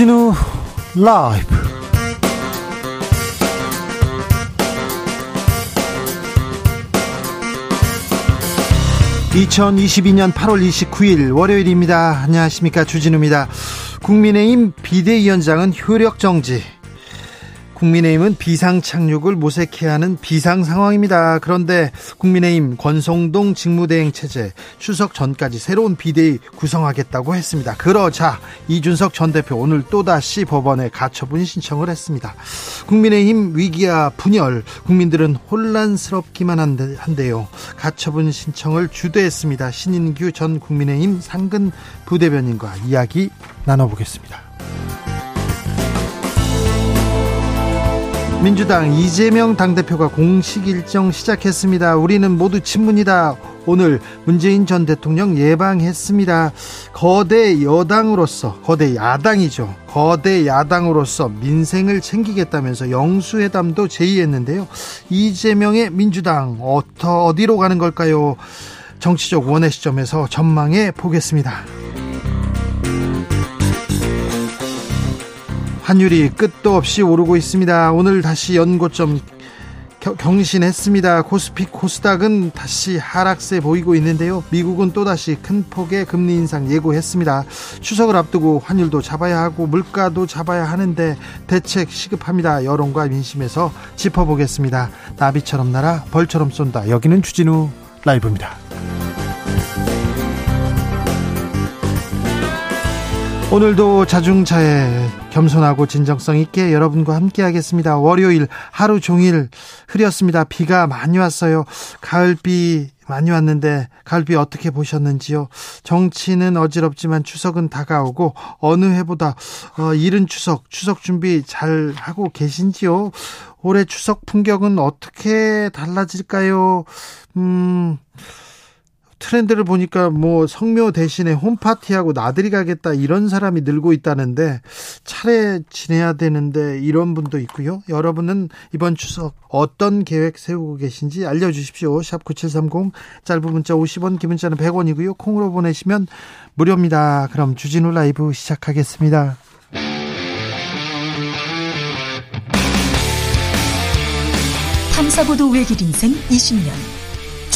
주진우 라이브 2022년 8월 29일 월요일입니다. 안녕하십니까. 주진우입니다. 국민의힘 비대위원장은 효력 정지. 국민의힘은 비상 착륙을 모색해야 하는 비상 상황입니다. 그런데 국민의힘 권성동 직무대행 체제 추석 전까지 새로운 비대위 구성하겠다고 했습니다. 그러자 이준석 전 대표 오늘 또다시 법원에 가처분 신청을 했습니다. 국민의힘 위기와 분열 국민들은 혼란스럽기만 한데, 한데요. 가처분 신청을 주도했습니다. 신인규 전 국민의힘 상근 부대변인과 이야기 나눠보겠습니다. 민주당 이재명 당대표가 공식 일정 시작했습니다. 우리는 모두 친문이다. 오늘 문재인 전 대통령 예방했습니다. 거대 여당으로서, 거대 야당이죠. 거대 야당으로서 민생을 챙기겠다면서 영수회담도 제의했는데요. 이재명의 민주당, 어디로 가는 걸까요? 정치적 원의 시점에서 전망해 보겠습니다. 환율이 끝도 없이 오르고 있습니다. 오늘 다시 연고점 경신했습니다. 코스피 코스닥은 다시 하락세 보이고 있는데요. 미국은 또다시 큰 폭의 금리 인상 예고했습니다. 추석을 앞두고 환율도 잡아야 하고 물가도 잡아야 하는데 대책 시급합니다. 여론과 민심에서 짚어보겠습니다. 나비처럼 날아 벌처럼 쏜다. 여기는 주진우 라이브입니다. 오늘도 자중차에 겸손하고 진정성 있게 여러분과 함께 하겠습니다. 월요일 하루 종일 흐렸습니다. 비가 많이 왔어요. 가을비 많이 왔는데 가을비 어떻게 보셨는지요? 정치는 어지럽지만 추석은 다가오고 어느 해보다 어, 이른 추석, 추석 준비 잘 하고 계신지요? 올해 추석 풍경은 어떻게 달라질까요? 음... 트렌드를 보니까 뭐 성묘 대신에 홈파티하고 나들이 가겠다 이런 사람이 늘고 있다는데 차례 지내야 되는데 이런 분도 있고요. 여러분은 이번 추석 어떤 계획 세우고 계신지 알려주십시오. 샵 9730 짧은 문자 50원 긴 문자는 100원이고요. 콩으로 보내시면 무료입니다. 그럼 주진우 라이브 시작하겠습니다. 탐사보도 외길 인생 20년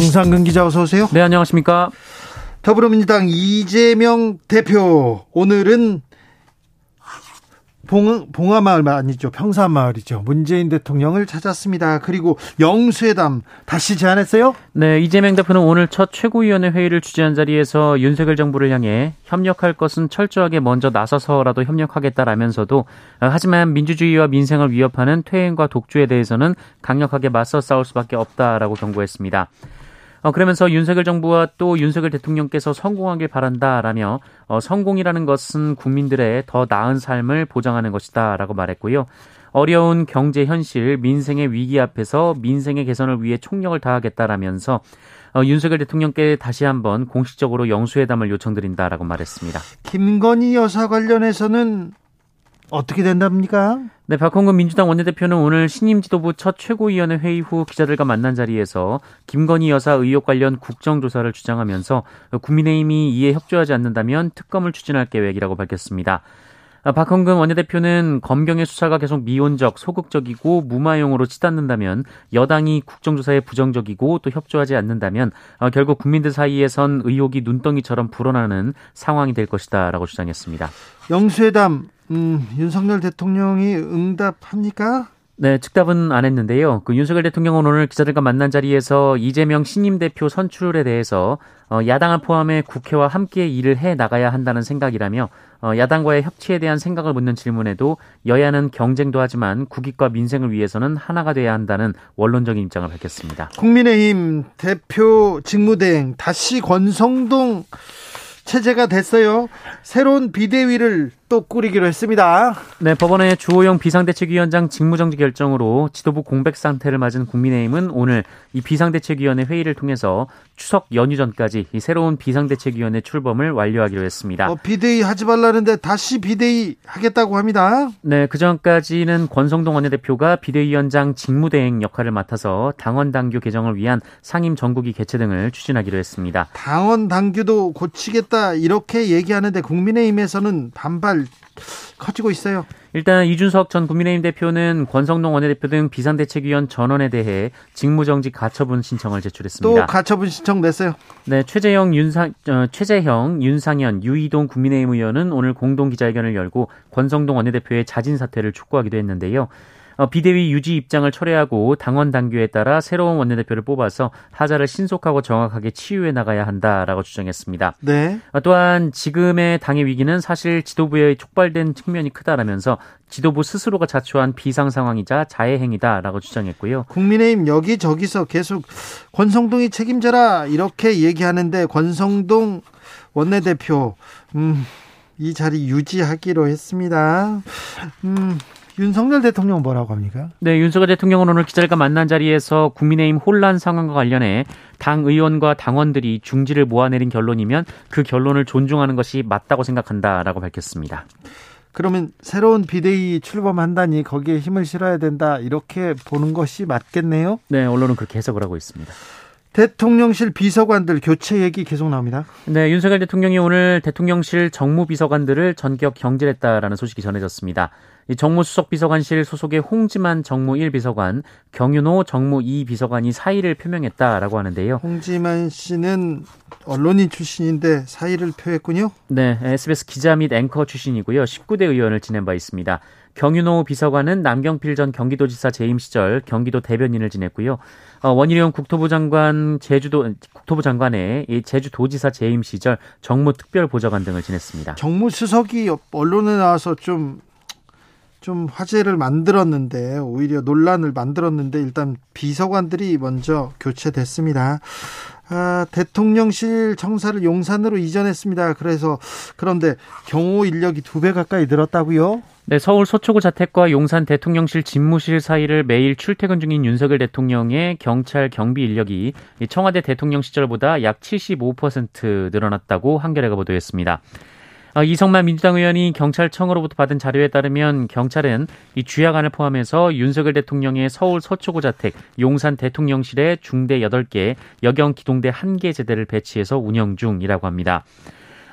정상근 기자 어서 오세요. 네, 안녕하십니까? 더불어민주당 이재명 대표 오늘은 봉, 봉화마을 아니죠. 평산마을이죠. 문재인 대통령을 찾았습니다. 그리고 영수회담 다시 제안했어요? 네, 이재명 대표는 오늘 첫 최고위원회 회의를 주재한 자리에서 윤석열 정부를 향해 협력할 것은 철저하게 먼저 나서서라도 협력하겠다라면서도 어, 하지만 민주주의와 민생을 위협하는 퇴행과 독주에 대해서는 강력하게 맞서 싸울 수밖에 없다라고 경고했습니다. 어, 그러면서 윤석열 정부와 또 윤석열 대통령께서 성공하길 바란다라며 어, 성공이라는 것은 국민들의 더 나은 삶을 보장하는 것이다라고 말했고요. 어려운 경제 현실, 민생의 위기 앞에서 민생의 개선을 위해 총력을 다하겠다라면서 어, 윤석열 대통령께 다시 한번 공식적으로 영수회담을 요청드린다라고 말했습니다. 김건희 여사 관련해서는 어떻게 된답니까? 네, 박홍근 민주당 원내대표는 오늘 신임 지도부 첫 최고위원회 회의 후 기자들과 만난 자리에서 김건희 여사 의혹 관련 국정조사를 주장하면서 국민의힘이 이에 협조하지 않는다면 특검을 추진할 계획이라고 밝혔습니다. 박홍근 원내대표는 검경의 수사가 계속 미온적, 소극적이고 무마용으로 치닫는다면 여당이 국정조사에 부정적이고 또 협조하지 않는다면 어, 결국 국민들 사이에선 의혹이 눈덩이처럼 불어나는 상황이 될 것이다라고 주장했습니다. 영수회담 음, 윤석열 대통령이 응답합니까? 네, 즉답은 안 했는데요. 그 윤석열 대통령은 오늘 기자들과 만난 자리에서 이재명 신임 대표 선출에 대해서 어, 야당을 포함해 국회와 함께 일을 해 나가야 한다는 생각이라며 어, 야당과의 협치에 대한 생각을 묻는 질문에도 여야는 경쟁도 하지만 국익과 민생을 위해서는 하나가 돼야 한다는 원론적인 입장을 밝혔습니다. 국민의힘 대표 직무대행 다시 권성동 체제가 됐어요. 새로운 비대위를 또 꾸리기로 했습니다. 네, 법원의 주호영 비상대책위원장 직무정지 결정으로 지도부 공백 상태를 맞은 국민의힘은 오늘 이 비상대책위원회 회의를 통해서 추석 연휴 전까지 이 새로운 비상대책위원회 출범을 완료하기로 했습니다. 어, 비대위 하지 말라는데 다시 비대위 하겠다고 합니다. 네, 그 전까지는 권성동 원내대표가 비대위원장 직무대행 역할을 맡아서 당원 당규 개정을 위한 상임 전국위 개최 등을 추진하기로 했습니다. 당원 당규도 고치겠다 이렇게 얘기하는데 국민의힘에서는 반발 커지고 있어요. 일단 이준석 전 국민의힘 대표는 권성동 원내대표 등 비상대책위원 전원에 대해 직무정지 가처분 신청을 제출했습니다. 또 가처분 신청 냈어요. 네, 최재형, 윤상, 어, 최재형, 윤상현, 유이동 국민의힘 의원은 오늘 공동 기자회견을 열고 권성동 원내대표의 자진 사퇴를 촉구하기도 했는데요. 어, 비대위 유지 입장을 철회하고 당원 당규에 따라 새로운 원내대표를 뽑아서 하자를 신속하고 정확하게 치유해 나가야 한다라고 주장했습니다. 네. 어, 또한 지금의 당의 위기는 사실 지도부에 촉발된 측면이 크다라면서 지도부 스스로가 자초한 비상 상황이자 자해 행위다라고 주장했고요. 국민의힘 여기저기서 계속 권성동이 책임져라 이렇게 얘기하는데 권성동 원내대표 음, 이 자리 유지하기로 했습니다. 음, 윤석열 대통령은 뭐라고 합니까? 네, 윤석열 대통령은 오늘 기자들과 만난 자리에서 국민의힘 혼란 상황과 관련해 당 의원과 당원들이 중지를 모아내린 결론이면 그 결론을 존중하는 것이 맞다고 생각한다라고 밝혔습니다. 그러면 새로운 비대위 출범한다니 거기에 힘을 실어야 된다 이렇게 보는 것이 맞겠네요. 네, 언론은 그렇게 해석을 하고 있습니다. 대통령실 비서관들 교체 얘기 계속 나옵니다. 네, 윤석열 대통령이 오늘 대통령실 정무비서관들을 전격 경질했다라는 소식이 전해졌습니다. 이 정무수석 비서관실 소속의 홍지만 정무 1 비서관, 경윤호 정무 2 비서관이 사의를 표명했다라고 하는데요. 홍지만 씨는 언론인 출신인데 사의를 표했군요. 네, SBS 기자 및 앵커 출신이고요. 19대 의원을 지낸 바 있습니다. 경윤호 비서관은 남경필 전 경기도지사 재임 시절 경기도 대변인을 지냈고요. 어, 원희룡 국토부 장관 제주도 국토부 장관의 제주도지사 재임 시절 정무특별보좌관 등을 지냈습니다. 정무수석이 언론에 나와서 좀 좀 화제를 만들었는데 오히려 논란을 만들었는데 일단 비서관들이 먼저 교체됐습니다. 아, 대통령실 청사를 용산으로 이전했습니다. 그래서 그런데 경호 인력이 두 배 가까이 늘었다고요? 네, 서울 서초구 자택과 용산 대통령실 집무실 사이를 매일 출퇴근 중인 윤석열 대통령의 경찰 경비 인력이 청와대 대통령 시절보다 약 75% 늘어났다고 한겨레가 보도했습니다. 아, 이성만 민주당 의원이 경찰청으로부터 받은 자료에 따르면 경찰은 이 주야관을 포함해서 윤석열 대통령의 서울 서초구 자택, 용산 대통령실에 중대 8개, 여경 기동대 1개 제대를 배치해서 운영 중이라고 합니다.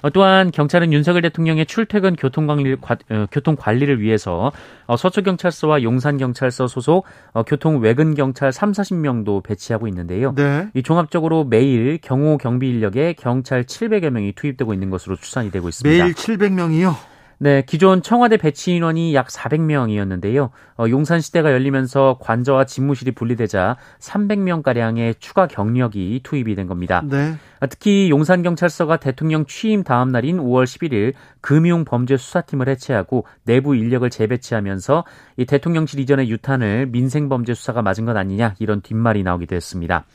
어, 또한 경찰은 윤석열 대통령의 출퇴근 교통 관리, 어, 교통관리를 위해서 어, 서초경찰서와 용산경찰서 소속 교통 외근 경찰 3, 40명도 배치하고 있는데요. 네. 이 종합적으로 매일 경호 경비 인력에 경찰 700여 명이 투입되고 있는 것으로 추산이 되고 있습니다. 매일 700명이요? 네, 기존 청와대 배치 인원이 약 400명이었는데요. 어, 용산 시대가 열리면서 관저와 집무실이 분리되자 300명 가량의 추가 경력이 투입이 된 겁니다. 네. 아, 특히 용산 경찰서가 대통령 취임 다음 날인 5월 11일 금융 범죄 수사팀을 해체하고 내부 인력을 재배치하면서 이 대통령실 이전의 유탄을 민생 범죄 수사가 맞은 것 아니냐 이런 뒷말이 나오기도 했습니다.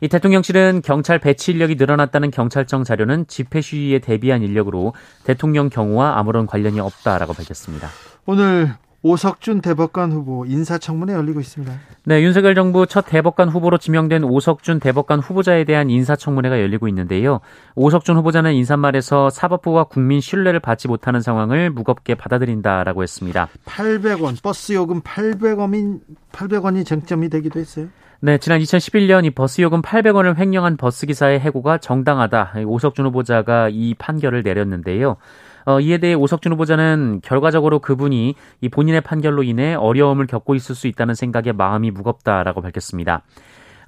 이 대통령실은 경찰 배치 인력이 늘어났다는 경찰청 자료는 집회 시위에 대비한 인력으로 대통령 경호와 아무런 관련이 없다라고 밝혔습니다. 오늘 오석준 대법관 후보 인사청문회 열리고 있습니다. 네, 윤석열 정부 첫 대법관 후보로 지명된 오석준 대법관 후보자에 대한 인사청문회가 열리고 있는데요. 오석준 후보자는 인사말에서 사법부가 국민 신뢰를 받지 못하는 상황을 무겁게 받아들인다라고 했습니다. 800원 버스 요금 800원이 800원이 쟁점이 되기도 했어요. 네, 지난 2011년 이 버스 요금 800원을 횡령한 버스 기사의 해고가 정당하다. 오석준 후보자가 이 판결을 내렸는데요. 어, 이에 대해 오석준 후보자는 결과적으로 그분이 이 본인의 판결로 인해 어려움을 겪고 있을 수 있다는 생각에 마음이 무겁다라고 밝혔습니다.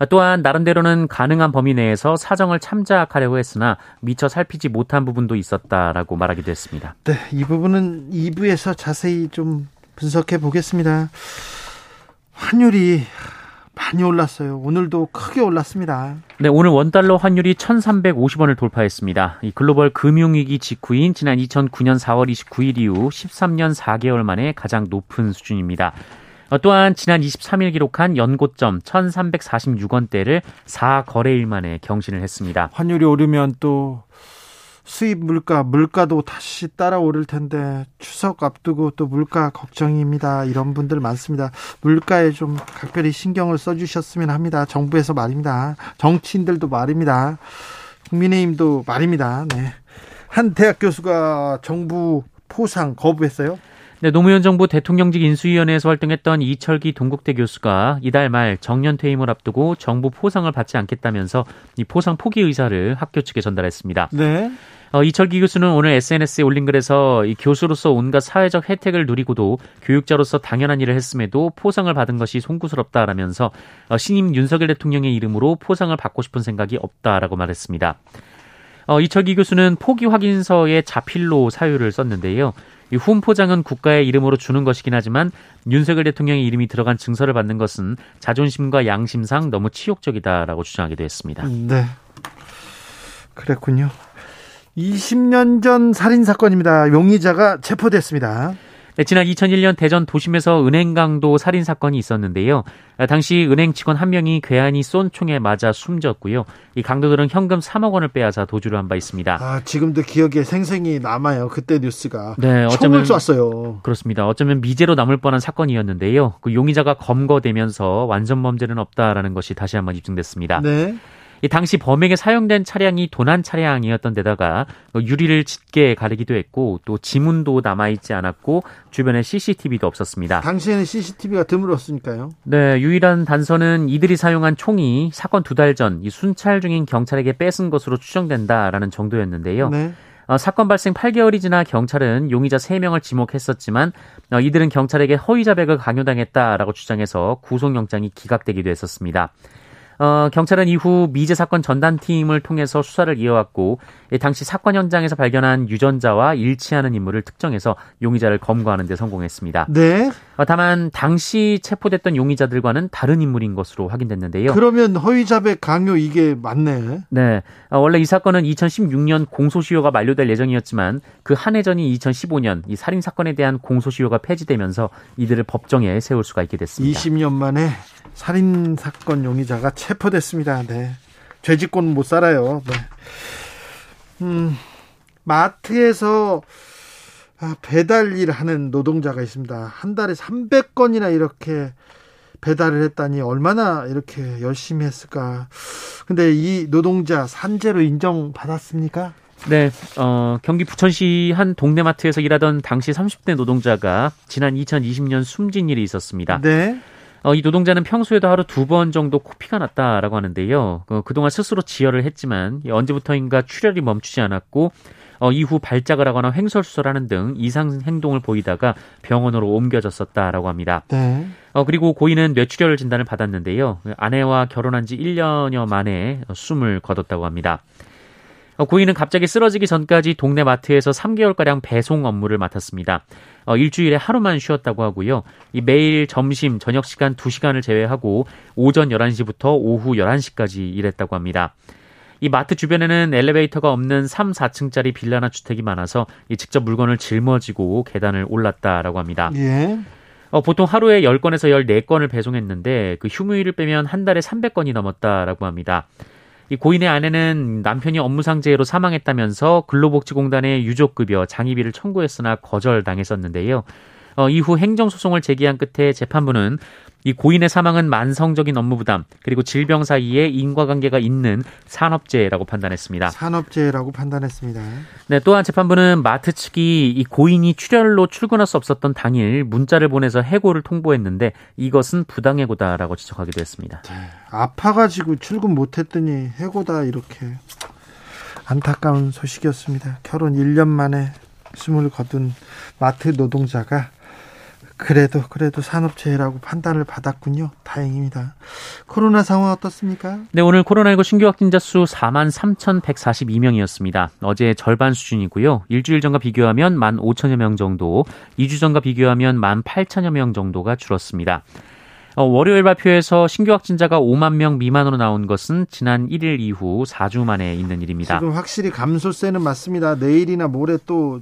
또한 나름대로는 가능한 범위 내에서 사정을 참작하려고 했으나 미처 살피지 못한 부분도 있었다라고 말하기도 했습니다. 네, 이 부분은 2부에서 자세히 좀 분석해 보겠습니다. 환율이 많이 올랐어요. 오늘도 크게 올랐습니다. 네, 오늘 원달러 환율이 1,350원을 돌파했습니다. 이 글로벌 금융위기 직후인 지난 2009년 4월 29일 이후 13년 4개월 만에 가장 높은 수준입니다. 어, 또한 지난 23일 기록한 연고점 1,346원대를 4거래일 만에 경신을 했습니다. 환율이 오르면 또 수입 물가, 물가도 다시 따라오를 텐데 추석 앞두고 또 물가 걱정입니다. 이런 분들 많습니다. 물가에 좀 각별히 신경을 써주셨으면 합니다. 정부에서 말입니다. 정치인들도 말입니다. 국민의힘도 말입니다. 네. 한 대학 교수가 정부 포상 거부했어요. 네, 노무현 정부 대통령직 인수위원회에서 활동했던 이철기 동국대 교수가 이달 말 정년 퇴임을 앞두고 정부 포상을 받지 않겠다면서 이 포상 포기 의사를 학교 측에 전달했습니다. 네. 어, 이철기 교수는 오늘 SNS에 올린 글에서 이 교수로서 온갖 사회적 혜택을 누리고도 교육자로서 당연한 일을 했음에도 포상을 받은 것이 송구스럽다라면서 어, 신임 윤석열 대통령의 이름으로 포상을 받고 싶은 생각이 없다라고 말했습니다. 어, 이철기 교수는 포기 확인서에 자필로 사유를 썼는데요. 이 훈포장은 국가의 이름으로 주는 것이긴 하지만 윤석열 대통령의 이름이 들어간 증서를 받는 것은 자존심과 양심상 너무 치욕적이다라고 주장하기도 했습니다. 네. 그랬군요. 20년 전 살인 사건입니다. 용의자가 체포됐습니다. 네, 지난 2001년 대전 도심에서 은행 강도 살인 사건이 있었는데요. 당시 은행 직원 한 명이 괴한이 쏜 총에 맞아 숨졌고요. 이 강도들은 현금 3억 원을 빼앗아 도주를 한 바 있습니다. 아, 지금도 기억에 생생히 남아요. 그때 뉴스가. 네, 어쩌면 총을 쐈어요. 그렇습니다. 어쩌면 미제로 남을 뻔한 사건이었는데요. 그 용의자가 검거되면서 완전 범죄는 없다라는 것이 다시 한번 입증됐습니다. 네. 이 당시 범행에 사용된 차량이 도난 차량이었던 데다가 유리를 짙게 가리기도 했고 또 지문도 남아있지 않았고 주변에 CCTV도 없었습니다. 당시에는 CCTV가 드물었으니까요. 네, 유일한 단서는 이들이 사용한 총이 사건 두 달 전 이 순찰 중인 경찰에게 뺏은 것으로 추정된다라는 정도였는데요. 네. 어, 사건 발생 8개월이 지나 경찰은 용의자 3명을 지목했었지만 어, 이들은 경찰에게 허위 자백을 강요당했다라고 주장해서 구속영장이 기각되기도 했었습니다. 어, 경찰은 이후 미제 사건 전담팀을 통해서 수사를 이어왔고 당시 사건 현장에서 발견한 유전자와 일치하는 인물을 특정해서 용의자를 검거하는 데 성공했습니다. 네. 어, 다만 당시 체포됐던 용의자들과는 다른 인물인 것으로 확인됐는데요. 그러면 허위자백 강요 이게 맞네. 네. 어, 원래 이 사건은 2016년 공소시효가 만료될 예정이었지만 그 한 해 전인 2015년 이 살인 사건에 대한 공소시효가 폐지되면서 이들을 법정에 세울 수가 있게 됐습니다. 20년 만에 살인 사건 용의자가 체포됐습니다. 네. 죄짓고는 못 살아요. 네. 음, 마트에서 아, 배달 일 하는 노동자가 있습니다. 한 달에 300건이나 이렇게 배달을 했다니 얼마나 이렇게 열심히 했을까. 근데 이 노동자 산재로 인정받았습니까? 네, 어, 경기 부천시 한 동네 마트에서 일하던 당시 30대 노동자가 지난 2020년 숨진 일이 있었습니다. 네. 어, 이 노동자는 평소에도 하루 두 번 정도 코피가 났다라고 하는데요. 어, 그동안 스스로 지혈을 했지만 언제부터인가 출혈이 멈추지 않았고 어, 이후 발작을 하거나 횡설수설 하는 등 이상 행동을 보이다가 병원으로 옮겨졌었다라고 합니다. 네. 어, 그리고 고인은 뇌출혈 진단을 받았는데요. 아내와 결혼한 지 1년여 만에 숨을 거뒀다고 합니다. 어, 고인은 갑자기 쓰러지기 전까지 동네 마트에서 3개월가량 배송 업무를 맡았습니다. 어, 일주일에 하루만 쉬었다고 하고요. 이 매일 점심, 저녁 시간 2시간을 제외하고 오전 11시부터 오후 11시까지 일했다고 합니다. 이 마트 주변에는 엘리베이터가 없는 3, 4층짜리 빌라나 주택이 많아서 이 직접 물건을 짊어지고 계단을 올랐다라고 합니다. 예. 어, 보통 하루에 10건에서 14건을 배송했는데 그 휴무일을 빼면 한 달에 300건이 넘었다라고 합니다. 이 고인의 아내는 남편이 업무상 재해로 사망했다면서 근로복지공단에 유족급여 장의비를 청구했으나 거절당했었는데요. 어, 이후 행정소송을 제기한 끝에 재판부는 이 고인의 사망은 만성적인 업무 부담 그리고 질병 사이에 인과관계가 있는 산업재해라고 판단했습니다. 산업재해라고 판단했습니다. 네, 또한 재판부는 마트 측이 이 고인이 출혈로 출근할 수 없었던 당일 문자를 보내서 해고를 통보했는데 이것은 부당해고다라고 지적하기도 했습니다. 네, 아파가지고 출근 못했더니 해고다 이렇게 안타까운 소식이었습니다. 결혼 1년 만에 숨을 거둔 마트 노동자가 그래도 그래도 산업재해라고 판단을 받았군요. 다행입니다. 코로나 상황 어떻습니까? 네, 오늘 코로나19 신규 확진자 수 4만 3,142명이었습니다. 어제 절반 수준이고요. 일주일 전과 비교하면 1만 5천여 명 정도, 2주 전과 비교하면 1만 8천여 명 정도가 줄었습니다. 어, 월요일 발표에서 신규 확진자가 5만 명 미만으로 나온 것은 지난 1일 이후 4주 만에 있는 일입니다. 지금 확실히 감소세는 맞습니다. 내일이나 모레 또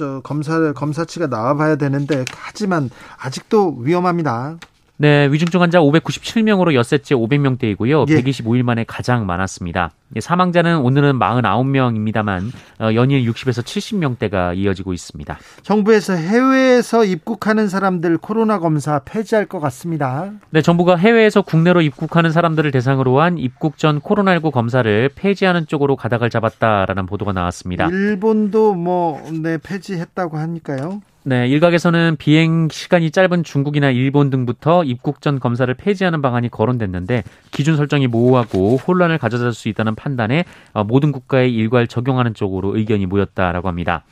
저 검사 검사치가 나와봐야 되는데 하지만 아직도 위험합니다. 네, 위중증 환자 597명으로 엿새째 500명대이고요. 예. 125일 만에 가장 많았습니다. 사망자는 오늘은 49명입니다만 어, 연일 60에서 70명대가 이어지고 있습니다. 정부에서 해외에서 입국하는 사람들 코로나 검사 폐지할 것 같습니다. 네, 정부가 해외에서 국내로 입국하는 사람들을 대상으로 한 입국 전 코로나19 검사를 폐지하는 쪽으로 가닥을 잡았다라는 보도가 나왔습니다. 일본도 뭐 네, 폐지했다고 하니까요. 네, 일각에서는 비행 시간이 짧은 중국이나 일본 등부터 입국 전 검사를 폐지하는 방안이 거론됐는데 기준 설정이 모호하고 혼란을 가져다 수 있다는 판단에 어, 모든 국가에 일괄 적용하는 쪽으로 의견이 모였다라고 합니다.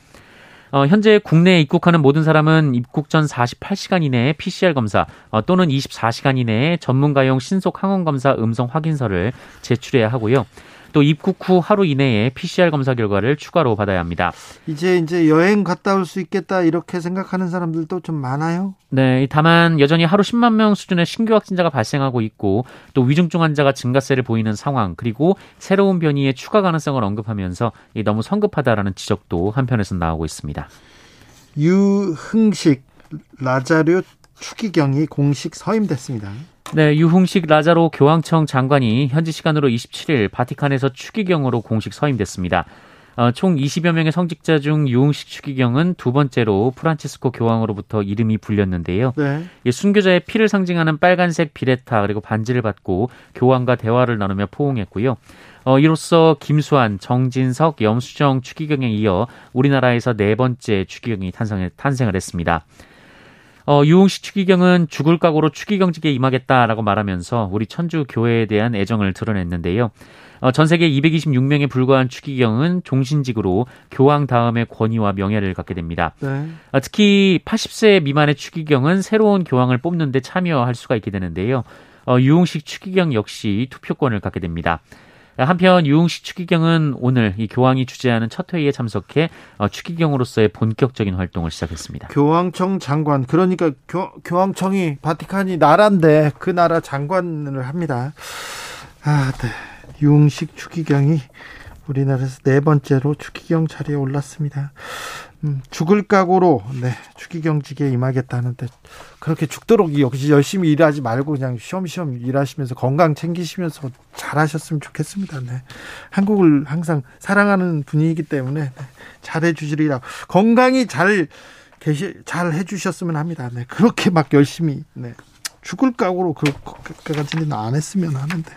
어, 현재 국내에 입국하는 모든 사람은 입국 전 48시간 이내에 PCR 검사 어, 또는 24시간 이내에 전문가용 신속 항원 검사 음성 확인서를 제출해야 하고요. 또 입국 후 하루 이내에 PCR 검사 결과를 추가로 받아야 합니다. 이제 이제 여행 갔다 올 수 있겠다 이렇게 생각하는 사람들도 좀 많아요. 네, 다만 여전히 하루 10만 명 수준의 신규 확진자가 발생하고 있고 또 위중증 환자가 증가세를 보이는 상황 그리고 새로운 변이의 추가 가능성을 언급하면서 너무 성급하다라는 지적도 한편에서 나오고 있습니다. 유흥식 라자류 추기경이 공식 서임됐습니다. 네, 유흥식 라자로 교황청 장관이 현지 시간으로 27일 바티칸에서 추기경으로 공식 서임됐습니다. 어, 총 20여 명의 성직자 중 유흥식 추기경은 두 번째로 프란치스코 교황으로부터 이름이 불렸는데요. 네. 순교자의 피를 상징하는 빨간색 비레타 그리고 반지를 받고 교황과 대화를 나누며 포옹했고요. 어, 이로써 김수환, 정진석, 염수정 추기경에 이어 우리나라에서 네 번째 추기경이 탄생을, 탄생을 했습니다. 어, 유흥식 추기경은 죽을 각오로 추기경직에 임하겠다라고 말하면서 우리 천주 교회에 대한 애정을 드러냈는데요. 어, 전 세계 226명에 불과한 추기경은 종신직으로 교황 다음의 권위와 명예를 갖게 됩니다. 네. 어, 특히 80세 미만의 추기경은 새로운 교황을 뽑는데 참여할 수가 있게 되는데요. 어, 유흥식 추기경 역시 투표권을 갖게 됩니다. 한편 유흥식 추기경은 오늘 이 교황이 주재하는 첫 회의에 참석해 어, 추기경으로서의 본격적인 활동을 시작했습니다. 교황청 장관 그러니까 교, 교황청이 바티칸이 나라인데 그 나라 장관을 합니다. 아, 네. 유흥식 추기경이 우리나라에서 네 번째로 추기경 자리에 올랐습니다. 음, 죽을 각오로 네, 추기경직에 임하겠다는데 그렇게 죽도록 역시 열심히 일하지 말고 그냥 쉬엄쉬엄 일하시면서 건강 챙기시면서 잘하셨으면 좋겠습니다. 네. 한국을 항상 사랑하는 분이기 때문에 네, 잘해 주시리라 건강히 잘 계시 잘 해주셨으면 합니다. 네. 그렇게 막 열심히 네. 죽을 각오로 그까지는 안 했으면 하는데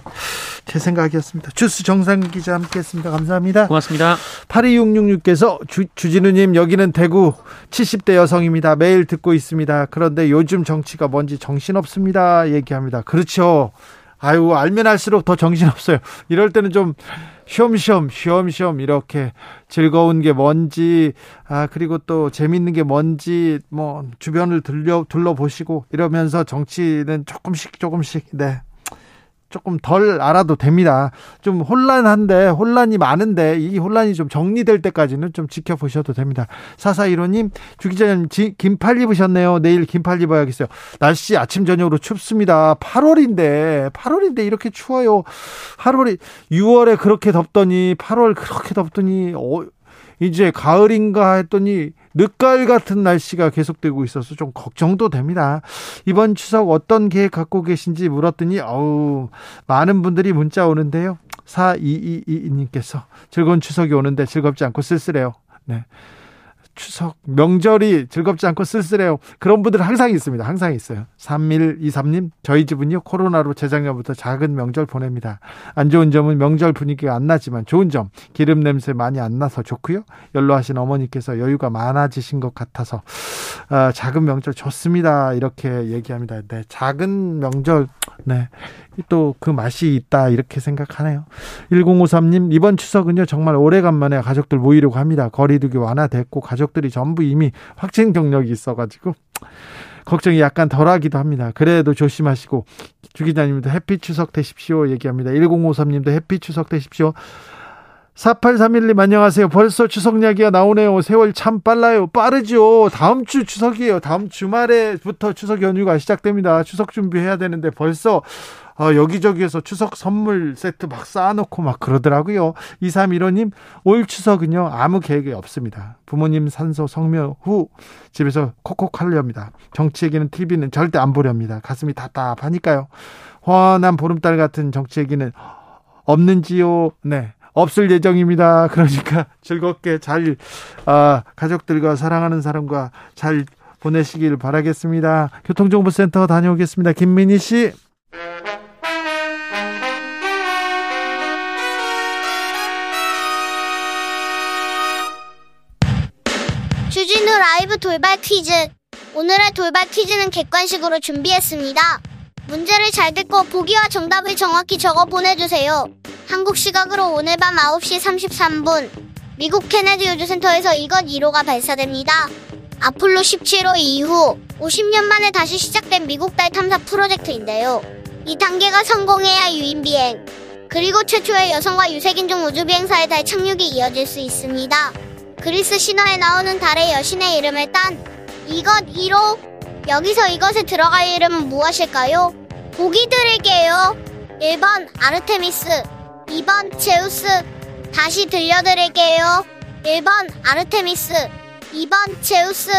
제 생각이었습니다. 주스 정상 기자 함께했습니다. 감사합니다. 고맙습니다. 82666께서 주, 주진우님 여기는 대구 70대 여성입니다. 매일 듣고 있습니다. 그런데 요즘 정치가 뭔지 정신없습니다. 얘기합니다. 그렇죠. 아유 알면 알수록 더 정신없어요. 이럴 때는 좀 쉬엄쉬엄 쉬엄쉬엄 이렇게 즐거운 게 뭔지 아 그리고 또 재밌는 게 뭔지 뭐 주변을 들려 둘러보시고 이러면서 정치는 조금씩 조금씩 네 조금 덜 알아도 됩니다. 좀 혼란한데 혼란이 많은데 이 혼란이 좀 정리될 때까지는 좀 지켜보셔도 됩니다. 사사이로님 주기자님 긴팔 입으셨네요. 내일 긴팔 입어야겠어요. 날씨 아침 저녁으로 춥습니다. 8월인데 8월인데 이렇게 추워요. 8월이 6월에 그렇게 덥더니 8월 그렇게 덥더니 어, 이제 가을인가 했더니 늦가을 같은 날씨가 계속되고 있어서 좀 걱정도 됩니다. 이번 추석 어떤 계획 갖고 계신지 물었더니 어우 많은 분들이 문자 오는데요. 4222님께서 즐거운 추석이 오는데 즐겁지 않고 쓸쓸해요. 네. 추석 명절이 즐겁지 않고 쓸쓸해요. 그런 분들 항상 있습니다. 항상 있어요. 3123님 저희 집은요 코로나로 재작년부터 작은 명절 보냅니다. 안 좋은 점은 명절 분위기가 안 나지만 좋은 점 기름 냄새 많이 안 나서 좋고요. 연로하신 어머니께서 여유가 많아지신 것 같아서 아, 작은 명절 좋습니다. 이렇게 얘기합니다. 네, 작은 명절 네. 또 그 맛이 있다 이렇게 생각하네요. 1053님 이번 추석은요 정말 오래간만에 가족들 모이려고 합니다. 거리두기 완화됐고 가족 들이 전부 이미 확진 경력이 있어가지고 걱정이 약간 덜하기도 합니다. 그래도 조심하시고 주 기자님도 해피 추석 되십시오 얘기합니다. 1053님도 해피 추석 되십시오. 4831님 안녕하세요. 벌써 추석 이야기가 나오네요. 세월 참 빨라요. 빠르죠. 다음 주 추석이에요. 다음 주말에부터 추석 연휴가 시작됩니다. 추석 준비해야 되는데 벌써 어, 여기저기에서 추석 선물 세트 막 쌓아놓고 막 그러더라고요. 2315님, 올 추석은요, 아무 계획이 없습니다. 부모님 산소 성묘 후 집에서 콕콕 하려합니다. 정치 얘기는 TV는 절대 안 보렵니다. 가슴이 답답하니까요. 환한 보름달 같은 정치 얘기는 없는지요? 네. 없을 예정입니다. 그러니까 즐겁게 잘 아, 가족들과 사랑하는 사람과 잘 보내시길 바라겠습니다. 교통정보센터 다녀오겠습니다. 김민희 씨. 라이브 돌발 퀴즈. 오늘의 돌발 퀴즈는 객관식으로 준비했습니다. 문제를 잘 듣고 보기와 정답을 정확히 적어 보내주세요. 한국 시각으로 오늘 밤 9시 33분 미국 케네디 우주센터에서 이것 1호가 발사됩니다. 아폴로 17호 이후 50년 만에 다시 시작된 미국 달 탐사 프로젝트인데요. 이 단계가 성공해야 유인 비행 그리고 최초의 여성과 유색인종 우주 비행사의 달 착륙이 이어질 수 있습니다. 그리스 신화에 나오는 달의 여신의 이름을 딴 이것 1호 여기서 이것에 들어갈 이름은 무엇일까요? 보기 드릴게요. 1번 아르테미스 2번 제우스 다시 들려드릴게요. 1번 아르테미스 2번 제우스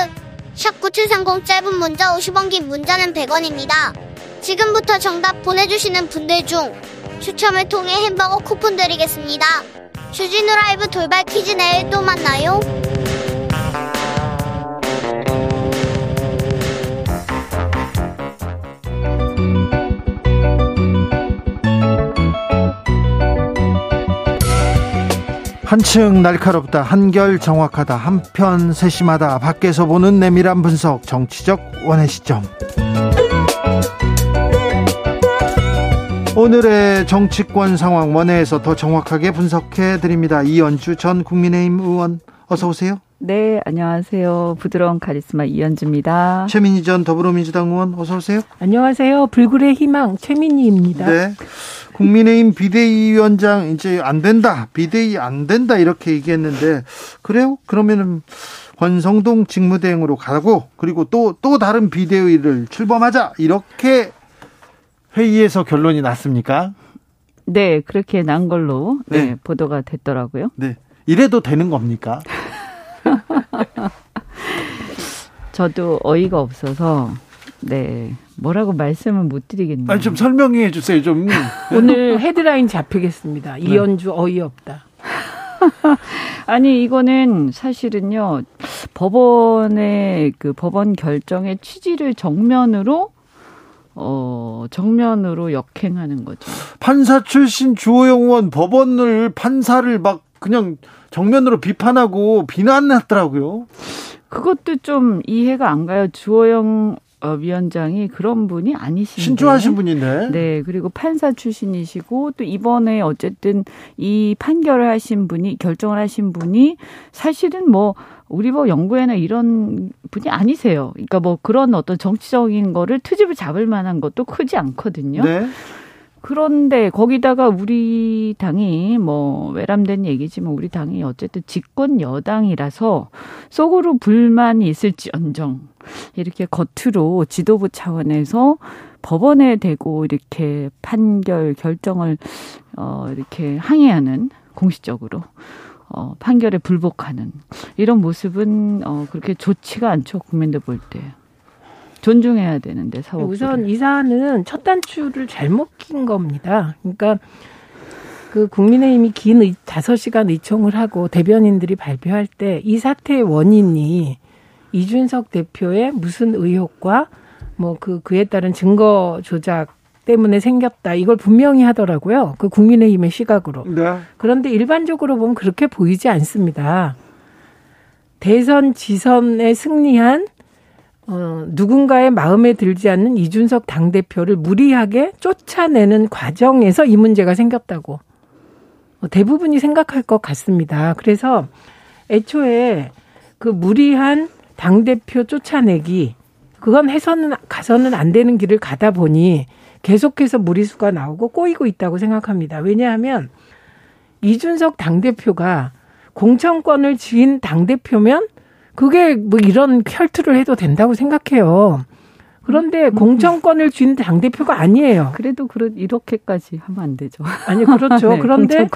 샵9730 짧은 문자 50원 긴 문자는 100원입니다. 지금부터 정답 보내주시는 분들 중 추첨을 통해 햄버거 쿠폰 드리겠습니다. 주진우 라이브 돌발 퀴즈 내일 또 만나요. 한층 날카롭다 한결 정확하다 한편 세심하다 밖에서 보는 내밀한 분석 정치적 원의 시점 오늘의 정치권 상황 원회에서 더 정확하게 분석해 드립니다 이연주 전 국민의힘 의원 어서 오세요 네, 안녕하세요. 부드러운 카리스마 이연주입니다. 최민희 전 더불어민주당 의원 어서 오세요. 안녕하세요. 불굴의 희망 최민희입니다. 네. 국민의힘 비대위원장 이제 안 된다. 비대위 안 된다. 이렇게 얘기했는데 그래요? 그러면은 권성동 직무대행으로 가고 그리고 또또 다른 비대위를 출범하자. 이렇게 회의에서 결론이 났습니까? 네, 그렇게 난 걸로 네, 네. 보도가 됐더라고요. 네. 이래도 되는 겁니까? 저도 어이가 없어서 네 뭐라고 말씀을 못 드리겠네요. 아니 좀 설명해 주세요. 좀. 오늘 헤드라인 잡히겠습니다. 이연주 어이없다. 아니 이거는 사실은요 법원의 그 법원 결정의 취지를 정면으로 어 정면으로 역행하는 거죠. 판사 출신 주호영 의원 법원을 판사를 막 그냥 정면으로 비판하고 비난했더라고요. 그것도 좀 이해가 안 가요. 주호영 어, 위원장이 그런 분이 아니신데. 신중하신 분인데. 네, 그리고 판사 출신이시고 또 이번에 어쨌든 이 판결을 하신 분이 결정을 하신 분이 사실은 뭐 우리 뭐 연구회나 이런 분이 아니세요. 그러니까 뭐 그런 어떤 정치적인 거를 트집을 잡을 만한 것도 크지 않거든요. 네. 그런데 거기다가 우리 당이 뭐 외람된 얘기지만 우리 당이 어쨌든 집권 여당이라서 속으로 불만이 있을지언정 이렇게 겉으로 지도부 차원에서 법원에 대고 이렇게 판결 결정을 어 이렇게 항의하는 공식적으로 어 판결에 불복하는 이런 모습은 어 그렇게 좋지가 않죠 국민들 볼 때. 존중해야 되는데 사법 우선 이 사안은 첫 단추를 잘못 낀 겁니다. 그러니까 그 국민의힘이 긴 의, 5시간 의총을 하고 대변인들이 발표할 때 이 사태의 원인이 이준석 대표의 무슨 의혹과 뭐 그 그에 따른 증거 조작 때문에 생겼다. 이걸 분명히 하더라고요. 그 국민의힘의 시각으로. 네. 그런데 일반적으로 보면 그렇게 보이지 않습니다. 대선 지선에 승리한 어, 누군가의 마음에 들지 않는 이준석 당대표를 무리하게 쫓아내는 과정에서 이 문제가 생겼다고 어, 대부분이 생각할 것 같습니다. 그래서 애초에 그 무리한 당대표 쫓아내기, 그건 해서는, 가서는 안 되는 길을 가다 보니 계속해서 무리수가 나오고 꼬이고 있다고 생각합니다. 왜냐하면 이준석 당대표가 공천권을 쥐인 당대표면 그게 뭐 이런 혈투를 해도 된다고 생각해요. 그런데 공천권을 쥔 당대표가 아니에요. 그래도 그렇 이렇게까지 하면 안 되죠. 아니 그렇죠. 네, 그런데.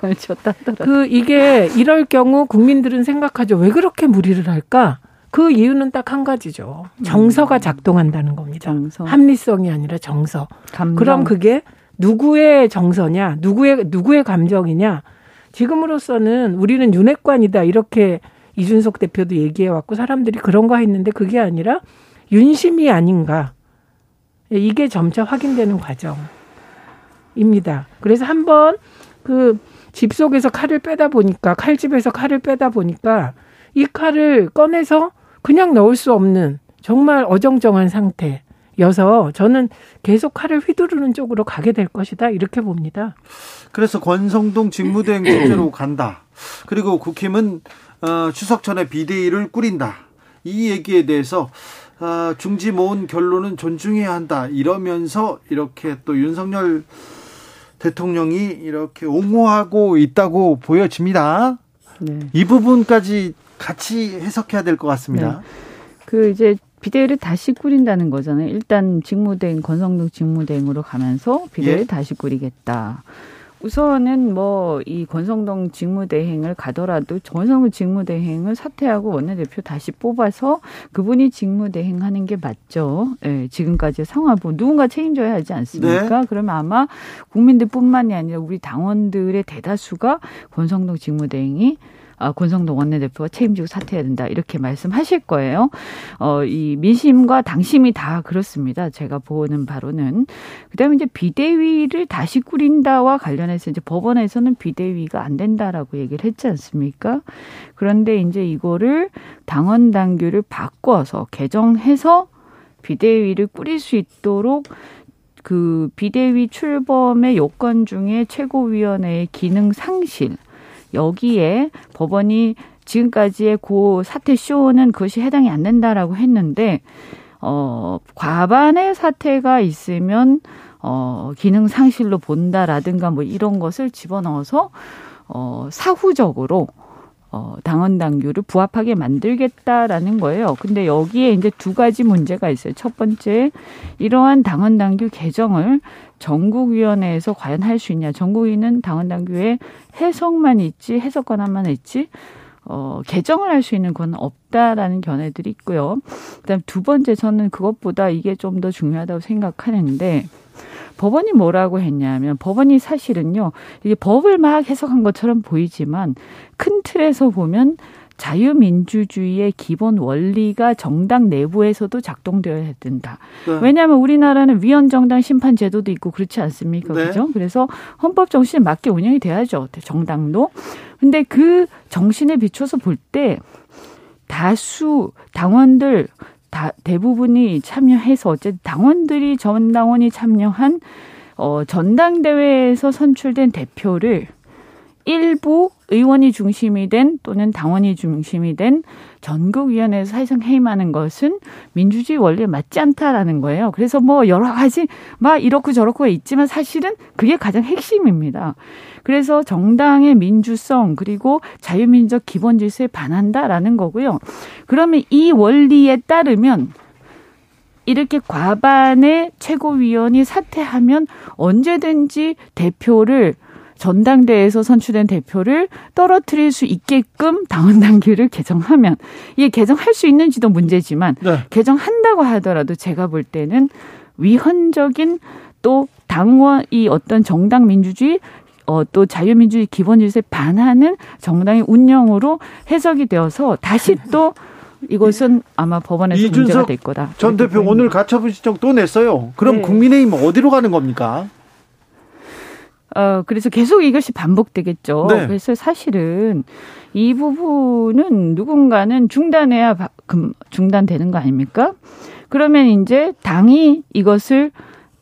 그 이게 이럴 경우 국민들은 생각하죠. 왜 그렇게 무리를 할까? 그 이유는 딱 한 가지죠. 정서가 작동한다는 겁니다. 정서. 합리성이 아니라 정서. 감정. 그럼 그게 누구의 정서냐, 누구의 누구의 감정이냐. 지금으로서는 우리는 윤핵관이다 이렇게 이준석 대표도 얘기해 왔고 사람들이 그런 거 했는데 그게 아니라 윤심이 아닌가. 이게 점차 확인되는 과정입니다. 그래서 한번 그 집 속에서 칼을 빼다 보니까 칼집에서 칼을 빼다 보니까 이 칼을 꺼내서 그냥 넣을 수 없는 정말 어정쩡한 상태여서 저는 계속 칼을 휘두르는 쪽으로 가게 될 것이다 이렇게 봅니다. 그래서 권성동 직무대행 체제로 간다. 그리고 국힘은 어, 추석 전에 비대위를 꾸린다. 이 얘기에 대해서 어, 중지 모은 결론은 존중해야 한다. 이러면서 이렇게 또 윤석열 대통령이 이렇게 옹호하고 있다고 보여집니다. 네. 이 부분까지 같이 해석해야 될 것 같습니다. 네. 그 이제 비대위를 다시 꾸린다는 거잖아요. 일단 직무대행 권성동 직무대행으로 가면서 비대위를 예. 다시 꾸리겠다. 우선은 뭐 이 권성동 직무대행을 가더라도 권성동 직무대행을 사퇴하고 원내대표 다시 뽑아서 그분이 직무대행하는 게 맞죠. 예, 지금까지 보면 누군가 책임져야 하지 않습니까? 네. 그러면 아마 국민들뿐만이 아니라 우리 당원들의 대다수가 권성동 직무대행이 아, 권성동 원내대표가 책임지고 사퇴해야 된다 이렇게 말씀하실 거예요. 어, 이 민심과 당심이 다 그렇습니다. 제가 보는 바로는 그다음에 이제 비대위를 다시 꾸린다와 관련해서 이제 법원에서는 비대위가 안 된다라고 얘기를 했지 않습니까? 그런데 이제 이거를 당원 당규를 바꿔서 개정해서 비대위를 꾸릴 수 있도록 그 비대위 출범의 요건 중에 최고위원회의 기능 상실 여기에 법원이 지금까지의 고 사태 쇼는 그것이 해당이 안 된다라고 했는데 어 과반의 사태가 있으면 어 기능 상실로 본다라든가 뭐 이런 것을 집어넣어서 어 사후적으로 어, 당원 당규를 부합하게 만들겠다라는 거예요. 근데 여기에 이제 두 가지 문제가 있어요. 첫 번째, 이러한 당원 당규 개정을 전국위원회에서 과연 할 수 있냐. 전국위는 당원 당규에 해석만 있지, 해석 권한만 있지, 어, 개정을 할 수 있는 건 없다라는 견해들이 있고요. 그 다음 두 번째, 저는 그것보다 이게 좀 더 중요하다고 생각하는데, 법원이 뭐라고 했냐면 법원이 사실은요 이게 법을 막 해석한 것처럼 보이지만 큰 틀에서 보면 자유민주주의의 기본 원리가 정당 내부에서도 작동되어야 된다. 네. 왜냐하면 우리나라는 위헌정당 심판 제도도 있고 그렇지 않습니까? 네. 그죠? 그래서 헌법 정신에 맞게 운영이 돼야죠. 정당도. 근데 그 정신에 비춰서 볼 때 다수 당원들 다 대부분이 참여해서 어쨌든 당원들이 전 당원이 참여한 어 전당대회에서 선출된 대표를 일부 의원이 중심이 된 또는 당원이 중심이 된 전국위원회에서 사실상 해임하는 것은 민주주의 원리에 맞지 않다라는 거예요. 그래서 뭐 여러 가지 막 이렇고 저렇고 있지만 사실은 그게 가장 핵심입니다. 그래서 정당의 민주성 그리고 자유민주적 기본 질서에 반한다라는 거고요. 그러면 이 원리에 따르면 이렇게 과반의 최고위원이 사퇴하면 언제든지 대표를 전당대회에서 선출된 대표를 떨어뜨릴 수 있게끔 당원 당규를 개정하면 이게 개정할 수 있는지도 문제지만 네. 개정한다고 하더라도 제가 볼 때는 위헌적인 또 당원 이 어떤 정당 민주주의 어, 또 자유민주주의 기본 질서에 반하는 정당의 운영으로 해석이 되어서 다시 또 이것은 아마 법원에서 문제가 될 거다. 전 대표 오늘 가처분 신청 또 냈어요. 그럼 네. 국민의힘 어디로 가는 겁니까? 어, 그래서 계속 이것이 반복되겠죠. 네. 그래서 사실은 이 부분은 누군가는 중단해야 중단되는 거 아닙니까? 그러면 이제 당이 이것을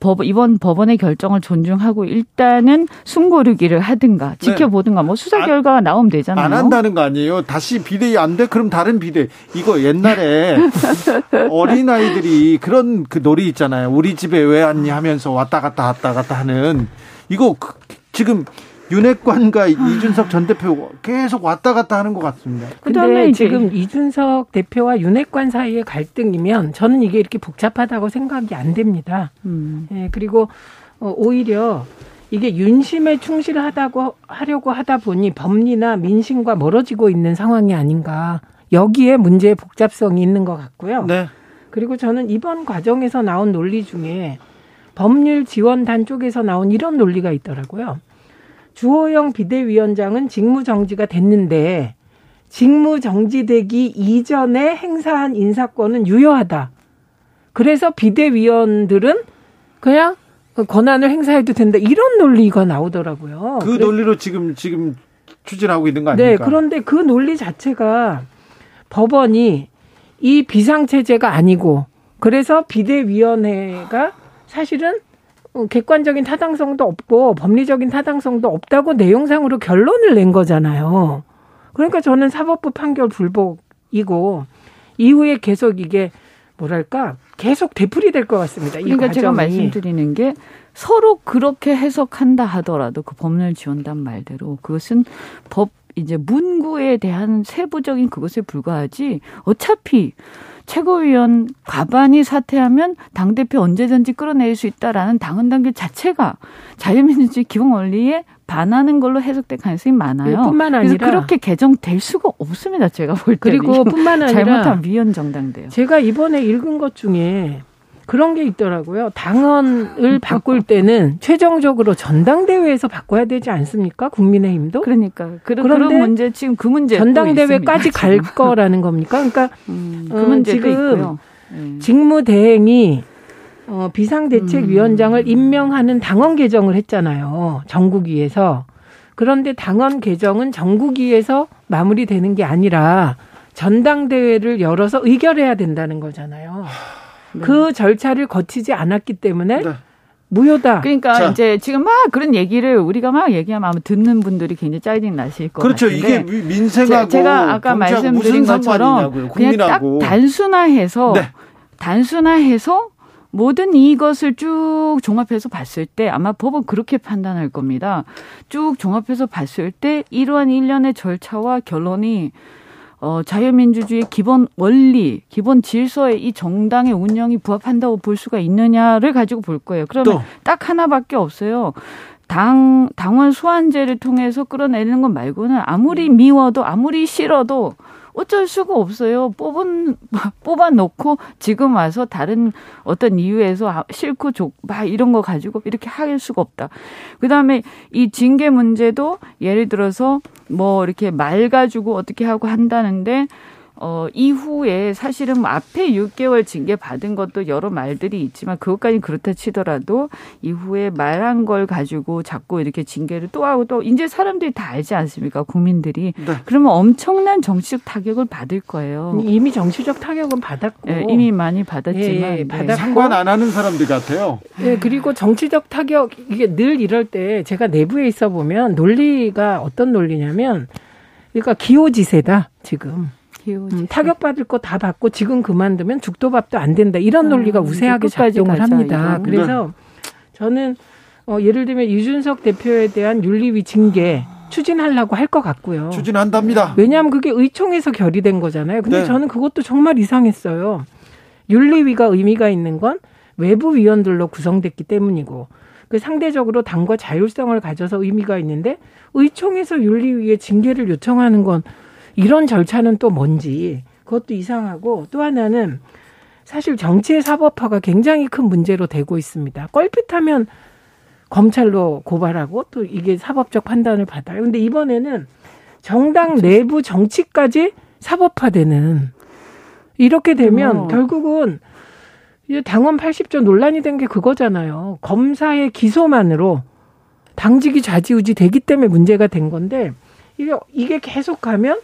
법, 이번 법원의 결정을 존중하고 일단은 숨고르기를 하든가 네. 지켜보든가 뭐 수사 안, 결과가 나오면 되잖아요. 안 한다는 거 아니에요. 다시 비대위 안 돼? 그럼 다른 비대. 이거 옛날에 어린아이들이 그런 그 놀이 있잖아요. 우리 집에 왜 왔니 하면서 왔다 갔다 왔다 갔다 하는 이거 그, 지금 윤핵관과 이준석 전 대표 계속 왔다 갔다 하는 것 같습니다. 그런데 지금 이준석 대표와 윤핵관 사이의 갈등이면 저는 이게 이렇게 복잡하다고 생각이 안 됩니다. 음. 예, 그리고 어, 오히려 이게 윤심에 충실하다고 하려고 하다 보니 법리나 민심과 멀어지고 있는 상황이 아닌가. 여기에 문제의 복잡성이 있는 것 같고요. 네. 그리고 저는 이번 과정에서 나온 논리 중에 법률 지원단 쪽에서 나온 이런 논리가 있더라고요. 주호영 비대위원장은 직무 정지가 됐는데 직무 정지되기 이전에 행사한 인사권은 유효하다. 그래서 비대위원들은 그냥 권한을 행사해도 된다. 이런 논리가 나오더라고요. 그 논리로 지금 지금 추진하고 있는 거 아닙니까? 네, 그런데 그 논리 자체가 법원이 이 비상체제가 아니고 그래서 비대위원회가 사실은 객관적인 타당성도 없고 법리적인 타당성도 없다고 내용상으로 결론을 낸 거잖아요. 그러니까 저는 사법부 판결 불복이고 이후에 계속 이게 뭐랄까 계속 되풀이 될 것 같습니다. 그러니까 제가 말씀드리는 게 서로 그렇게 해석한다 하더라도 그 법률 지원단 말대로 그것은 법 이제 문구에 대한 세부적인 그것에 불과하지 어차피 최고위원 가반이 사퇴하면 당대표 언제든지 끌어낼 수 있다라는 당헌 단계 자체가 자유민주주의 기본 원리에 반하는 걸로 해석될 가능성이 많아요. 네, 뿐만 아니라 그래서 그렇게 개정될 수가 없습니다. 제가 볼 때. 그리고 뿐만 아니라 잘못한 위헌 정당돼요. 제가 이번에 읽은 것 중에 그런 게 있더라고요. 당헌을 바꿀 때는 최종적으로 전당대회에서 바꿔야 되지 않습니까? 국민의힘도. 그러니까 그, 그런 문제 지금 그 문제 전당대회까지 갈 거라는 겁니까? 그러니까 음, 그 음, 지금 있고요. 네. 직무대행이 어, 비상대책위원장을 음. 임명하는 당원 개정을 했잖아요. 전국위에서. 그런데 당원 개정은 전국위에서 마무리되는 게 아니라 전당대회를 열어서 의결해야 된다는 거잖아요. 네. 그 절차를 거치지 않았기 때문에 네. 무효다. 그러니까 자. 이제 지금 막 그런 얘기를 우리가 막 얘기하면 아마 듣는 분들이 굉장히 짜증 나실 것 그렇죠. 같은데. 이게 민생하고 제 가 아까 말씀드린 것처럼 그냥 딱 단순화해서 네. 단순화해서 모든 이것을 쭉 종합해서 봤을 때 아마 법은 그렇게 판단할 겁니다. 쭉 종합해서 봤을 때 이러한 일련의 절차와 결론이 어, 자유민주주의 기본 원리, 기본 질서에 이 정당의 운영이 부합한다고 볼 수가 있느냐를 가지고 볼 거예요. 그러면 또. 딱 하나밖에 없어요. 당, 당원 소환제를 통해서 끌어내는 것 말고는 아무리 미워도 아무리 싫어도 어쩔 수가 없어요. 뽑은 뽑아 놓고 지금 와서 다른 어떤 이유에서 아, 싫고 좋막 이런 거 가지고 이렇게 할 수가 없다. 그다음에 이 징계 문제도 예를 들어서 뭐 이렇게 말 가지고 어떻게 하고 한다는데 어, 이후에 사실은 뭐 앞에 6개월 징계 받은 것도 여러 말들이 있지만 그것까지 그렇다 치더라도 이후에 말한 걸 가지고 자꾸 이렇게 징계를 또 하고 또 이제 사람들이 다 알지 않습니까? 국민들이. 네. 그러면 엄청난 정치적 타격을 받을 거예요. 이미 정치적 타격은 받았고. 네, 이미 많이 받았지만. 예, 예, 받았고. 상관 안 하는 사람들 같아요. 네, 그리고 정치적 타격, 이게 늘 이럴 때 제가 내부에 있어 보면 논리가 어떤 논리냐면 그러니까 기호지세다, 지금. 음, 타격받을 거 다 받고 지금 그만두면 죽도 밥도 안 된다. 이런 논리가 아, 우세하게 작동을 합니다. 이거. 그래서 저는 어, 예를 들면 이준석 대표에 대한 윤리위 징계 추진하려고 할 것 같고요. 추진한답니다. 왜냐하면 그게 의총에서 결의된 거잖아요. 근데 네. 저는 그것도 정말 이상했어요. 윤리위가 의미가 있는 건 외부 위원들로 구성됐기 때문이고 그 상대적으로 당과 자율성을 가져서 의미가 있는데 의총에서 윤리위에 징계를 요청하는 건 이런 절차는 또 뭔지 그것도 이상하고 또 하나는 사실 정치의 사법화가 굉장히 큰 문제로 되고 있습니다. 껄핏하면 검찰로 고발하고 또 이게 사법적 판단을 받아요. 근데 이번에는 정당 내부 정치까지 사법화되는 이렇게 되면 어. 결국은 이제 당원 80조 논란이 된 게 그거잖아요. 검사의 기소만으로 당직이 좌지우지 되기 때문에 문제가 된 건데 이게 이게 계속 가면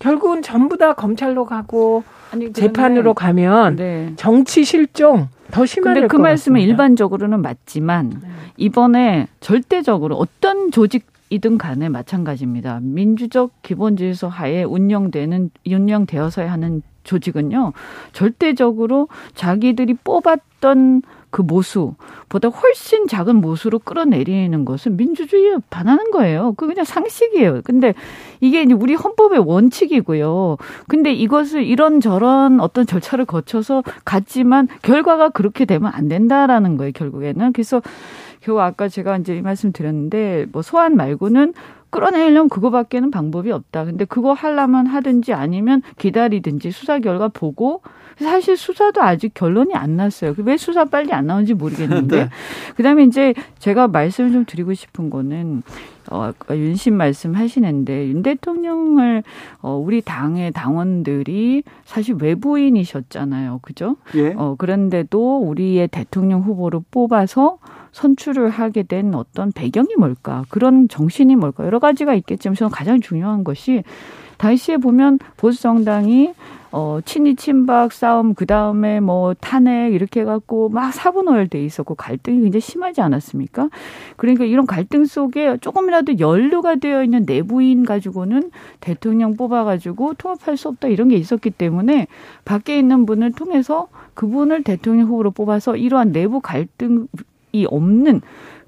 결국은 전부 다 검찰로 가고 아니, 재판으로 가면 네. 정치 실종 더 심할 그 말씀은 일반적으로는 맞지만 네. 이번에 절대적으로 어떤 조직 이든 간에 마찬가지입니다. 민주적 기본 질서 하에 운영되는 운영되어서야 하는 조직은요 절대적으로 자기들이 뽑았던 그 모수보다 훨씬 작은 모수로 끌어내리는 것은 민주주의에 반하는 거예요. 그 그냥 상식이에요. 근데 이게 이제 우리 헌법의 원칙이고요. 근데 이것을 이런 저런 어떤 절차를 거쳐서 갔지만 결과가 그렇게 되면 안 된다라는 거예요. 결국에는. 그래서 결국 아까 제가 이제 이 말씀 드렸는데 뭐 소환 말고는 끌어내려면 그거밖에는 방법이 없다. 근데 그거 하려면 하든지 아니면 기다리든지 수사 결과 보고 사실 수사도 아직 결론이 안 났어요. 왜 수사 빨리 안 나온지 모르겠는데. 네. 그다음에 이제 제가 말씀을 좀 드리고 싶은 거는 어, 윤심 말씀하시는데 윤 대통령을 어, 우리 당의 당원들이 사실 외부인이셨잖아요, 그죠? 예. 어, 그런데도 우리의 대통령 후보를 뽑아서 선출을 하게 된 어떤 배경이 뭘까? 그런 정신이 뭘까? 여러 가지가 있겠지만 저는 가장 중요한 것이 다시에 보면 보수 정당이 어, 친이 친박 싸움, 그 다음에 뭐 탄핵 이렇게 해갖고 막 사분오열 돼 있었고 갈등이 굉장히 심하지 않았습니까? 그러니까 이런 갈등 속에 조금이라도 연루가 되어 있는 내부인 가지고는 대통령 뽑아가지고 통합할 수 없다 이런 게 있었기 때문에 밖에 있는 분을 통해서 그분을 대통령 후보로 뽑아서 이러한 내부 갈등이 없는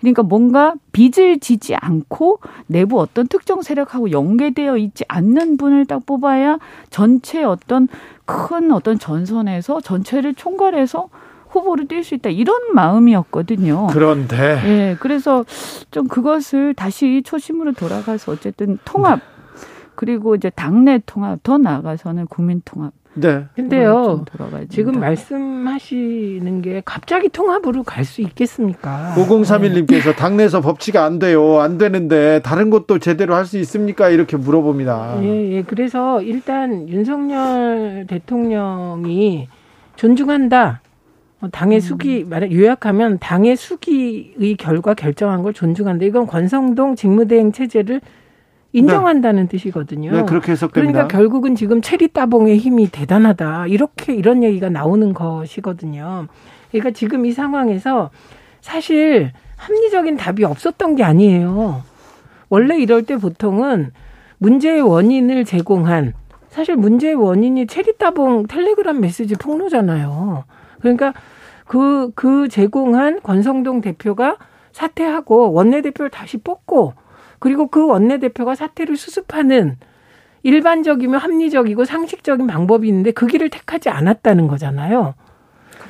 그러니까 뭔가 빚을 지지 않고 내부 어떤 특정 세력하고 연계되어 있지 않는 분을 딱 뽑아야 전체 어떤 큰 어떤 전선에서 전체를 총괄해서 후보를 뛸수 있다 이런 마음이었거든요. 그런데 예, 그래서 좀 그것을 다시 초심으로 돌아가서 어쨌든 통합 그리고 이제 당내 통합 더 나아가서는 국민 통합 네. 근데요. 지금 말씀하시는 게 갑자기 통합으로 갈 수 있겠습니까? 5031님께서 당내에서 법치가 안 돼요. 안 되는데 다른 것도 제대로 할 수 있습니까? 이렇게 물어봅니다. 예, 예. 그래서 일단 윤석열 대통령이 존중한다. 어, 당의 음. 수기 말해 요약하면 당의 수기의 결과 결정한 걸 존중한다. 이건 권성동 직무대행 체제를 인정한다는 네. 뜻이거든요. 네, 그렇게 해석됩니다. 그러니까 결국은 지금 체리 따봉의 힘이 대단하다. 이렇게 이런 얘기가 나오는 것이거든요. 그러니까 지금 이 상황에서 사실 합리적인 답이 없었던 게 아니에요. 원래 이럴 때 보통은 문제의 원인을 제공한 사실 문제의 원인이 체리 따봉 텔레그램 메시지 폭로잖아요. 그러니까 그, 그 제공한 권성동 대표가 사퇴하고 원내대표를 다시 뽑고 그리고 그 원내대표가 사퇴를 수습하는 일반적이며 합리적이고 상식적인 방법이 있는데 그 길을 택하지 않았다는 거잖아요.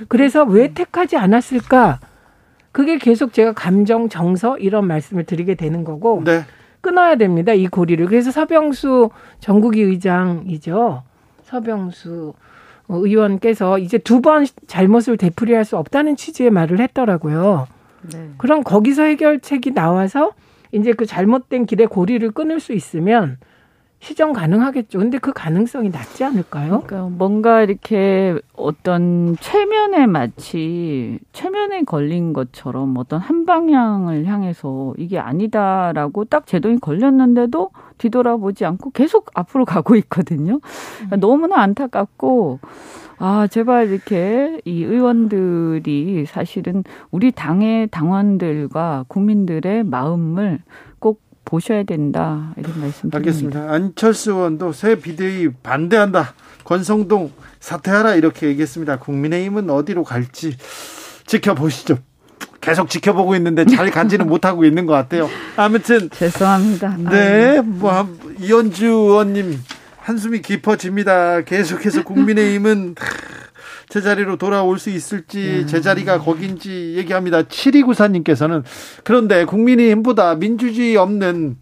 그래서 왜 택하지 않았을까? 그게 계속 제가 감정, 정서 이런 말씀을 드리게 되는 거고 네. 끊어야 됩니다. 이 고리를. 그래서 서병수 전국위 의장이죠. 서병수 의원께서 이제 두 번 잘못을 되풀이할 수 없다는 취지의 말을 했더라고요. 네. 그럼 거기서 해결책이 나와서 이제 그 잘못된 길의 고리를 끊을 수 있으면 시정 가능하겠죠. 근데 그 가능성이 낮지 않을까요? 그러니까 뭔가 이렇게 어떤 최면에 마치 최면에 걸린 것처럼 어떤 한 방향을 향해서 이게 아니다라고 딱 제동이 걸렸는데도 뒤돌아보지 않고 계속 앞으로 가고 있거든요. 그러니까 너무나 안타깝고 아, 제발 이렇게 이 의원들이 사실은 우리 당의 당원들과 국민들의 마음을 꼭 보셔야 된다. 이런 말씀 드립니다. 알겠습니다. 안철수 의원도 새 비대위 반대한다. 권성동 사퇴하라 이렇게 얘기했습니다. 국민의힘은 어디로 갈지 지켜보시죠. 계속 지켜보고 있는데 잘 간지는 못하고 있는 것 같아요. 아무튼 죄송합니다. 네, 뭐 이현주 의원님 한숨이 깊어집니다. 계속해서 국민의힘은 제자리로 돌아올 수 있을지 제자리가 거긴지 얘기합니다. 7294님께서는 그런데 국민의힘보다 민주주의 없는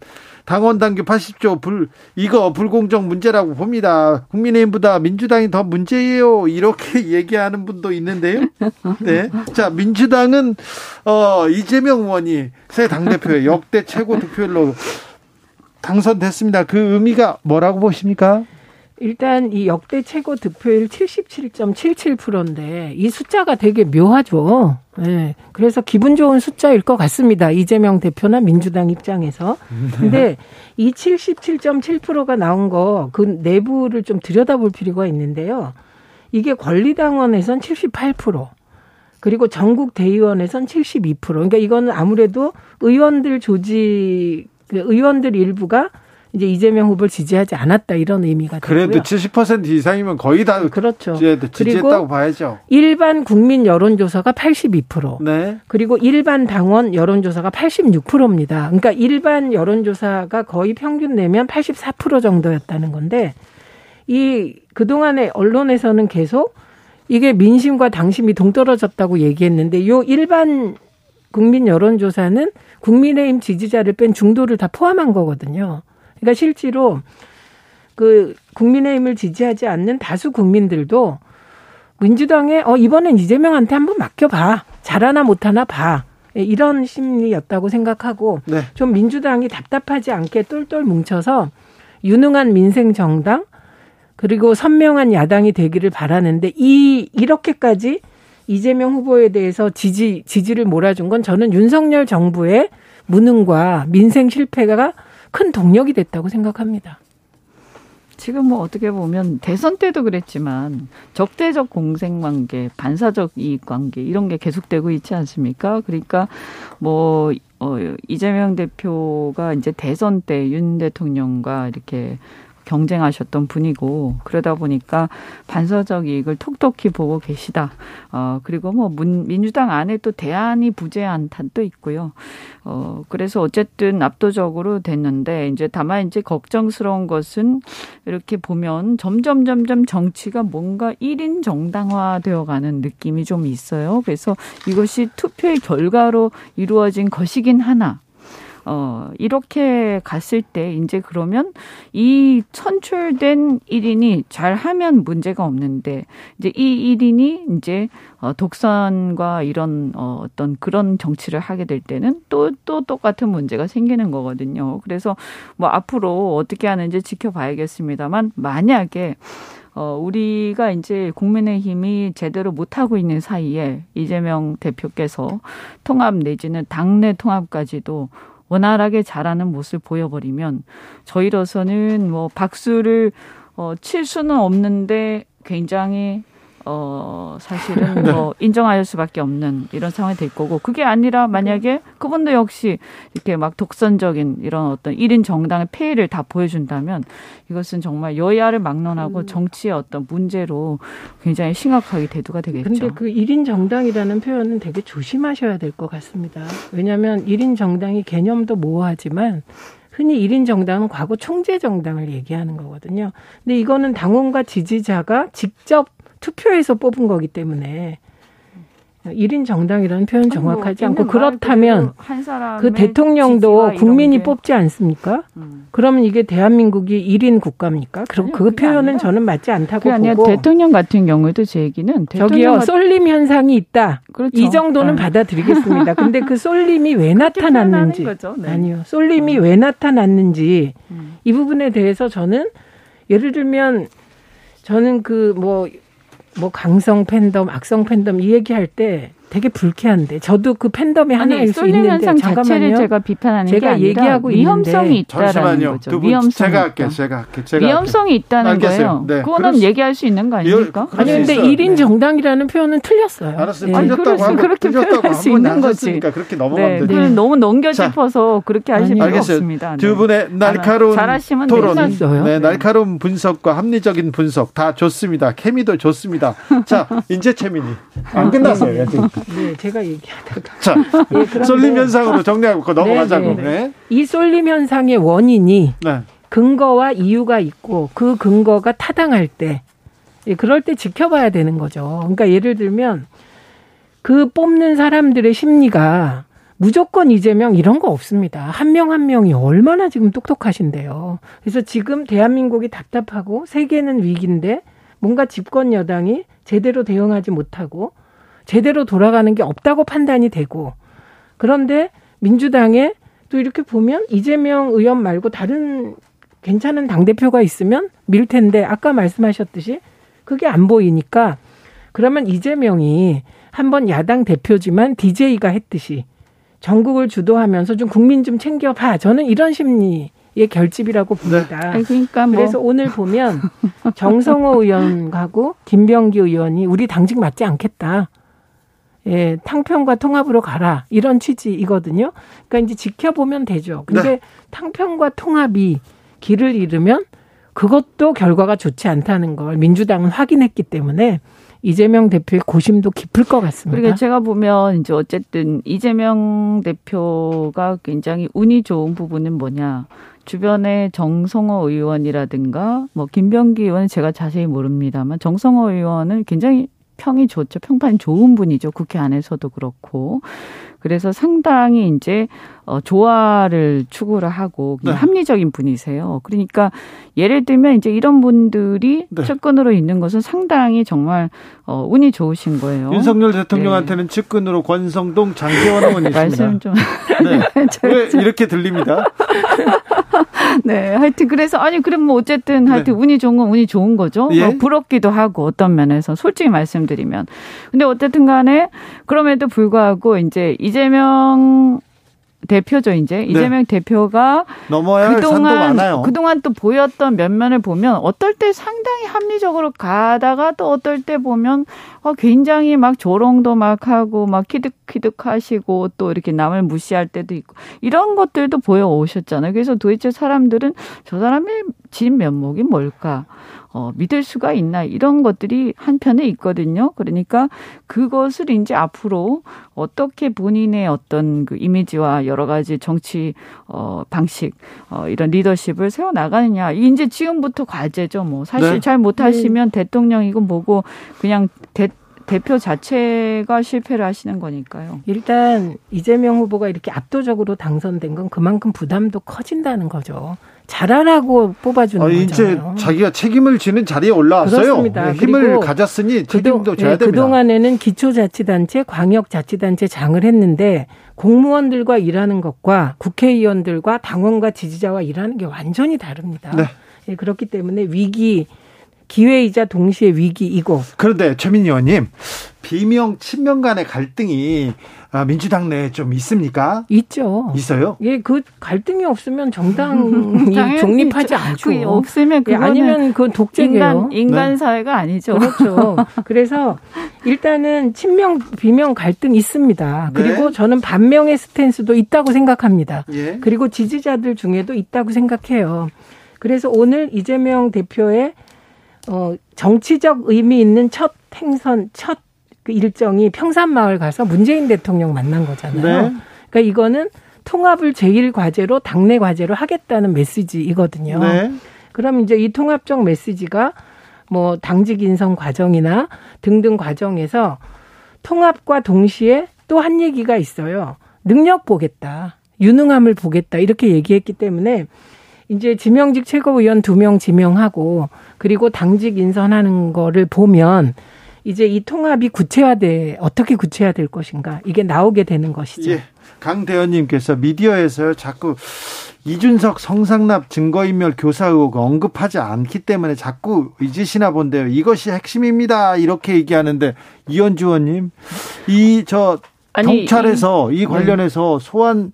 당원 당규 80조 불 이거 불공정 문제라고 봅니다. 국민의힘보다 민주당이 더 문제예요. 이렇게 얘기하는 분도 있는데요. 네. 자, 민주당은 어 이재명 의원이 새 당 대표의 역대 최고 득표율로 당선됐습니다. 그 의미가 뭐라고 보십니까? 일단 이 역대 최고 득표율 77.77%인데 이 숫자가 되게 묘하죠. 네. 그래서 기분 좋은 숫자일 것 같습니다. 이재명 대표나 민주당 입장에서. 근데 이 77.7%가 나온 거 그 내부를 좀 들여다볼 필요가 있는데요. 이게 권리당원에선 78%. 그리고 전국 대의원에선 72%. 그러니까 이거는 아무래도 의원들 조직 그 의원들 일부가 이제 이재명 후보를 지지하지 않았다 이런 의미가 되고요. 그래도 70% 이상이면 거의 다 그렇죠. 지지했다고 봐야죠. 일반 국민 여론 조사가 82%. 네. 그리고 일반 당원 여론 조사가 86%입니다. 그러니까 일반 여론 조사가 거의 평균 내면 84% 정도였다는 건데 이 그동안에 언론에서는 계속 이게 민심과 당심이 동떨어졌다고 얘기했는데 요 일반 국민 여론 조사는 국민의힘 지지자를 뺀 중도를 다 포함한 거거든요. 그러니까 실제로 그 국민의힘을 지지하지 않는 다수 국민들도 민주당에 어 이번엔 이재명한테 한번 맡겨봐 잘하나 못하나 봐 예, 이런 심리였다고 생각하고 네. 좀 민주당이 답답하지 않게 똘똘 뭉쳐서 유능한 민생 정당 그리고 선명한 야당이 되기를 바라는데 이 이렇게까지 이재명 후보에 대해서 지지 지지를 몰아준 건 저는 윤석열 정부의 무능과 민생 실패가 큰 동력이 됐다고 생각합니다. 지금 뭐 어떻게 보면 대선 때도 그랬지만 적대적 공생 관계, 반사적 이익 관계 이런 게 계속되고 있지 않습니까? 그러니까 뭐 어, 이재명 대표가 이제 대선 때 윤 대통령과 이렇게 경쟁하셨던 분이고 그러다 보니까 반사적 이익을 톡톡히 보고 계시다. 어 그리고 뭐 문, 민주당 안에 또 대안이 부재한 탓도 있고요. 어 그래서 어쨌든 압도적으로 됐는데 이제 다만 이제 걱정스러운 것은 이렇게 보면 점점 점점 정치가 뭔가 1인 정당화 되어 가는 느낌이 좀 있어요. 그래서 이것이 투표의 결과로 이루어진 것이긴 하나 어, 이렇게 갔을 때 이제 그러면 이 선출된 1인이 잘 하면 문제가 없는데 이제 이 1인이 이제 어, 독선과 이런 어, 어떤 그런 정치를 하게 될 때는 또, 또 똑같은 문제가 생기는 거거든요. 그래서 뭐 앞으로 어떻게 하는지 지켜봐야겠습니다만 만약에 어, 우리가 이제 국민의힘이 제대로 못하고 있는 사이에 이재명 대표께서 통합 내지는 당내 통합까지도 원활하게 잘하는 모습을 보여버리면 저희로서는 뭐 박수를 어, 칠 수는 없는데 굉장히 어, 사실은 네. 뭐 인정할 수밖에 없는 이런 상황이 될 거고 그게 아니라 만약에 그분도 역시 이렇게 막 독선적인 이런 어떤 1인 정당의 폐해를 다 보여준다면 이것은 정말 여야를 막론하고 음. 정치의 어떤 문제로 굉장히 심각하게 대두가 되겠죠. 근데 그 1인 정당이라는 표현은 되게 조심하셔야 될 것 같습니다. 왜냐하면 1인 정당이 개념도 모호하지만 흔히 1인 정당은 과거 총재 정당을 얘기하는 거거든요. 근데 이거는 당원과 지지자가 직접 투표해서 뽑은 거기 때문에 1인 정당이라는 표현 은 정확하지 않고 그렇다면 그 대통령도 국민이 뽑지 않습니까? 음. 그러면 이게 대한민국이 1인 국가입니까? 그럼 아니요, 그 표현은 아니라 저는 맞지 않다고 그게 아니라 보고 대통령 같은 경우에도 제 얘기는 저기요 같- 쏠림 현상이 있다. 그렇죠. 이 정도는 네. 받아들이겠습니다. 근데 그 쏠림이 왜 나타났는지. 네. 아니요 쏠림이 왜 나타났는지 음. 이 부분에 대해서 저는 예를 들면 저는 그뭐 뭐 강성 팬덤, 악성 팬덤 이 얘기할 때 되게 불쾌한데 저도 그 팬덤이 하나일 아니 수 있는데 현상 자체를 잠깐만요. 제가 비판하는 게 제가 아니라 얘기하고 위험성이 있다라는 잠시만요. 거죠. 두분 위험성이 제가 있다. 할게요. 제가 할게요. 제가 위험성이 있다는 알겠어요. 거예요. 네, 그거는 그럴 수- 얘기할 수 있는 거 아닙니까? 그럴 아니 수 근데 있어요. 일 1인 네. 정당이라는 표현은 틀렸어요. 알았어요. 예. 아니, 틀렸다고 그럴 수- 하고 그렇게 표현할 수 있는 거지. 그렇게 넘어가면 네, 너무 넘겨 짚어서 그렇게 하실 필요 알겠어요. 없습니다. 두 네. 분의 날카로운 토론, 되죠. 네, 날카로운 분석과 합리적인 분석 다 좋습니다. 케미도 좋습니다. 자, 이제 최민희 안 끝났어요. 네, 제가 얘기하다가 자, 예, 그런데 쏠림 현상으로 정리하고 그거 넘어가자고. 네, 네, 네, 네. 이 쏠림 현상의 원인이 네. 근거와 이유가 있고 그 근거가 타당할 때 예, 그럴 때 지켜봐야 되는 거죠. 그러니까 예를 들면 그 뽑는 사람들의 심리가 무조건 이재명 이런 거 없습니다. 한명한 명이 얼마나 지금 똑똑하신데요. 그래서 지금 대한민국이 답답하고 세계는 위기인데 뭔가 집권 여당이 제대로 대응하지 못하고 제대로 돌아가는 게 없다고 판단이 되고 그런데 민주당에 또 이렇게 보면 이재명 의원 말고 다른 괜찮은 당대표가 있으면 밀 텐데 아까 말씀하셨듯이 그게 안 보이니까 그러면 이재명이 한번 야당 대표지만 DJ가 했듯이 전국을 주도하면서 좀 국민 좀 챙겨봐. 저는 이런 심리의 결집이라고 봅니다. 아니, 그러니까 뭐 그래서 오늘 보면 정성호 의원하고 김병기 의원이 우리 당직 맞지 않겠다. 예, 탕평과 통합으로 가라. 이런 취지이거든요. 그러니까 이제 지켜보면 되죠. 근데 네. 탕평과 통합이 길을 잃으면 그것도 결과가 좋지 않다는 걸 민주당은 확인했기 때문에 이재명 대표의 고심도 깊을 것 같습니다. 그러니까 제가 보면 이제 어쨌든 이재명 대표가 굉장히 운이 좋은 부분은 뭐냐. 주변에 정성호 의원이라든가 뭐 김병기 의원은 제가 자세히 모릅니다만 정성호 의원은 굉장히 평이 좋죠. 평판이 좋은 분이죠. 국회 안에서도 그렇고. 그래서 상당히 이제 어 조화를 추구를 하고 네. 합리적인 분이세요. 그러니까 예를 들면 이제 이런 분들이 네. 측근으로 있는 것은 상당히 정말 어 운이 좋으신 거예요. 윤석열 대통령한테는 네. 측근으로 권성동 장재원 의원이 있습니다. 말씀 좀 네. 왜 이렇게 들립니다? 네, 하여튼 그래서 아니 그럼 뭐 어쨌든 하여튼 네. 운이 좋은 건 운이 좋은 거죠. 예? 뭐 부럽기도 하고 어떤 면에서 솔직히 말씀드리면. 근데 어쨌든 간에 그럼에도 불구하고 이제 이재명 대표죠 이제 네. 이재명 대표가 넘어야 그동안 그동안 또 보였던 면면을 보면 어떨 때 상당히 합리적으로 가다가 또 어떨 때 보면 어 굉장히 막 조롱도 막 하고 막 키득키득하시고 또 이렇게 남을 무시할 때도 있고 이런 것들도 보여 오셨잖아요. 그래서 도대체 사람들은 저 사람의 진 면목이 뭘까? 어, 믿을 수가 있나 이런 것들이 한편에 있거든요. 그러니까 그것을 이제 앞으로 어떻게 본인의 어떤 그 이미지와 여러 가지 정치 어, 방식 어, 이런 리더십을 세워 나가느냐 이제 지금부터 과제죠. 뭐 사실 네. 잘 못하시면 네. 대통령이고 뭐고 그냥 대, 대표 자체가 실패를 하시는 거니까요. 일단 이재명 후보가 이렇게 압도적으로 당선된 건 그만큼 부담도 커진다는 거죠. 잘하라고 뽑아주는 거잖아요. 이제 자기가 책임을 지는 자리에 올라왔어요. 그렇습니다. 네, 힘을 가졌으니 책임도 져야 네, 됩니다. 그동안에는 기초자치단체, 광역자치단체 장을 했는데 공무원들과 일하는 것과 국회의원들과 당원과 지지자와 일하는 게 완전히 다릅니다. 네. 네, 그렇기 때문에 위기 기회이자 동시에 위기이고. 그런데 최민희 의원님 비명 친명 간의 갈등이 아, 민주당 내에 좀 있습니까? 있죠. 있어요? 예, 그 갈등이 없으면 정당이 종립하지 않죠. 없으면 그 아니면 그 독재예요. 인간, 인간 네. 사회가 아니죠. 그렇죠. 그래서 일단은 친명 비명 갈등 있습니다. 네. 그리고 저는 반명의 스탠스도 있다고 생각합니다. 예. 그리고 지지자들 중에도 있다고 생각해요. 그래서 오늘 이재명 대표의 어, 정치적 의미 있는 첫 행선, 첫 그 일정이 평산마을 가서 문재인 대통령 만난 거잖아요. 네. 그러니까 이거는 통합을 제일 과제로 당내 과제로 하겠다는 메시지이거든요. 네. 그럼 이제 이 통합적 메시지가 뭐 당직 인선 과정이나 등등 과정에서 통합과 동시에 또 한 얘기가 있어요. 능력 보겠다. 유능함을 보겠다. 이렇게 얘기했기 때문에 이제 지명직 최고위원 두 명 지명하고 그리고 당직 인선하는 거를 보면 이제 이 통합이 구체화돼 어떻게 구체화될 것인가 이게 나오게 되는 것이죠. 예. 강대현님께서 미디어에서 자꾸 이준석 성상납 증거인멸 교사 의혹 언급하지 않기 때문에 자꾸 잊으시나 본데요. 이것이 핵심입니다. 이렇게 얘기하는데 이현주 의원님 이 저 경찰에서 이, 이 관련해서 소환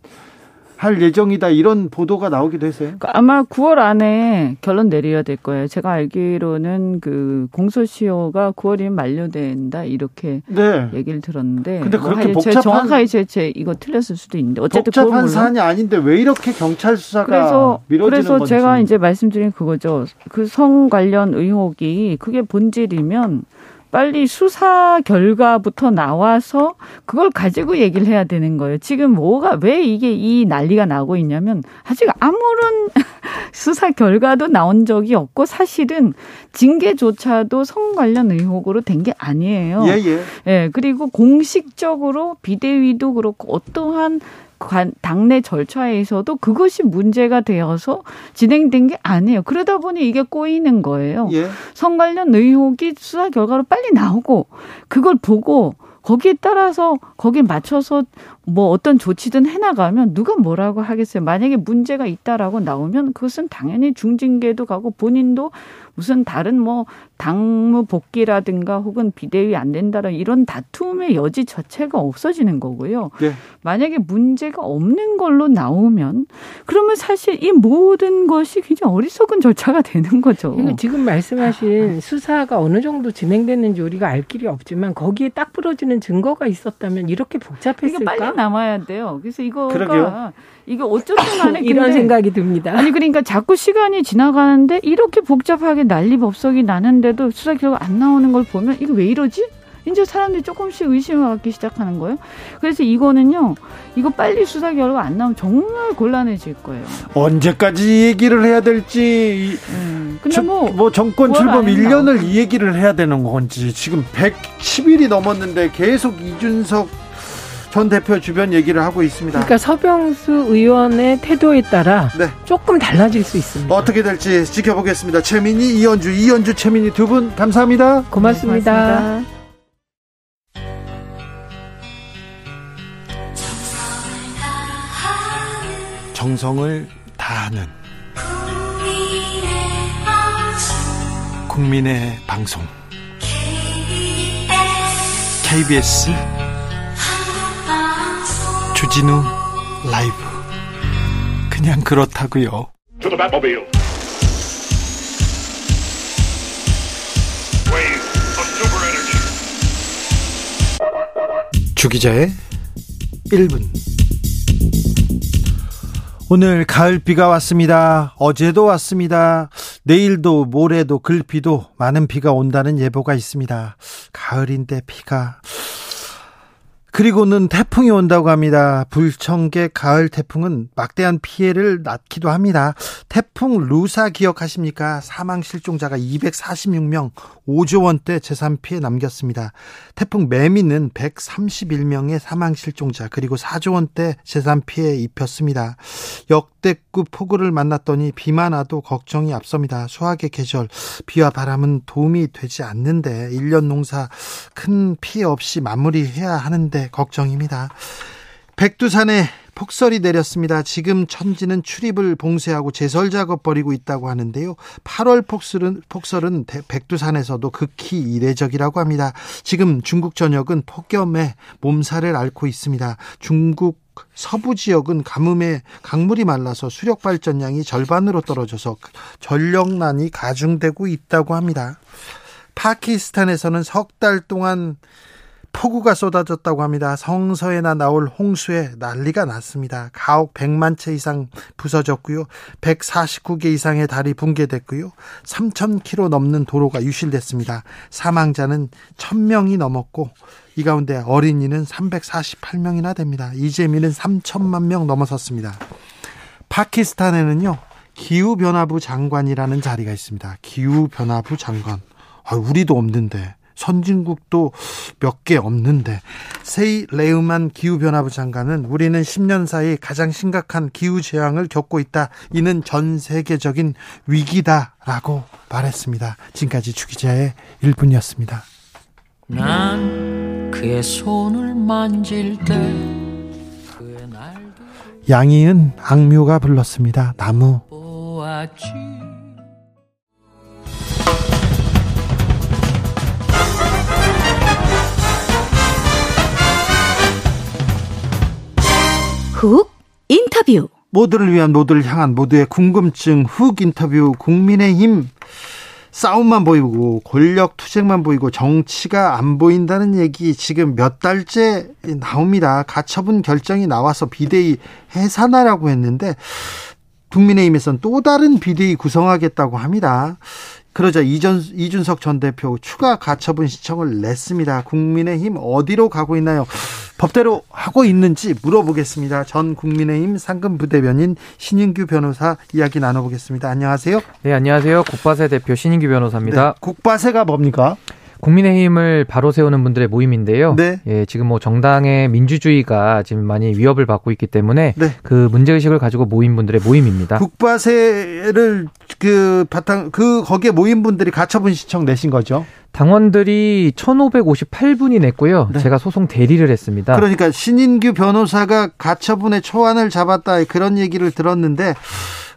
할 예정이다 이런 보도가 나오기도 했어요. 그러니까 아마 9월 안에 결론 내려야 될 거예요. 제가 알기로는 그 공소시효가 9월이면 만료된다 이렇게 네. 얘기를 들었는데. 근데 뭐 그렇게 복잡한 정확하게 제, 제 이거 틀렸을 수도 있는데 어쨌든 복잡한 사안이 아닌데 왜 이렇게 경찰 수사가 그래서 그래서 건지. 제가 이제 말씀드린 그거죠. 그 성 관련 의혹이 그게 본질이면 빨리 수사 결과부터 나와서 그걸 가지고 얘기를 해야 되는 거예요. 지금 뭐가 왜 이게 이 난리가 나고 있냐면 아직 아무런 수사 결과도 나온 적이 없고 사실은 징계조차도 성 관련 의혹으로 된 게 아니에요. 예, 예. 예, 그리고 공식적으로 비대위도 그렇고 어떠한 당내 절차에서도 그것이 문제가 되어서 진행된 게 아니에요. 그러다 보니 이게 꼬이는 거예요. 예. 성 관련 의혹이 수사 결과로 빨리 나오고 그걸 보고 거기에 따라서 거기에 맞춰서 뭐 어떤 조치든 해나가면 누가 뭐라고 하겠어요. 만약에 문제가 있다라고 나오면 그것은 당연히 중징계도 가고 본인도 무슨 다른 뭐 당무 복귀라든가 혹은 비대위 안 된다라 이런 다툼의 여지 자체가 없어지는 거고요. 네. 만약에 문제가 없는 걸로 나오면 그러면 사실 이 모든 것이 굉장히 어리석은 절차가 되는 거죠. 지금 말씀하신 수사가 어느 정도 진행됐는지 우리가 알 길이 없지만 거기에 딱 부러지는 증거가 있었다면 이렇게 복잡했을까? 빨리 남아야 돼요. 그래서 이거가 그러게요. 이게 어쨌든 간에 이런 생각이 듭니다. 아니 그러니까 자꾸 시간이 지나가는데 이렇게 복잡하게 난리법석이 나는데도 수사 결과 안 나오는 걸 보면 이거 왜 이러지? 이제 사람들이 조금씩 의심을 갖기 시작하는 거예요. 그래서 이거는요, 이거 빨리 수사 결과 안 나오면 정말 gon란해질 거예요. 언제까지 얘기를 해야 될지. 음. 근데 저, 뭐, 뭐 정권 뭘 출범 안 1년을 이 얘기를 해야 되는 건지 지금 110일이 넘었는데 계속 이준석 전 대표 주변 얘기를 하고 있습니다. 그러니까 서병수 의원의 태도에 따라 네. 조금 달라질 수 있습니다. 어떻게 될지 지켜보겠습니다. 최민희, 이현주, 이현주, 최민희 두 분 감사합니다. 고맙습니다. 고맙습니다. 정성을 다하는 국민의 방송 KBS 주진우 라이브 그냥 그렇다고요. 주기자의 1분 오늘 가을비가 왔습니다. 어제도 왔습니다. 내일도 모레도 글비도 많은 비가 온다는 예보가 있습니다. 가을인데 비가 그리고는 태풍이 온다고 합니다. 불청객 가을 태풍은 막대한 피해를 낳기도 합니다. 태풍 루사 기억하십니까? 사망 실종자가 246명, 5조 원대 재산 피해 남겼습니다. 태풍 매미는 131명의 사망 실종자, 그리고 4조 원대 재산 피해 입혔습니다. 역대급 폭우를 만났더니 비만 와도 걱정이 앞섭니다. 수학의 계절, 비와 바람은 도움이 되지 않는데 1년 농사 큰 피해 없이 마무리해야 하는데 걱정입니다. 백두산에 폭설이 내렸습니다. 지금 천지는 출입을 봉쇄하고 제설 작업 벌이고 있다고 하는데요. 8월 폭설은, 폭설은 백두산에서도 극히 이례적이라고 합니다. 지금 중국 전역은 폭염에 몸살을 앓고 있습니다. 중국 서부 지역은 가뭄에 강물이 말라서 수력 발전량이 절반으로 떨어져서 전력난이 가중되고 있다고 합니다. 파키스탄에서는 석 달 동안 폭우가 쏟아졌다고 합니다. 성서에나 나올 홍수에 난리가 났습니다. 가옥 100만 채 이상 부서졌고요. 149개 이상의 달이 붕괴됐고요. 3,000km 넘는 도로가 유실됐습니다. 사망자는 1,000명이 넘었고 이 가운데 어린이는 348명이나 됩니다. 이재민은 3천만 명 넘어섰습니다. 파키스탄에는요. 기후변화부 장관이라는 자리가 있습니다. 기후변화부 장관. 아, 우리도 없는데. 선진국도 몇 개 없는데 세이 레우만 기후변화부 장관은 우리는 10년 사이 가장 심각한 기후 재앙을 겪고 있다. 이는 전 세계적인 위기다라고 말했습니다. 지금까지 주기자의 1분이었습니다. 난 그의 손을 만질 때 그의 날도 양이은 악뮤가 불렀습니다. 나무 보았지 훅 인터뷰. 모두를 위한 모두를 향한 모두의 궁금증 훅 인터뷰 국민의힘 싸움만 보이고 권력 투쟁만 보이고 정치가 안 보인다는 얘기 지금 몇 달째 나옵니다. 가처분 결정이 나와서 비대위 해산하라고 했는데 국민의힘에서는 또 다른 비대위 구성하겠다고 합니다. 그러자 이전, 이준석 전 대표 추가 가처분 신청을 냈습니다. 국민의힘 어디로 가고 있나요? 법대로 하고 있는지 물어보겠습니다. 전 국민의힘 상금 부대변인 신인규 변호사 이야기 나눠보겠습니다. 안녕하세요. 네, 안녕하세요. 국바세 대표 신인규 변호사입니다. 네, 국바세가 뭡니까? 국민의힘을 바로 세우는 분들의 모임인데요. 네. 예, 지금 뭐 정당의 민주주의가 지금 많이 위협을 받고 있기 때문에 네. 그 문제 의식을 가지고 모인 분들의 모임입니다. 국바세를 그 바탕 그 거기에 모인 분들이 가처분 신청 내신 거죠. 당원들이 1,558분이 냈고요. 네. 제가 소송 대리를 했습니다. 그러니까 신인규 변호사가 가처분의 초안을 잡았다 그런 얘기를 들었는데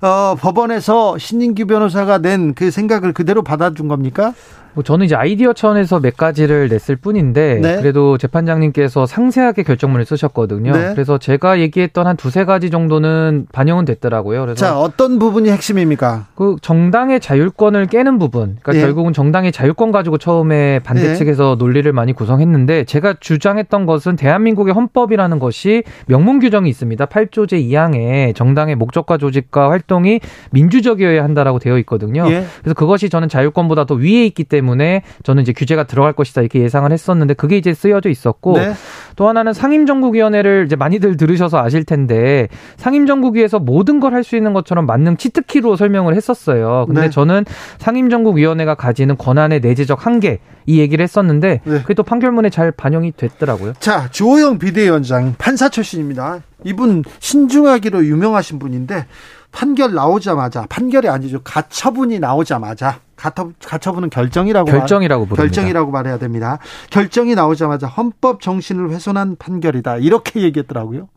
어, 법원에서 신인규 변호사가 낸 그 생각을 그대로 받아준 겁니까? 뭐 저는 이제 아이디어 차원에서 몇 가지를 냈을 뿐인데 네. 그래도 재판장님께서 상세하게 결정문을 쓰셨거든요. 네. 그래서 제가 얘기했던 한 두세 가지 정도는 반영은 됐더라고요. 그래서 자, 어떤 부분이 핵심입니까? 그 정당의 자율권을 깨는 부분, 그러니까 예. 결국은 정당의 자율권 가지고 처음에 반대 예. 측에서 논리를 많이 구성했는데 제가 주장했던 것은 대한민국의 헌법이라는 것이 명문 규정이 있습니다. 8조 제 2항에 정당의 목적과 조직과 활동 이 민주적이어야 한다라고 되어 있거든요. 예. 그래서 그것이 저는 자율권보다 더 위에 있기 때문에 때문에 저는 이제 규제가 들어갈 것이다 이렇게 예상을 했었는데 그게 이제 쓰여져 있었고 네. 또 하나는 상임정국위원회를 이제 많이들 들으셔서 아실 텐데 상임정국위에서 모든 걸 할 수 있는 것처럼 만능 치트키로 설명을 했었어요. 근데 네. 저는 상임정국위원회가 가지는 권한의 내재적 한계 이 얘기를 했었는데 네. 그게 또 판결문에 잘 반영이 됐더라고요. 자, 주호영 비대위원장 판사 출신입니다. 이분 신중하기로 유명하신 분인데 판결 나오자마자 판결이 아니죠. 가처분이 나오자마자 가처, 가처분은 결정이라고 결정이라고 부릅니다. 결정이라고 말해야 됩니다. 결정이 나오자마자 헌법 정신을 훼손한 판결이다. 이렇게 얘기했더라고요.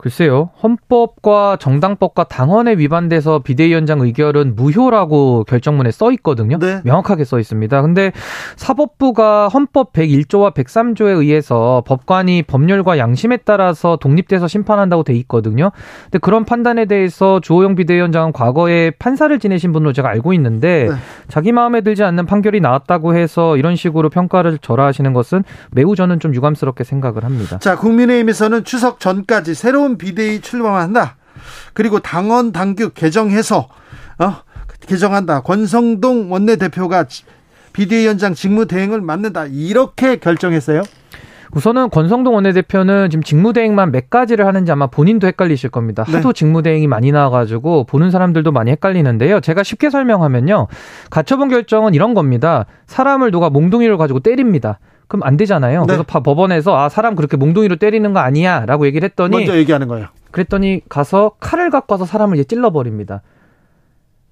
글쎄요. 헌법과 정당법과 당헌에 위반돼서 비대위원장 의결은 무효라고 결정문에 써 있거든요. 네. 명확하게 써 있습니다. 근데 사법부가 헌법 101조와 103조에 의해서 법관이 법률과 양심에 따라서 독립돼서 심판한다고 돼 있거든요. 근데 그런 판단에 대해서 주호영 비대위원장은 과거에 판사를 지내신 분으로 제가 알고 있는데 네. 자기 마음에 들지 않는 판결이 나왔다고 해서 이런 식으로 평가를 절하하시는 것은 매우 저는 좀 유감스럽게 생각을 합니다. 자, 국민의힘에서는 추석 전까지 새로운 비대위 출범한다. 그리고 당원 당규 개정해서 어, 개정한다. 권성동 원내대표가 지- 비대위원장 직무 대행을 맡는다. 이렇게 결정했어요. 우선은 권성동 원내대표는 지금 직무대행만 몇 가지를 하는지 아마 본인도 헷갈리실 겁니다. 네. 하도 직무대행이 많이 나와가지고 보는 사람들도 많이 헷갈리는데요. 제가 쉽게 설명하면요. 가처분 결정은 이런 겁니다. 사람을 누가 몽둥이를 가지고 때립니다. 그럼 안 되잖아요. 네. 그래서 파- 법원에서 아 사람 그렇게 몽둥이로 때리는 거 아니야라고 얘기를 했더니 먼저 얘기하는 거예요. 그랬더니 가서 칼을 갖고 와서 사람을 이제 찔러 버립니다.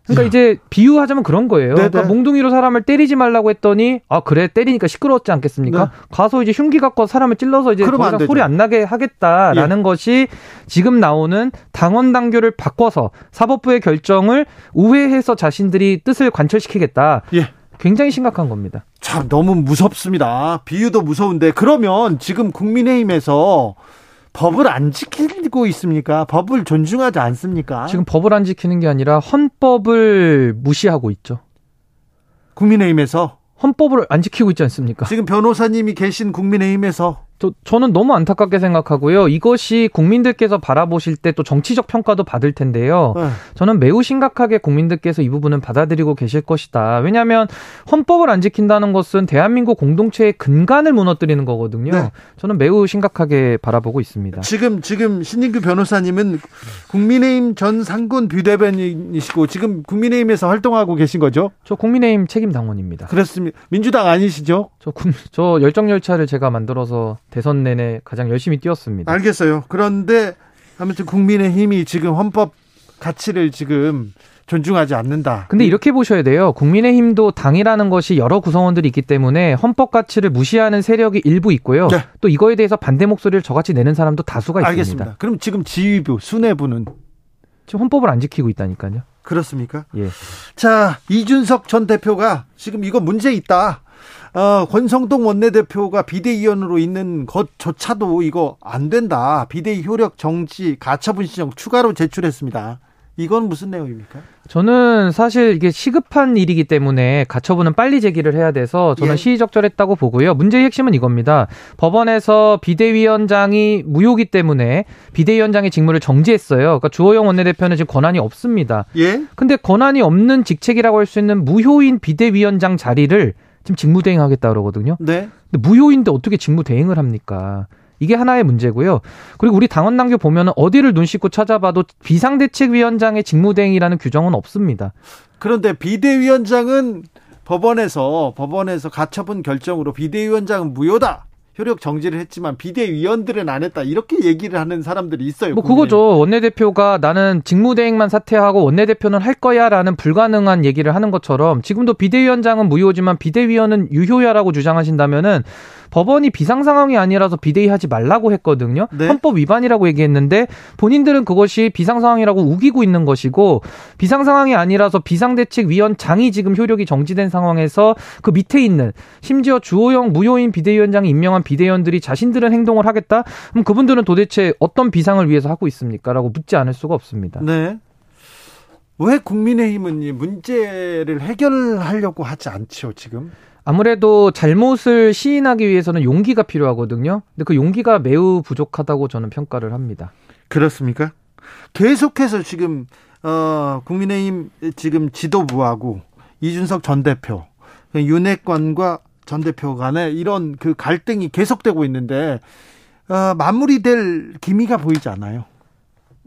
그러니까 이제 비유하자면 그런 거예요. 네네. 그러니까 몽둥이로 사람을 때리지 말라고 했더니 아 그래 때리니까 시끄러웠지 않겠습니까? 네. 가서 이제 흉기 갖고 사람을 찔러서 이제 더안 이상. 예. 소리 안 나게 하겠다라는 것이 지금 나오는 당원 당규를 바꿔서 사법부의 결정을 우회해서 자신들이 뜻을 관철시키겠다. 예. 굉장히 심각한 겁니다. 참 너무 무섭습니다. 비유도 무서운데 그러면 지금 국민의힘에서 법을 안 지키고 있습니까? 법을 존중하지 않습니까? 지금 법을 안 지키는 게 아니라 헌법을 무시하고 있죠. 국민의힘에서 헌법을 안 지키고 있지 않습니까? 지금 변호사님이 계신 국민의힘에서 저, 저는 너무 안타깝게 생각하고요. 이것이 국민들께서 바라보실 때 또 정치적 평가도 받을 텐데요. 네. 저는 매우 심각하게 국민들께서 이 부분은 받아들이고 계실 것이다. 왜냐하면 헌법을 안 지킨다는 것은 대한민국 공동체의 근간을 무너뜨리는 거거든요. 네. 저는 매우 심각하게 바라보고 있습니다. 지금 지금 신진규 변호사님은 국민의힘 전 상군 비대변인이시고 지금 국민의힘에서 활동하고 계신 거죠? 저 국민의힘 책임 당원입니다. 그렇습니다. 민주당 아니시죠? 저, 국- 저 열정 열차를 제가 만들어서 대선 내내 가장 열심히 뛰었습니다. 알겠어요. 그런데 아무튼 국민의 힘이 지금 헌법 가치를 지금 존중하지 않는다. 근데 이렇게 보셔야 돼요. 국민의힘도 당이라는 것이 여러 구성원들이 있기 때문에 헌법 가치를 무시하는 세력이 일부 있고요. 네. 또 이거에 대해서 반대 목소리를 저같이 내는 사람도 다수가 있습니다. 알겠습니다. 그럼 지금 지휘부, 수뇌부는 지금 헌법을 안 지키고 있다니까요. 그렇습니까? 예. 자, 이준석 전 대표가 지금 이거 문제 있다. 어, 권성동 원내대표가 비대위원으로 있는 것조차도 이거 안 된다. 비대위 효력 정지, 가처분 신청 추가로 제출했습니다. 이건 무슨 내용입니까? 저는 사실 이게 시급한 일이기 때문에 가처분은 빨리 제기를 해야 돼서 저는 예. 시의적절했다고 보고요. 문제의 핵심은 이겁니다. 법원에서 비대위원장이 무효기 때문에 비대위원장의 직무를 정지했어요. 그러니까 주호영 원내대표는 지금 권한이 없습니다. 예? 근데 권한이 없는 직책이라고 할 수 있는 무효인 비대위원장 자리를 지금 직무대행 하겠다 그러거든요. 네. 근데 무효인데 어떻게 직무대행을 합니까? 이게 하나의 문제고요. 그리고 우리 당원 당규 보면은 어디를 눈 씻고 찾아봐도 비상대책위원장의 직무대행이라는 규정은 없습니다. 그런데 비대위원장은 법원에서 법원에서 가처분 결정으로 비대위원장은 무효다. 효력 정지를 했지만 비대위원들은 안 했다. 이렇게 얘기를 하는 사람들이 있어요. 뭐 국민의힘. 그거죠. 원내대표가 나는 직무대행만 사퇴하고 원내대표는 할 거야라는 불가능한 얘기를 하는 것처럼 지금도 비대위원장은 무효지만 비대위원은 유효야라고 주장하신다면은 법원이 비상 상황이 아니라서 비대위 하지 말라고 했거든요. 네. 헌법 위반이라고 얘기했는데 본인들은 그것이 비상 상황이라고 우기고 있는 것이고 비상 상황이 아니라서 비상대책위원장이 지금 효력이 정지된 상황에서 그 밑에 있는 심지어 주호영 무효인 비대위원장이 임명한 비대위원들이 자신들은 행동을 하겠다? 그럼 그분들은 도대체 어떤 비상을 위해서 하고 있습니까?라고 묻지 않을 수가 없습니다. 네. 왜 국민의힘은 이 문제를 해결하려고 하지 않죠, 지금? 아무래도 잘못을 시인하기 위해서는 용기가 필요하거든요. 근데 그 용기가 매우 부족하다고 저는 평가를 합니다. 그렇습니까? 계속해서 지금 어 국민의힘 지금 지도부하고 이준석 전 대표 윤핵관과 전 대표 간에 이런 그 갈등이 계속되고 있는데 어, 마무리될 기미가 보이지 않아요.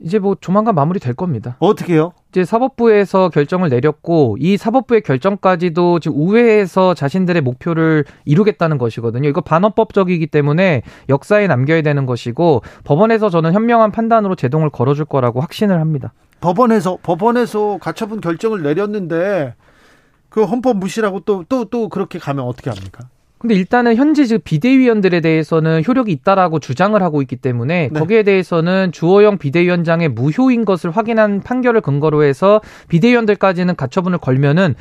이제 뭐 조만간 마무리 될 겁니다. 어떻게요? 이제 사법부에서 결정을 내렸고 이 사법부의 결정까지도 지금 우회해서 자신들의 목표를 이루겠다는 것이거든요. 이거 반헌법적이기 때문에 역사에 남겨야 되는 것이고 법원에서 저는 현명한 판단으로 제동을 걸어줄 거라고 확신을 합니다. 법원에서 법원에서 가처분 결정을 내렸는데 그 헌법 무시라고 또 또또 그렇게 가면 어떻게 합니까? 근데 일단은 현재 즉 비대위원들에 대해서는 효력이 있다라고 주장을 하고 있기 때문에 네. 거기에 대해서는 주호영 비대위원장의 무효인 것을 확인한 판결을 근거로 해서 비대위원들까지는 가처분을 걸면은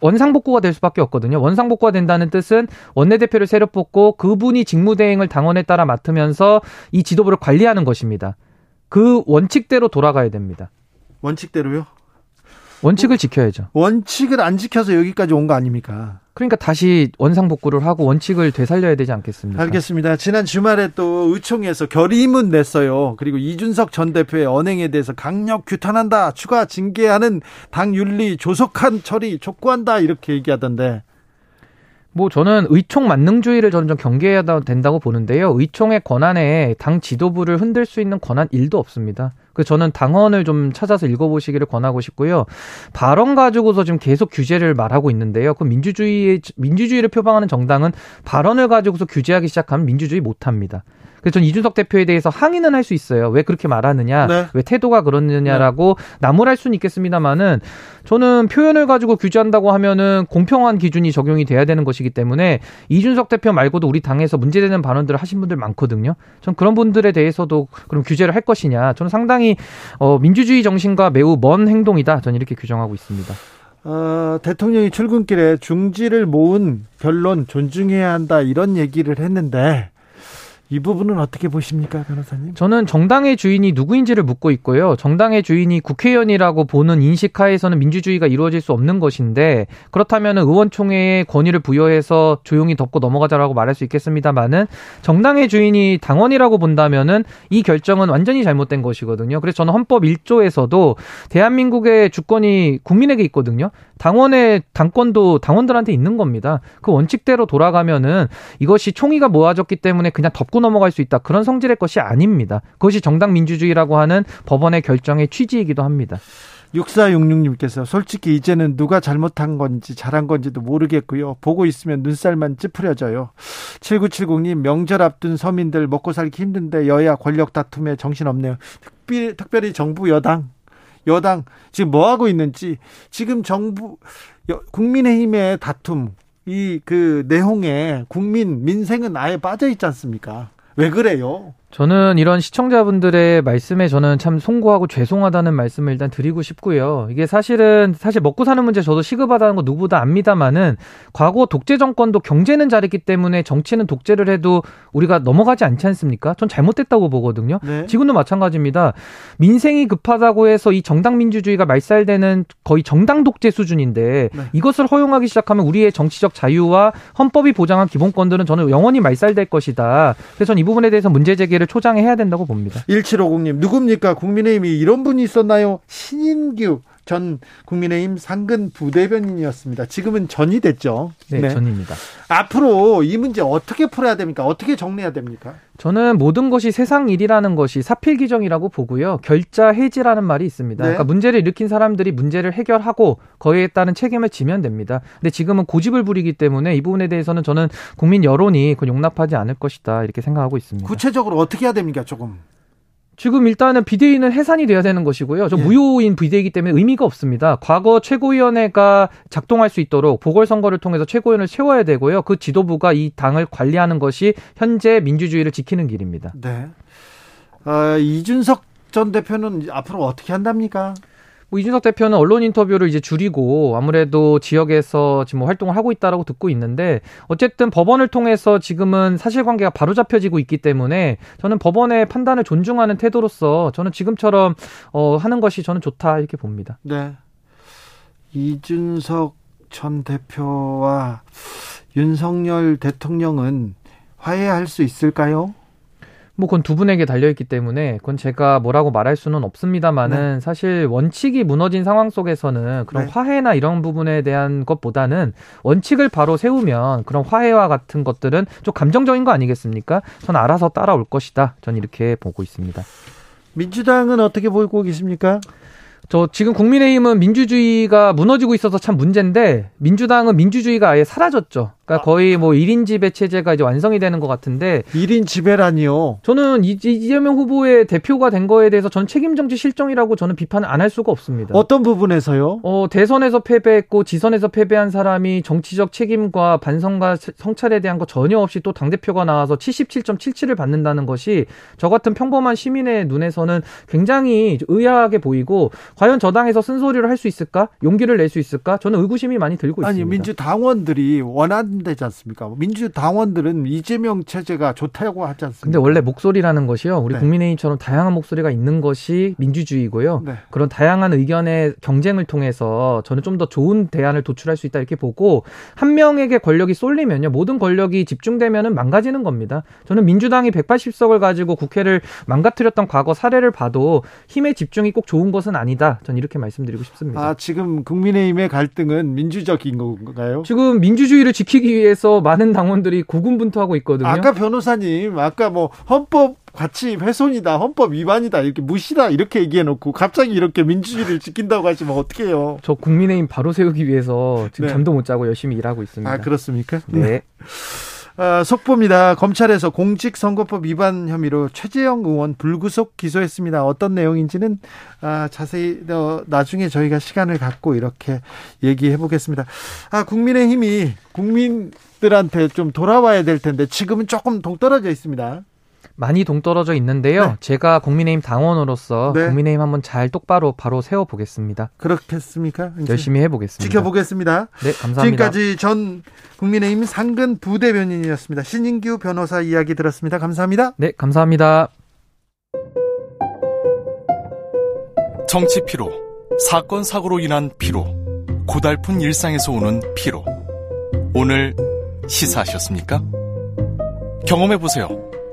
원상복구가 될 수밖에 없거든요. 원상복구가 된다는 뜻은 원내대표를 새로 뽑고 그분이 직무대행을 당원에 따라 맡으면서 이 지도부를 관리하는 것입니다. 그 원칙대로 돌아가야 됩니다. 원칙대로요? 원칙을 지켜야죠. 원칙을 안 지켜서 여기까지 온 거 아닙니까? 그러니까 다시 원상복구를 하고 원칙을 되살려야 되지 않겠습니까? 알겠습니다. 지난 주말에 또 의총에서 결의문 냈어요. 그리고 이준석 전 대표의 언행에 대해서 강력 규탄한다. 추가 징계하는 당 윤리 조속한 처리 촉구한다. 이렇게 얘기하던데. 뭐 저는 의총 만능주의를 저는 좀 경계해야 된다고 보는데요. 의총의 권한에 당 지도부를 흔들 수 있는 권한 일도 없습니다. 그 저는 당헌을 좀 찾아서 읽어보시기를 권하고 싶고요. 발언 가지고서 지금 계속 규제를 말하고 있는데요. 그 민주주의 민주주의를 표방하는 정당은 발언을 가지고서 규제하기 시작하면 민주주의 못합니다. 그래서 전 이준석 대표에 대해서 항의는 할 수 있어요. 왜 그렇게 말하느냐, 네. 왜 태도가 그러느냐라고 나무랄 수는 있겠습니다만은 저는 표현을 가지고 규제한다고 하면은 공평한 기준이 적용이 돼야 되는 것이기 때문에 이준석 대표 말고도 우리 당에서 문제되는 발언들을 하신 분들 많거든요. 전 그런 분들에 대해서도 그럼 규제를 할 것이냐, 저는 상당히 어, 민주주의 정신과 매우 먼 행동이다. 저는 이렇게 규정하고 있습니다. 어, 대통령이 출근길에 중지를 모은 변론 존중해야 한다. 이런 얘기를 했는데 이 부분은 어떻게 보십니까, 변호사님? 저는 정당의 주인이 누구인지를 묻고 있고요. 정당의 주인이 국회의원이라고 보는 인식하에서는 민주주의가 이루어질 수 없는 것인데 그렇다면 의원총회에 권위를 부여해서 조용히 덮고 넘어가자라고 말할 수 있겠습니다만은 정당의 주인이 당원이라고 본다면은 이 결정은 완전히 잘못된 것이거든요. 그래서 저는 헌법 1조에서도 대한민국의 주권이 국민에게 있거든요. 당원의 당권도 당원들한테 있는 겁니다. 그 원칙대로 돌아가면은 이것이 총의가 모아졌기 때문에 그냥 덮고 넘어갈 수 있다. 그런 성질의 것이 아닙니다. 그것이 정당 민주주의라고 하는 법원의 결정의 취지이기도 합니다. 6466님께서 솔직히 이제는 누가 잘못한 건지 잘한 건지도 모르겠고요. 보고 있으면 눈살만 찌푸려져요. 7970님 명절 앞둔 서민들 먹고 살기 힘든데 여야 권력 다툼에 정신없네요. 특별히, 특별히 정부 여당 여당 지금 뭐 하고 있는지 지금 정부 여- 국민의힘의 다툼 이 그 내홍에 국민 민생은 아예 빠져 있지 않습니까? 왜 그래요? 저는 이런 시청자분들의 말씀에 저는 참 송구하고 죄송하다는 말씀을 일단 드리고 싶고요. 이게 사실은 사실 먹고 사는 문제 저도 시급하다는 거 누구보다 압니다만은 과거 독재 정권도 경제는 잘했기 때문에 정치는 독재를 해도 우리가 넘어가지 않지 않습니까? 전 잘못됐다고 보거든요. 네. 지금도 마찬가지입니다. 민생이 급하다고 해서 이 정당 민주주의가 말살되는 거의 정당 독재 수준인데 네. 이것을 허용하기 시작하면 우리의 정치적 자유와 헌법이 보장한 기본권들은 저는 영원히 말살될 것이다. 그래서 저는 이 부분에 대해서 문제 제기를 초장해야 된다고 봅니다. 1750님, 누굽니까? 국민의힘이 이런 분이 있었나요? 신인규 전 국민의힘 상근 부대변인이었습니다. 지금은 전이 됐죠. 네, 전입니다. 앞으로 이 문제 어떻게 풀어야 됩니까? 어떻게 정리해야 됩니까? 저는 모든 것이 세상 일이라는 것이 사필 규정이라고 보고요. 결자 해지라는 말이 있습니다. 네. 그러니까 문제를 일으킨 사람들이 문제를 해결하고 거기에 따른 책임을 지면 됩니다. 근데 지금은 고집을 부리기 때문에 이 부분에 대해서는 저는 국민 여론이 그건 용납하지 않을 것이다 이렇게 생각하고 있습니다. 구체적으로 어떻게 해야 됩니까? 조금. 지금 일단은 비대위는 해산이 돼야 되는 것이고요. 저 예. 무효인 비대위이기 때문에 의미가 없습니다. 과거 최고위원회가 작동할 수 있도록 보궐선거를 통해서 최고위원을 세워야 되고요. 그 지도부가 이 당을 관리하는 것이 현재 민주주의를 지키는 길입니다. 네. 아, 이준석 전 대표는 앞으로 어떻게 한답니까? 뭐 이준석 대표는 언론 인터뷰를 이제 줄이고 아무래도 지역에서 지금 뭐 활동을 하고 있다라고 듣고 있는데 어쨌든 법원을 통해서 지금은 사실관계가 바로 잡혀지고 있기 때문에 저는 법원의 판단을 존중하는 태도로서 저는 지금처럼 어 하는 것이 저는 좋다 이렇게 봅니다. 네. 이준석 전 대표와 윤석열 대통령은 화해할 수 있을까요? 뭐 그건 두 분에게 달려있기 때문에 그건 제가 뭐라고 말할 수는 없습니다만은 네. 사실 원칙이 무너진 상황 속에서는 그런 네. 화해나 이런 부분에 대한 것보다는 원칙을 바로 세우면 그런 화해와 같은 것들은 좀 감정적인 거 아니겠습니까? 저는 알아서 따라올 것이다. 전 이렇게 보고 있습니다. 민주당은 어떻게 보고 계십니까? 저 지금 국민의힘은 민주주의가 무너지고 있어서 참 문제인데 민주당은 민주주의가 아예 사라졌죠. 그러니까 거의 뭐 1인 지배 체제가 이제 완성이 되는 것 같은데 1인 지배라니요. 저는 이- 이재명 후보의 대표가 된 거에 대해서 전 책임 정치 실정이라고 저는 비판을 안 할 수가 없습니다. 어떤 부분에서요? 어, 대선에서 패배했고 지선에서 패배한 사람이 정치적 책임과 반성과 성찰에 대한 거 전혀 없이 또 당 대표가 나와서 77.77을 받는다는 것이 저 같은 평범한 시민의 눈에서는 굉장히 의아하게 보이고 과연 저 당에서 쓴소리를 할 수 있을까? 용기를 낼 수 있을까? 저는 의구심이 많이 들고 아니 있습니다. 민주당원들이 원한 대지 않습니까? 민주당원들은 이재명 체제가 좋다고 하지 않습니까? 근데 원래 목소리라는 것이요. 우리 네. 국민의힘처럼 다양한 목소리가 있는 것이 민주주의고요. 네. 그런 다양한 의견의 경쟁을 통해서 저는 좀 더 좋은 대안을 도출할 수 있다 이렇게 보고 한 명에게 권력이 쏠리면요. 모든 권력이 집중되면은 망가지는 겁니다. 저는 민주당이 180석을 가지고 국회를 망가뜨렸던 과거 사례를 봐도 힘의 집중이 꼭 좋은 것은 아니다. 전 이렇게 말씀드리고 싶습니다. 아 지금 국민의힘의 갈등은 민주적인 건가요? 지금 민주주의를 지키 기 위해서 많은 당원들이 고군분투하고 있거든요. 아까 변호사님 아까 뭐 헌법 가치 훼손이다, 헌법 위반이다 이렇게 무시다 이렇게 얘기해놓고 갑자기 이렇게 민주주의를 지킨다고 하시면 어떡해요? 저 국민의힘 바로 세우기 위해서 지금 네. 잠도 못 자고 열심히 일하고 있습니다. 아 그렇습니까? 네. 아, 속보입니다. 검찰에서 공직선거법 위반 혐의로 최재형 의원 불구속 기소했습니다. 어떤 내용인지는 아, 자세히 어, 나중에 저희가 시간을 갖고 이렇게 얘기해 보겠습니다. 아, 국민의힘이 국민들한테 좀 돌아와야 될 텐데 지금은 조금 동떨어져 있습니다. 많이 동떨어져 있는데요. 네. 제가 국민의힘 당원으로서 네. 국민의힘 한번 잘 똑바로 바로 세워 보겠습니다. 그렇겠습니까? 열심히 해 보겠습니다. 지켜보겠습니다. 네, 감사합니다. 지금까지 전 국민의힘 상근 부대변인이었습니다. 신인규 변호사 이야기 들었습니다. 감사합니다. 네, 감사합니다. 정치 피로, 사건 사고로 인한 피로, 고달픈 일상에서 오는 피로. 오늘 시사하셨습니까? 경험해 보세요.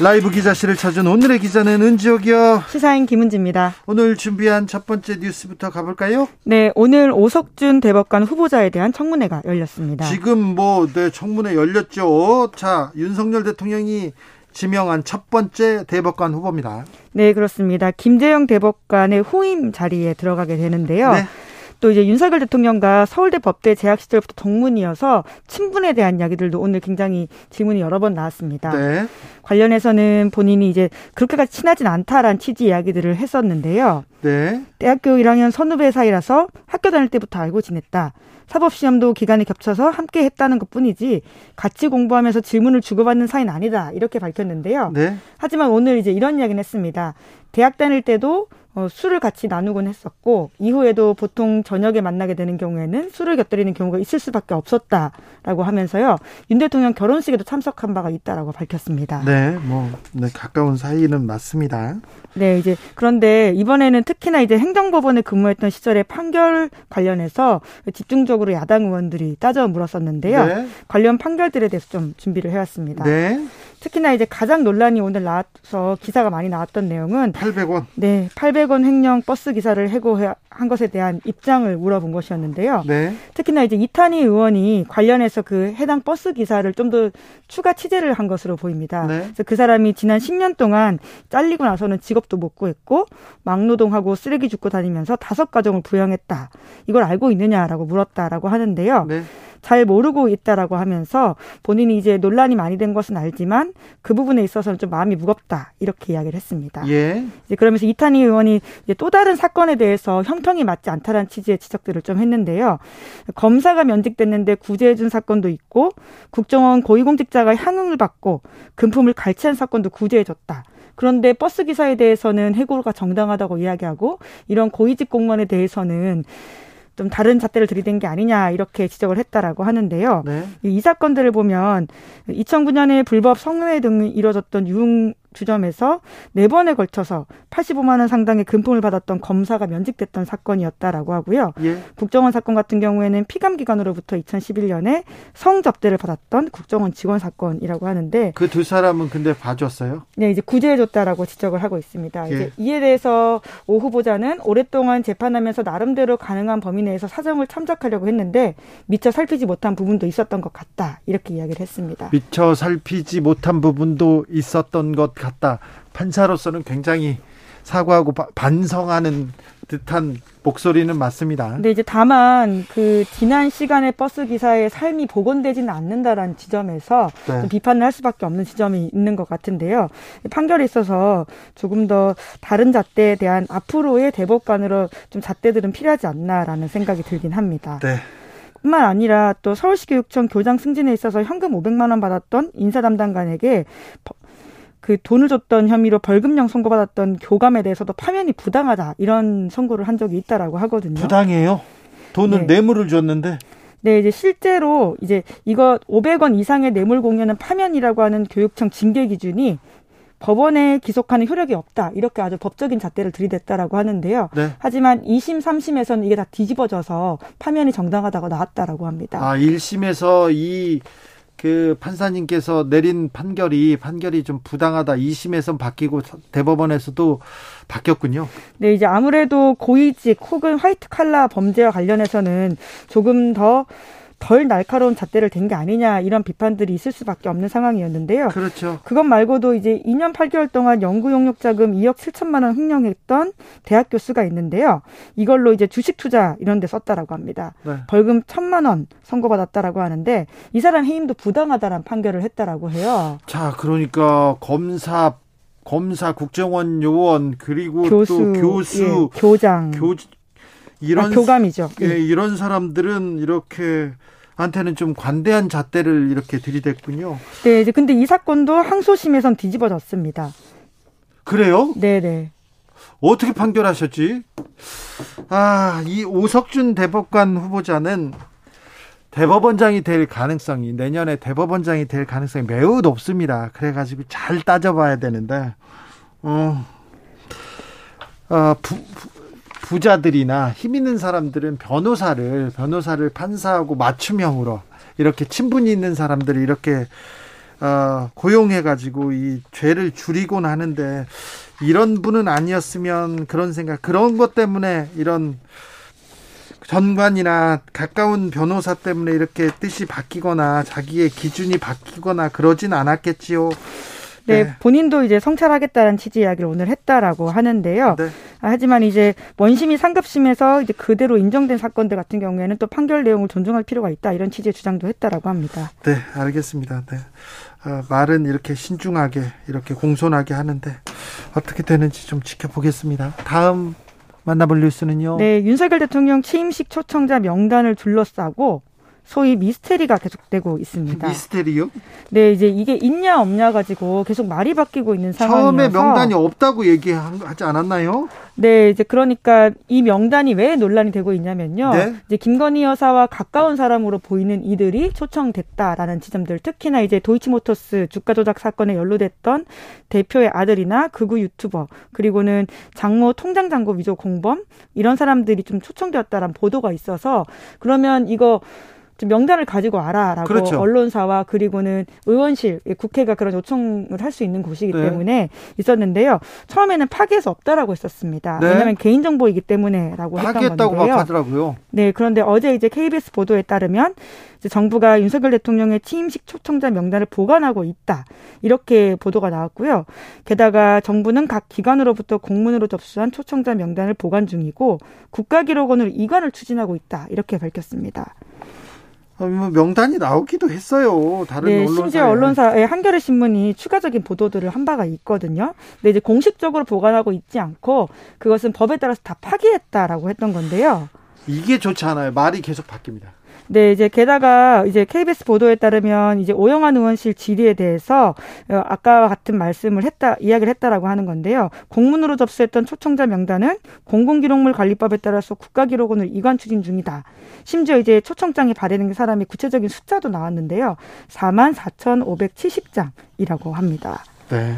라이브 기자실을 찾은 오늘의 기자는 은지옥이요 시사인 김은지입니다. 오늘 준비한 첫 번째 뉴스부터 가볼까요? 네, 오늘 오석준 대법관 후보자에 대한 청문회가 열렸습니다. 지금 뭐 네, 청문회 열렸죠 자 윤석열 대통령이 지명한 첫 번째 대법관 후보입니다 네, 그렇습니다. 김재영 대법관의 후임 자리에 들어가게 되는데요. 네. 또 이제 윤석열 대통령과 서울대 법대 재학 시절부터 동문이어서 친분에 대한 이야기들도 오늘 굉장히 질문이 여러 번 나왔습니다. 네. 관련해서는 본인이 이제 그렇게까지 친하진 않다라는 취지 이야기들을 했었는데요. 네. 대학교 1학년 선후배 사이라서 학교 다닐 때부터 알고 지냈다. 사법시험도 기간이 겹쳐서 함께 했다는 것 뿐이지 같이 공부하면서 질문을 주고받는 사이는 아니다. 이렇게 밝혔는데요. 네. 하지만 오늘 이제 이런 이야기는 했습니다. 대학 다닐 때도 어, 술을 같이 나누곤 했었고 이후에도 보통 저녁에 만나게 되는 경우에는 술을 곁들이는 경우가 있을 수밖에 없었다라고 하면서요. 윤 대통령 결혼식에도 참석한 바가 있다라고 밝혔습니다. 네, 뭐 네, 가까운 사이는 맞습니다. 네, 이제 그런데 이번에는 특히나 이제 행정법원에 근무했던 시절의 판결 관련해서 집중적으로 야당 의원들이 따져 물었었는데요. 네. 관련 판결들에 대해서 좀 준비를 해왔습니다. 네. 특히나 이제 가장 논란이 오늘 나와서 기사가 많이 나왔던 내용은 800원. 네, 800원 횡령 버스 기사를 해고한 것에 대한 입장을 물어본 것이었는데요. 네. 특히나 이제 이탄희 의원이 관련해서 그 해당 버스 기사를 좀 더 추가 취재를 한 것으로 보입니다. 네. 그래서 그 사람이 지난 10년 동안 잘리고 나서는 직업도 못 구했고 막노동하고 쓰레기 줍고 다니면서 다섯 가정을 부양했다. 이걸 알고 있느냐라고 물었다라고 하는데요. 네. 잘 모르고 있다라고 하면서 본인이 이제 논란이 많이 된 것은 알지만 그 부분에 있어서는 좀 마음이 무겁다 이렇게 이야기를 했습니다. 예. 이제 그러면서 이탄희 의원이 이제 또 다른 사건에 대해서 형평이 맞지 않다라는 취지의 지적들을 좀 했는데요. 검사가 면직됐는데 구제해준 사건도 있고 국정원 고위공직자가 향응을 받고 금품을 갈취한 사건도 구제해줬다. 그런데 버스 기사에 대해서는 해고가 정당하다고 이야기하고 이런 고위직 공무원에 대해서는 좀 다른 잣대를 들이댄 게 아니냐 이렇게 지적을 했다라고 하는데요. 네. 이 사건들을 보면 2009년에 불법 성매매 등이 이뤄졌던 유흥 주점에서 네 번에 걸쳐서 85만 원 상당의 금품을 받았던 검사가 면직됐던 사건이었다라고 하고요. 예. 국정원 사건 같은 경우에는 피감 기관으로부터 2011년에 성접대를 받았던 국정원 직원 사건이라고 하는데 그 두 사람은 근데 봐줬어요. 네, 이제 구제해줬다라고 지적을 하고 있습니다. 예. 이제 이에 대해서 오 후보자는 오랫동안 재판하면서 나름대로 가능한 범위 내에서 사정을 참작하려고 했는데 미처 살피지 못한 부분도 있었던 것 같다 이렇게 이야기를 했습니다. 미처 살피지 못한 부분도 있었던 것 같다. 판사로서는 굉장히 사과하고 바- 반성하는 듯한 목소리는 맞습니다. 근데 이제 다만 그 지난 시간에 버스 기사의 삶이 복원되지는 않는다라는 지점에서 네. 좀 비판을 할 수밖에 없는 지점이 있는 것 같은데요. 판결에 있어서 조금 더 다른 잣대에 대한 앞으로의 대법관으로 좀 잣대들은 필요하지 않나라는 생각이 들긴 합니다. 네. 뿐만 아니라 또 서울시교육청 교장 승진에 있어서 현금 500만 원 받았던 인사 담당관에게 버- 그 돈을 줬던 혐의로 벌금형 선고받았던 교감에 대해서도 파면이 부당하다 이런 선고를 한 적이 있다라고 하거든요. 부당해요. 돈은 네. 뇌물을 줬는데 네, 이제 실제로 이제 이거 500원 이상의 뇌물 공여는 파면이라고 하는 교육청 징계 기준이 법원에 기속하는 효력이 없다. 이렇게 아주 법적인 잣대를 들이댔다라고 하는데요. 네. 하지만 2심, 3심에서는 이게 다 뒤집어져서 파면이 정당하다고 나왔다라고 합니다. 아, 1심에서 이 그 판사님께서 내린 판결이 판결이 좀 부당하다. 2심에선 바뀌고 대법원에서도 바뀌었군요. 네, 이제 아무래도 고위직 혹은 화이트 칼라 범죄와 관련해서는 조금 더 덜 날카로운 잣대를 댄 게 아니냐 이런 비판들이 있을 수밖에 없는 상황이었는데요. 그렇죠. 그것 말고도 이제 2년 8개월 동안 연구 용역 자금 2억 7천만 원 횡령했던 대학 교수가 있는데요. 이걸로 이제 주식 투자 이런 데 썼다라고 합니다. 네. 벌금 1천만 원 선고받았다라고 하는데 이 사람 해임도 부당하다라는 판결을 했다라고 해요. 자, 그러니까 검사 검사 국정원 요원 그리고 교수, 또 교수 예, 교장, 교 이런 아, 교감이죠. 예, 예. 이런 사람들은 이렇게 한테는 좀 관대한 잣대를 이렇게 들이댔군요. 네, 이제 근데 이 사건도 항소심에선 뒤집어졌습니다. 그래요? 네 네. 어떻게 판결하셨지? 아, 이 오석준 대법관 후보자는 대법원장이 될 가능성이 내년에 대법원장이 될 가능성이 매우 높습니다. 그래가지고 잘 따져봐야 되는데, 어, 어 부, 부- 부자들이나 힘 있는 사람들은 변호사를 변호사를 판사하고 맞춤형으로 이렇게 친분이 있는 사람들을 이렇게 어, 고용해가지고 이 죄를 줄이곤 하는데 이런 분은 아니었으면 그런 생각 그런 것 때문에 이런 전관이나 가까운 변호사 때문에 이렇게 뜻이 바뀌거나 자기의 기준이 바뀌거나 그러진 않았겠지요. 네, 네. 본인도 이제 성찰하겠다는 취지 이야기를 오늘 했다라고 하는데요. 네. 아, 하지만 이제 원심이 상급심에서 이제 그대로 인정된 사건들 같은 경우에는 또 판결 내용을 존중할 필요가 있다 이런 취지의 주장도 했다라고 합니다. 네, 알겠습니다. 네. 아, 말은 이렇게 신중하게 이렇게 공손하게 하는데 어떻게 되는지 좀 지켜보겠습니다. 다음 만나볼 뉴스는요. 네, 윤석열 대통령 취임식 초청자 명단을 둘러싸고 소위 미스테리가 계속되고 있습니다. 미스테리요? 네, 이제 이게 있냐 없냐 가지고 계속 말이 바뀌고 있는 상황이어서 처음에 명단이 없다고 얘기하지 않았나요? 네, 이제 그러니까 이 명단이 왜 논란이 되고 있냐면요. 네. 이제 김건희 여사와 가까운 사람으로 보이는 이들이 초청됐다라는 지점들, 특히나 이제 도이치모터스 주가 조작 사건에 연루됐던 대표의 아들이나 극우 유튜버, 그리고는 장모 통장 잔고 위조 공범 이런 사람들이 좀 초청되었다라는 보도가 있어서 그러면 이거 좀 명단을 가지고 와라라고 그렇죠. 언론사와 그리고는 의원실, 예, 국회가 그런 요청을 할 수 있는 곳이기 네. 때문에 있었는데요. 처음에는 파기해서 없다라고 했었습니다. 네. 왜냐하면 개인 정보이기 때문에라고 했던 파기했다고 막. 하더라고요. 네, 그런데 어제 이제 KBS 보도에 따르면 정부가 윤석열 대통령의 취임식 초청자 명단을 보관하고 있다. 이렇게 보도가 나왔고요. 게다가 정부는 각 기관으로부터 공문으로 접수한 초청자 명단을 보관 중이고 국가기록원으로 이관을 추진하고 있다. 이렇게 밝혔습니다. 어, 뭐 명단이 나오기도 했어요. 다른 네, 언론사에. 심지어 언론사의 한겨레 신문이 추가적인 보도들을 한 바가 있거든요. 근데 이제 공식적으로 보관하고 있지 않고 그것은 법에 따라서 다 파기했다라고 했던 건데요. 이게 좋지 않아요. 말이 계속 바뀝니다. 네, 이제 게다가 이제 KBS 보도에 따르면 이제 오영환 의원실 질의에 대해서 어, 아까와 같은 말씀을 했다, 이야기를 했다라고 하는 건데요. 공문으로 접수했던 초청자 명단은 공공기록물 관리법에 따라서 국가기록원을 이관 추진 중이다. 심지어 이제 초청장에 발행된 사람이 구체적인 숫자도 나왔는데요. 4만 4,570장이라고 합니다. 네.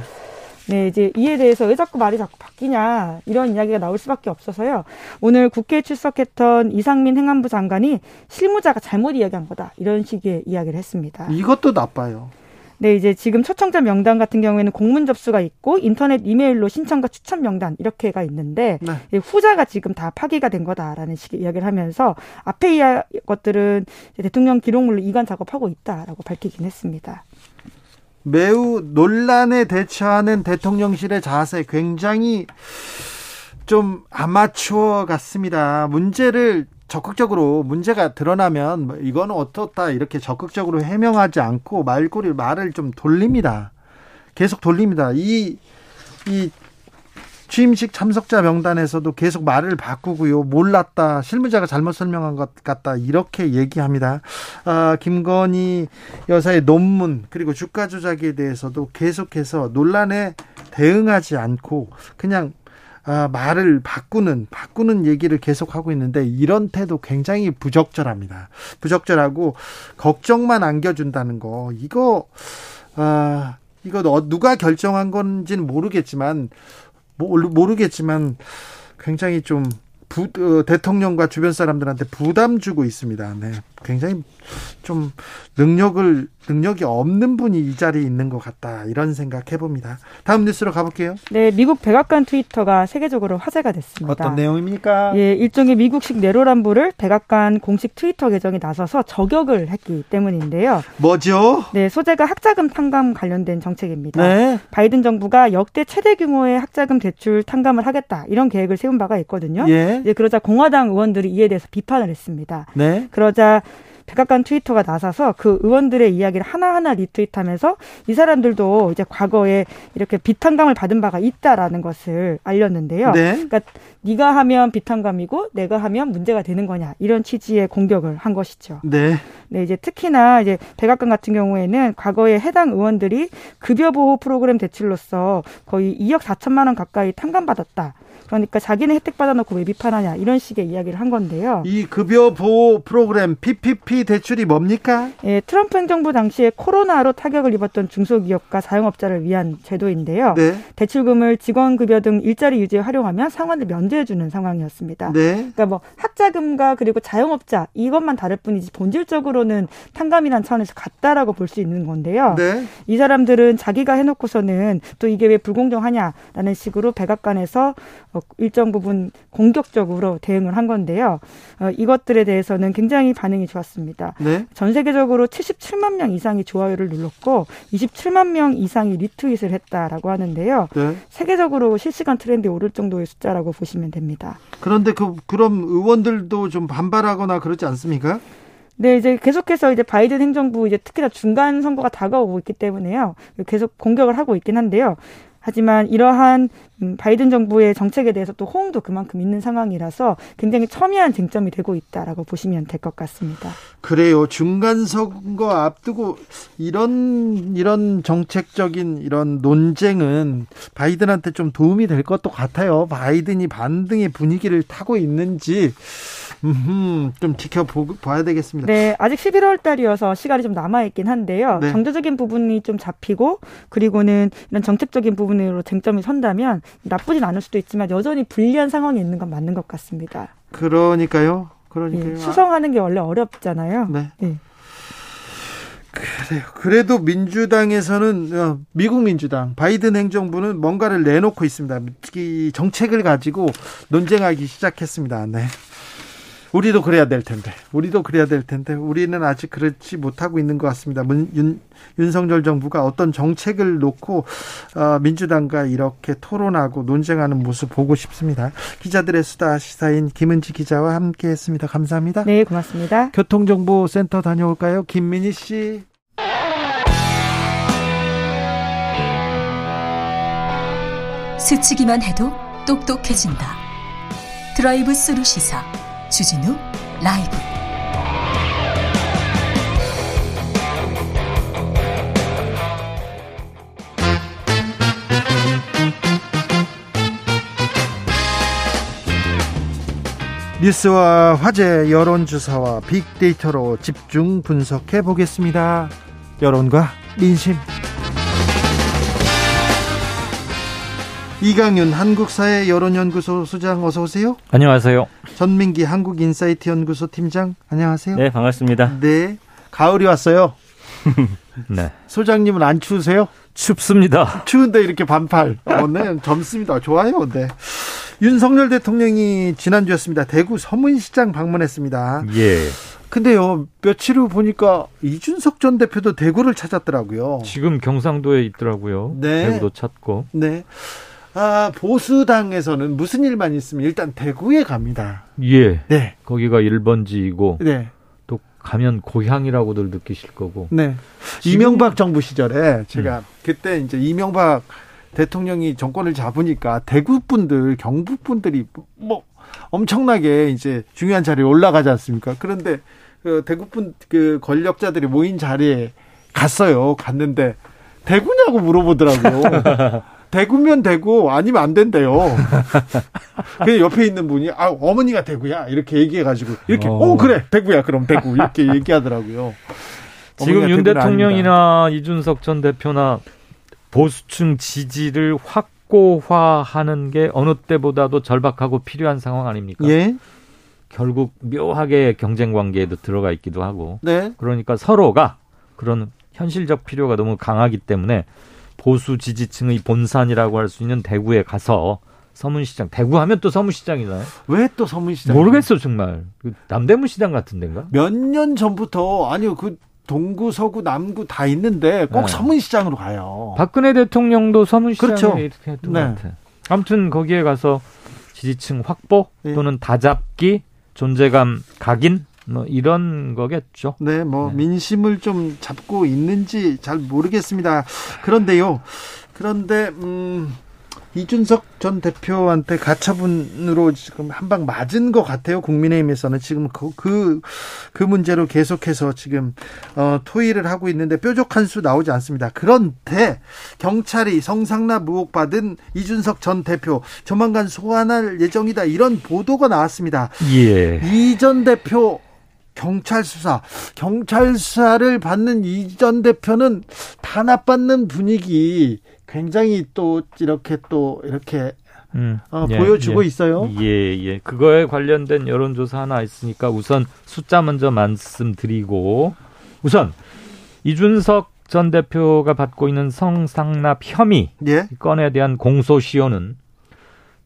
네, 이제 이에 대해서 왜 자꾸 말이 자꾸 바뀌냐 이런 이야기가 나올 수밖에 없어서요. 오늘 국회에 출석했던 이상민 행안부 장관이 실무자가 잘못 이야기한 거다 이런 식의 이야기를 했습니다. 이것도 나빠요. 네, 이제 지금 초청자 명단 같은 경우에는 공문 접수가 있고 인터넷 이메일로 신청과 추천 명단 이렇게가 있는데 네. 후자가 지금 다 파기가 된 거다라는 식의 이야기를 하면서 앞에 이 것들은 대통령 기록물로 이관 작업하고 있다라고 밝히긴 했습니다. 매우 논란에 대처하는 대통령실의 자세 굉장히 좀 아마추어 같습니다. 문제를 적극적으로 문제가 드러나면 뭐 이거는 어떻다 이렇게 적극적으로 해명하지 않고 말꼬리 말을 좀 돌립니다. 계속 돌립니다. 이, 이 취임식 참석자 명단에서도 계속 말을 바꾸고요. 몰랐다. 실무자가 잘못 설명한 것 같다. 이렇게 얘기합니다. 아, 김건희 여사의 논문 그리고 주가 조작에 대해서도 계속해서 논란에 대응하지 않고 그냥 아, 말을 바꾸는 바꾸는 얘기를 계속 하고 있는데 이런 태도 굉장히 부적절합니다. 부적절하고 걱정만 안겨준다는 거 이거 아 이거 어, 누가 결정한 건지는 모르겠지만 모르겠지만 굉장히 좀 부, 어, 대통령과 주변 사람들한테 부담 주고 있습니다. 네. 굉장히 좀 능력을 능력이 없는 분이 이 자리에 있는 것 같다 이런 생각 해봅니다. 다음 뉴스로 가볼게요. 네, 미국 백악관 트위터가 세계적으로 화제가 됐습니다. 어떤 내용입니까? 예, 일종의 미국식 내로남불을 백악관 공식 트위터 계정에 나서서 저격을 했기 때문인데요. 뭐죠? 네, 소재가 학자금 탕감 관련된 정책입니다. 네. 바이든 정부가 역대 최대 규모의 학자금 대출 탕감을 하겠다 이런 계획을 세운 바가 있거든요. 예. 이제 그러자 공화당 의원들이 이에 대해서 비판을 했습니다. 네. 그러자 백악관 트위터가 나서서 그 의원들의 이야기를 하나하나 리트윗하면서 이 사람들도 이제 과거에 이렇게 비탄감을 받은 바가 있다라는 것을 알렸는데요. 네. 그러니까 네가 하면 비탄감이고 내가 하면 문제가 되는 거냐 이런 취지의 공격을 한 것이죠. 네. 네, 이제 특히나 이제 백악관 같은 경우에는 과거에 해당 의원들이 급여 보호 프로그램 대출로서 거의 2억 4천만 원 가까이 탕감받았다. 그러니까 자기는 혜택 받아놓고 왜 비판하냐 이런 식의 이야기를 한 건데요. 이 급여 보호 프로그램 PPP 대출이 뭡니까? 예, 트럼프 행정부 당시에 코로나로 타격을 입었던 중소기업과 자영업자를 위한 제도인데요. 네. 대출금을 직원 급여 등 일자리 유지에 활용하면 상환을 면제해 주는 상황이었습니다. 네. 그러니까 뭐 학자금과 그리고 자영업자 이것만 다를 뿐이지 본질적으로는 탕감이란 차원에서 같다라고 볼 수 있는 건데요. 네. 이 사람들은 자기가 해놓고서는 또 이게 왜 불공정하냐라는 식으로 백악관에서 어, 일정 부분 공격적으로 대응을 한 건데요. 어, 이것들에 대해서는 굉장히 반응이 좋았습니다. 네. 전 세계적으로 77만 명 이상이 좋아요를 눌렀고 27만 명 이상이 리트윗을 했다라고 하는데요. 네. 세계적으로 실시간 트렌드에 오를 정도의 숫자라고 보시면 됩니다. 그런데 그 그럼 의원들도 좀 반발하거나 그러지 않습니까? 네, 이제 계속해서 이제 바이든 행정부 이제 특히나 중간 선거가 다가오고 있기 때문에요. 계속 공격을 하고 있긴 한데요. 하지만 이러한 음, 바이든 정부의 정책에 대해서 또 호응도 그만큼 있는 상황이라서 굉장히 첨예한 쟁점이 되고 있다라고 보시면 될 것 같습니다. 그래요. 중간 선거 앞두고 이런 이런 정책적인 이런 논쟁은 바이든한테 좀 도움이 될 것도 같아요. 바이든이 반등의 분위기를 타고 있는지 음흠, 좀 지켜봐야 되겠습니다. 네, 아직 11월 달이어서 시간이 좀 남아 있긴 한데요. 네. 경제적인 부분이 좀 잡히고, 그리고는 이런 정책적인 부분으로 쟁점이 선다면 나쁘진 않을 수도 있지만 여전히 불리한 상황이 있는 건 맞는 것 같습니다. 그러니까요. 그러니까요. 예, 수성하는 게 원래 어렵잖아요. 네. 예. 그래요. 그래도 민주당에서는 어, 미국 민주당 바이든 행정부는 뭔가를 내놓고 있습니다. 이 정책을 가지고 논쟁하기 시작했습니다. 네. 우리도 그래야 될 텐데, 우리도 그래야 될 텐데, 우리는 아직 그렇지 못하고 있는 것 같습니다. 문, 윤, 윤석열 정부가 어떤 정책을 놓고 어, 민주당과 이렇게 토론하고 논쟁하는 모습 보고 싶습니다. 기자들의 수다 시사인 김은지 기자와 함께했습니다. 감사합니다. 네, 고맙습니다. 교통정보센터 다녀올까요, 김민희 씨? 스치기만 해도 똑똑해진다. 드라이브 스루 시사 주진우 라이브. 뉴스와 화제, 여론조사와 빅데이터로 집중 분석해 보겠습니다. 여론과 민심. 이강윤 한국사회 여론연구소 소장 어서 오세요. 안녕하세요. 전민기 한국인사이트 연구소 팀장 안녕하세요. 네, 반갑습니다. 네. 가을이 왔어요. 네. 소장님은 안 추우세요? 춥습니다. 추운데 이렇게 반팔. 어, 네, 젊습니다. 좋아요. 네. 윤석열 대통령이 지난주였습니다. 대구 서문시장 방문했습니다. 예. 근데요, 며칠 후 보니까 이준석 전 대표도 대구를 찾았더라고요. 지금 경상도에 있더라고요. 네. 대구도 찾고. 네. 아, 보수당에서는 무슨 일만 있으면 일단 대구에 갑니다. 예. 네. 거기가 1번지이고 네. 또 가면 고향이라고들 느끼실 거고. 네. 이명박 정부 시절에 제가 그때 이제 이명박 대통령이 정권을 잡으니까 대구 분들, 경북 분들이 뭐 엄청나게 이제 중요한 자리에 올라가지 않습니까? 그런데 그 대구 분그 권력자들이 모인 자리에 갔어요. 갔는데 대구냐고 물어보더라고요. 대구면 대구 아니면 안 된대요. 그 옆에 있는 분이 아 어머니가 대구야 이렇게 얘기해가지고 이렇게 어. 어, 그래 대구야 그럼 대구 이렇게 얘기하더라고요. 지금 윤 대통령이나 이준석 전 대표나 보수층 지지를 확고화하는 게 어느 때보다도 절박하고 필요한 상황 아닙니까? 예. 결국 묘하게 경쟁 관계에도 들어가 있기도 하고. 네. 그러니까 서로가 그런 현실적 필요가 너무 강하기 때문에 보수 지지층의 본산이라고 할 수 있는 대구에 가서 서문시장 대구 하면 또 서문시장이잖아요. 왜 또 서문시장? 모르겠어 정말 그 남대문 시장 같은 데인가? 몇 년 전부터 아니요 그 동구 서구 남구 다 있는데 꼭 네. 서문시장으로 가요. 박근혜 대통령도 서문시장에 그렇죠. 이렇게 했던 네. 것 같아. 아무튼 거기에 가서 지지층 확보 예. 또는 다잡기, 존재감 각인 뭐 이런 거겠죠. 네, 뭐 민심을 좀 잡고 있는지 잘 모르겠습니다. 그런데요. 그런데 음 이준석 전 대표한테 가처분으로 지금 한 방 맞은 것 같아요. 국민의힘에서는 지금 그, 그, 그 문제로 계속해서 지금, 어, 토의를 하고 있는데 뾰족한 수 나오지 않습니다. 그런데 경찰이 성상납 의혹 받은 이준석 전 대표 조만간 소환할 예정이다. 이런 보도가 나왔습니다. 예. 이전 대표 경찰 수사, 경찰 수사를 받는 이 전 대표는 탄압받는 분위기 굉장히 또 이렇게 또 이렇게 음, 어, 예, 보여주고 예. 있어요. 예, 예. 그거에 관련된 여론조사 하나 있으니까 우선 숫자 먼저 말씀드리고 우선 이준석 전 대표가 받고 있는 성상납 혐의 예. 건에 대한 공소시효는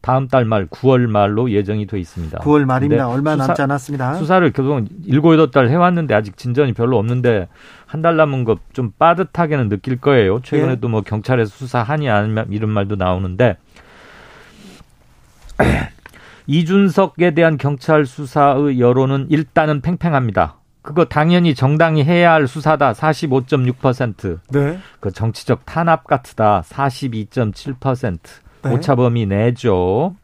다음 달 말 9월 말로 예정이 돼 있습니다. 9월 말입니다. 얼마 수사- 남지 않았습니다. 수사를 그동안 일곱 여덟 달 해왔는데 아직 진전이 별로 없는데 한 달 남은 거좀 빠듯하게는 느낄 거예요. 최근에도 뭐 경찰에서 수사하니 아니면 이런 말도 나오는데 이준석에 대한 경찰 수사의 여론은 일단은 팽팽합니다. 그거 당연히 정당이 해야 할 수사다. 45.6%. 네. 그 정치적 탄압 같으다. 42.7%. 네. 오차범위 내죠.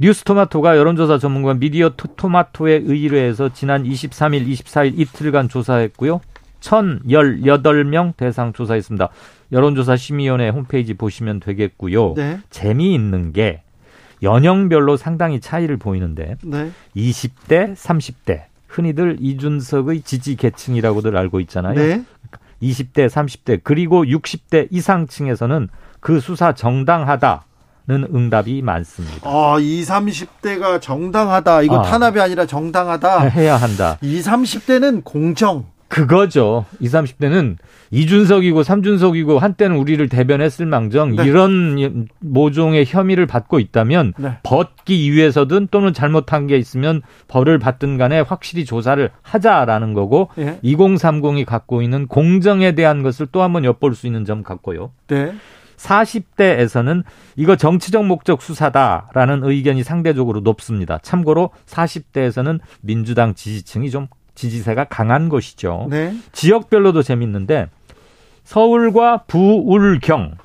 뉴스토마토가 여론조사 전문가 미디어 토- 토마토에 의뢰해서 지난 23일, 24일 이틀간 조사했고요. 1,018명 대상 조사했습니다. 여론조사 심의위원회 홈페이지 보시면 되겠고요. 네. 재미있는 게 연령별로 상당히 차이를 보이는데 네. 20대, 30대 흔히들 이준석의 지지 계층이라고들 알고 있잖아요. 네. 20대, 30대 그리고 60대 이상층에서는 그 수사 정당하다 는 응답이 많습니다. 아, 20, 30대가 정당하다. 이거 아. 탄압이 아니라 정당하다. 해야 한다. 20, 30대는 공정, 그거죠. 20, 30대는 이준석이고 삼준석이고 한때는 우리를 대변했을 망정 네. 이런 모종의 혐의를 받고 있다면 네. 벗기 위해서든 또는 잘못한 게 있으면 벌을 받든 간에 확실히 조사를 하자라는 거고 예. 2030이 갖고 있는 공정에 대한 것을 또 한번 엿볼 수 있는 점 같고요. 네. 40대에서는 이거 정치적 목적 수사다라는 의견이 상대적으로 높습니다. 참고로 40대에서는 민주당 지지층이 좀 지지세가 강한 것이죠. 네. 지역별로도 재밌는데 서울과 부울경에서는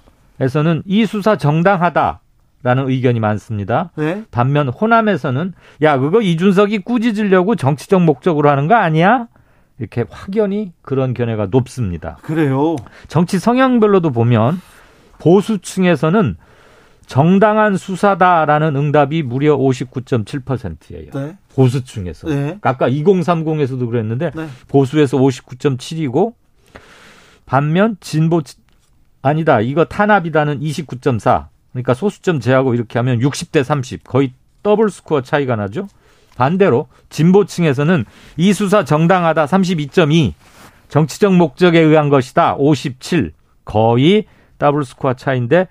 이 수사 정당하다 라는 의견이 많습니다. 네. 반면 호남에서는 야 그거 이준석이 꾸짖으려고 정치적 목적으로 하는 거 아니야? 이렇게 확연히 그런 견해가 높습니다. 그래요. 정치 성향별로도 보면 보수층에서는 정당한 수사다라는 응답이 무려 59.7%예요. 네. 보수층에서. 네. 아까 2030에서도 그랬는데 네. 보수에서 59.7이고 반면 진보 아니다. 이거 탄압이다는 29.4. 그러니까 소수점 제하고 이렇게 하면 60대 30. 거의 더블 스코어 차이가 나죠. 반대로 진보층에서는 이 수사 정당하다 32.2. 정치적 목적에 의한 것이다 57. 거의 더블 스코어 차인데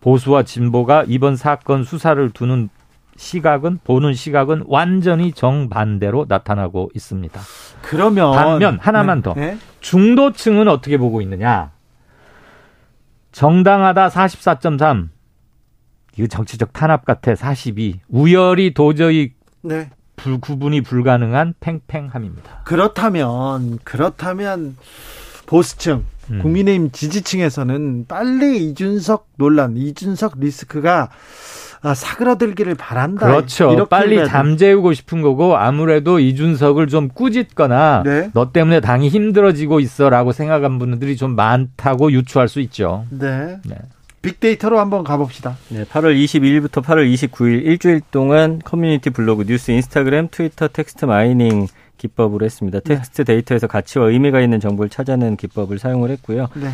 보수와 진보가 이번 사건 수사를 두는 시각은 보는 시각은 완전히 정반대로 나타나고 있습니다. 그러면 반면 하나만 네. 더. 네. 중도층은 어떻게 보고 있느냐? 정당하다 44.3. 이거 정치적 탄압 같아 42. 우열이 도저히 네. 불, 구분이 불가능한 팽팽함입니다. 그렇다면 그렇다면 보수층 음. 국민의힘 지지층에서는 빨리 이준석 논란, 이준석 리스크가 아, 사그라들기를 바란다. 그렇죠. 이렇게 빨리. 잠재우고 싶은 거고 아무래도 이준석을 좀 꾸짖거나 네. 너 때문에 당이 힘들어지고 있어라고 생각한 분들이 좀 많다고 유추할 수 있죠. 네. 네. 빅데이터로 한번 가봅시다. 네, 8월 22일부터 8월 29일 일주일 동안 커뮤니티 블로그, 뉴스, 인스타그램, 트위터, text mining 기법으로 했습니다. 텍스트 데이터에서 가치와 의미가 있는 정보를 찾아내는 기법을 사용을 했고요. 네.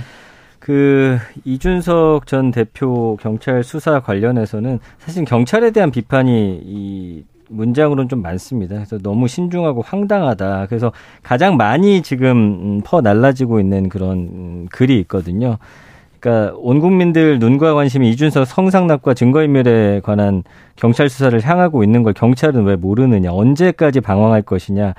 그 이준석 전 대표 경찰 수사 관련해서는 사실 경찰에 대한 비판이 이 문장으로는 좀 많습니다. 그래서 너무 신중하고 황당하다. 그래서 가장 많이 지금 음, 퍼 날라지고 있는 그런 음, 글이 있거든요. 그러니까 온 국민들 눈과 관심이 이준석 성상납과 증거인멸에 관한 경찰 수사를 향하고 있는 걸 경찰은 왜 모르느냐? 언제까지 방황할 것이냐?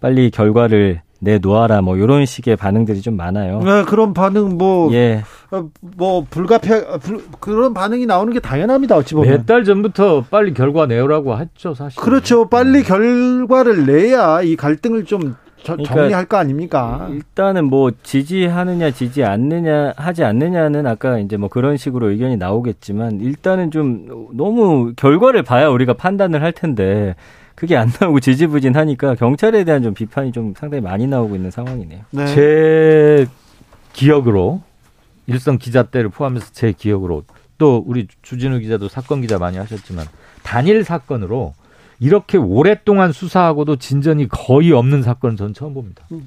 빨리 결과를 내놓아라. 뭐 이런 식의 반응들이 좀 많아요. 네, 그런 반응 뭐, 예. 어, 뭐 불가피하 어, 불, 그런 반응이 나오는 게 당연합니다. 어찌 보면. 몇 달 전부터 빨리 결과 내오라고 했죠, 사실. 그렇죠. 빨리 결과를 내야 이 갈등을 좀 저- 그러니까 정리할 거 아닙니까? 일단은 뭐 지지하느냐 지지 않느냐 하지 않느냐는 아까 이제 뭐 그런 식으로 의견이 나오겠지만 일단은 좀 너무 결과를 봐야 우리가 판단을 할 텐데 그게 안 나오고 지지부진하니까 경찰에 대한 좀 비판이 좀 상당히 많이 나오고 있는 상황이네요. 네. 제 기억으로 일선 기자 때를 포함해서 제 기억으로 또 우리 주진우 기자도 사건 기자 많이 하셨지만 단일 사건으로 이렇게 오랫동안 수사하고도 진전이 거의 없는 사건은 전 처음 봅니다. 뭐,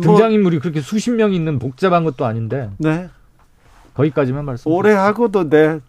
등장인물이 그렇게 수십 명 있는 복잡한 것도 아닌데 네. 거기까지만 말씀. 오래 하고도 네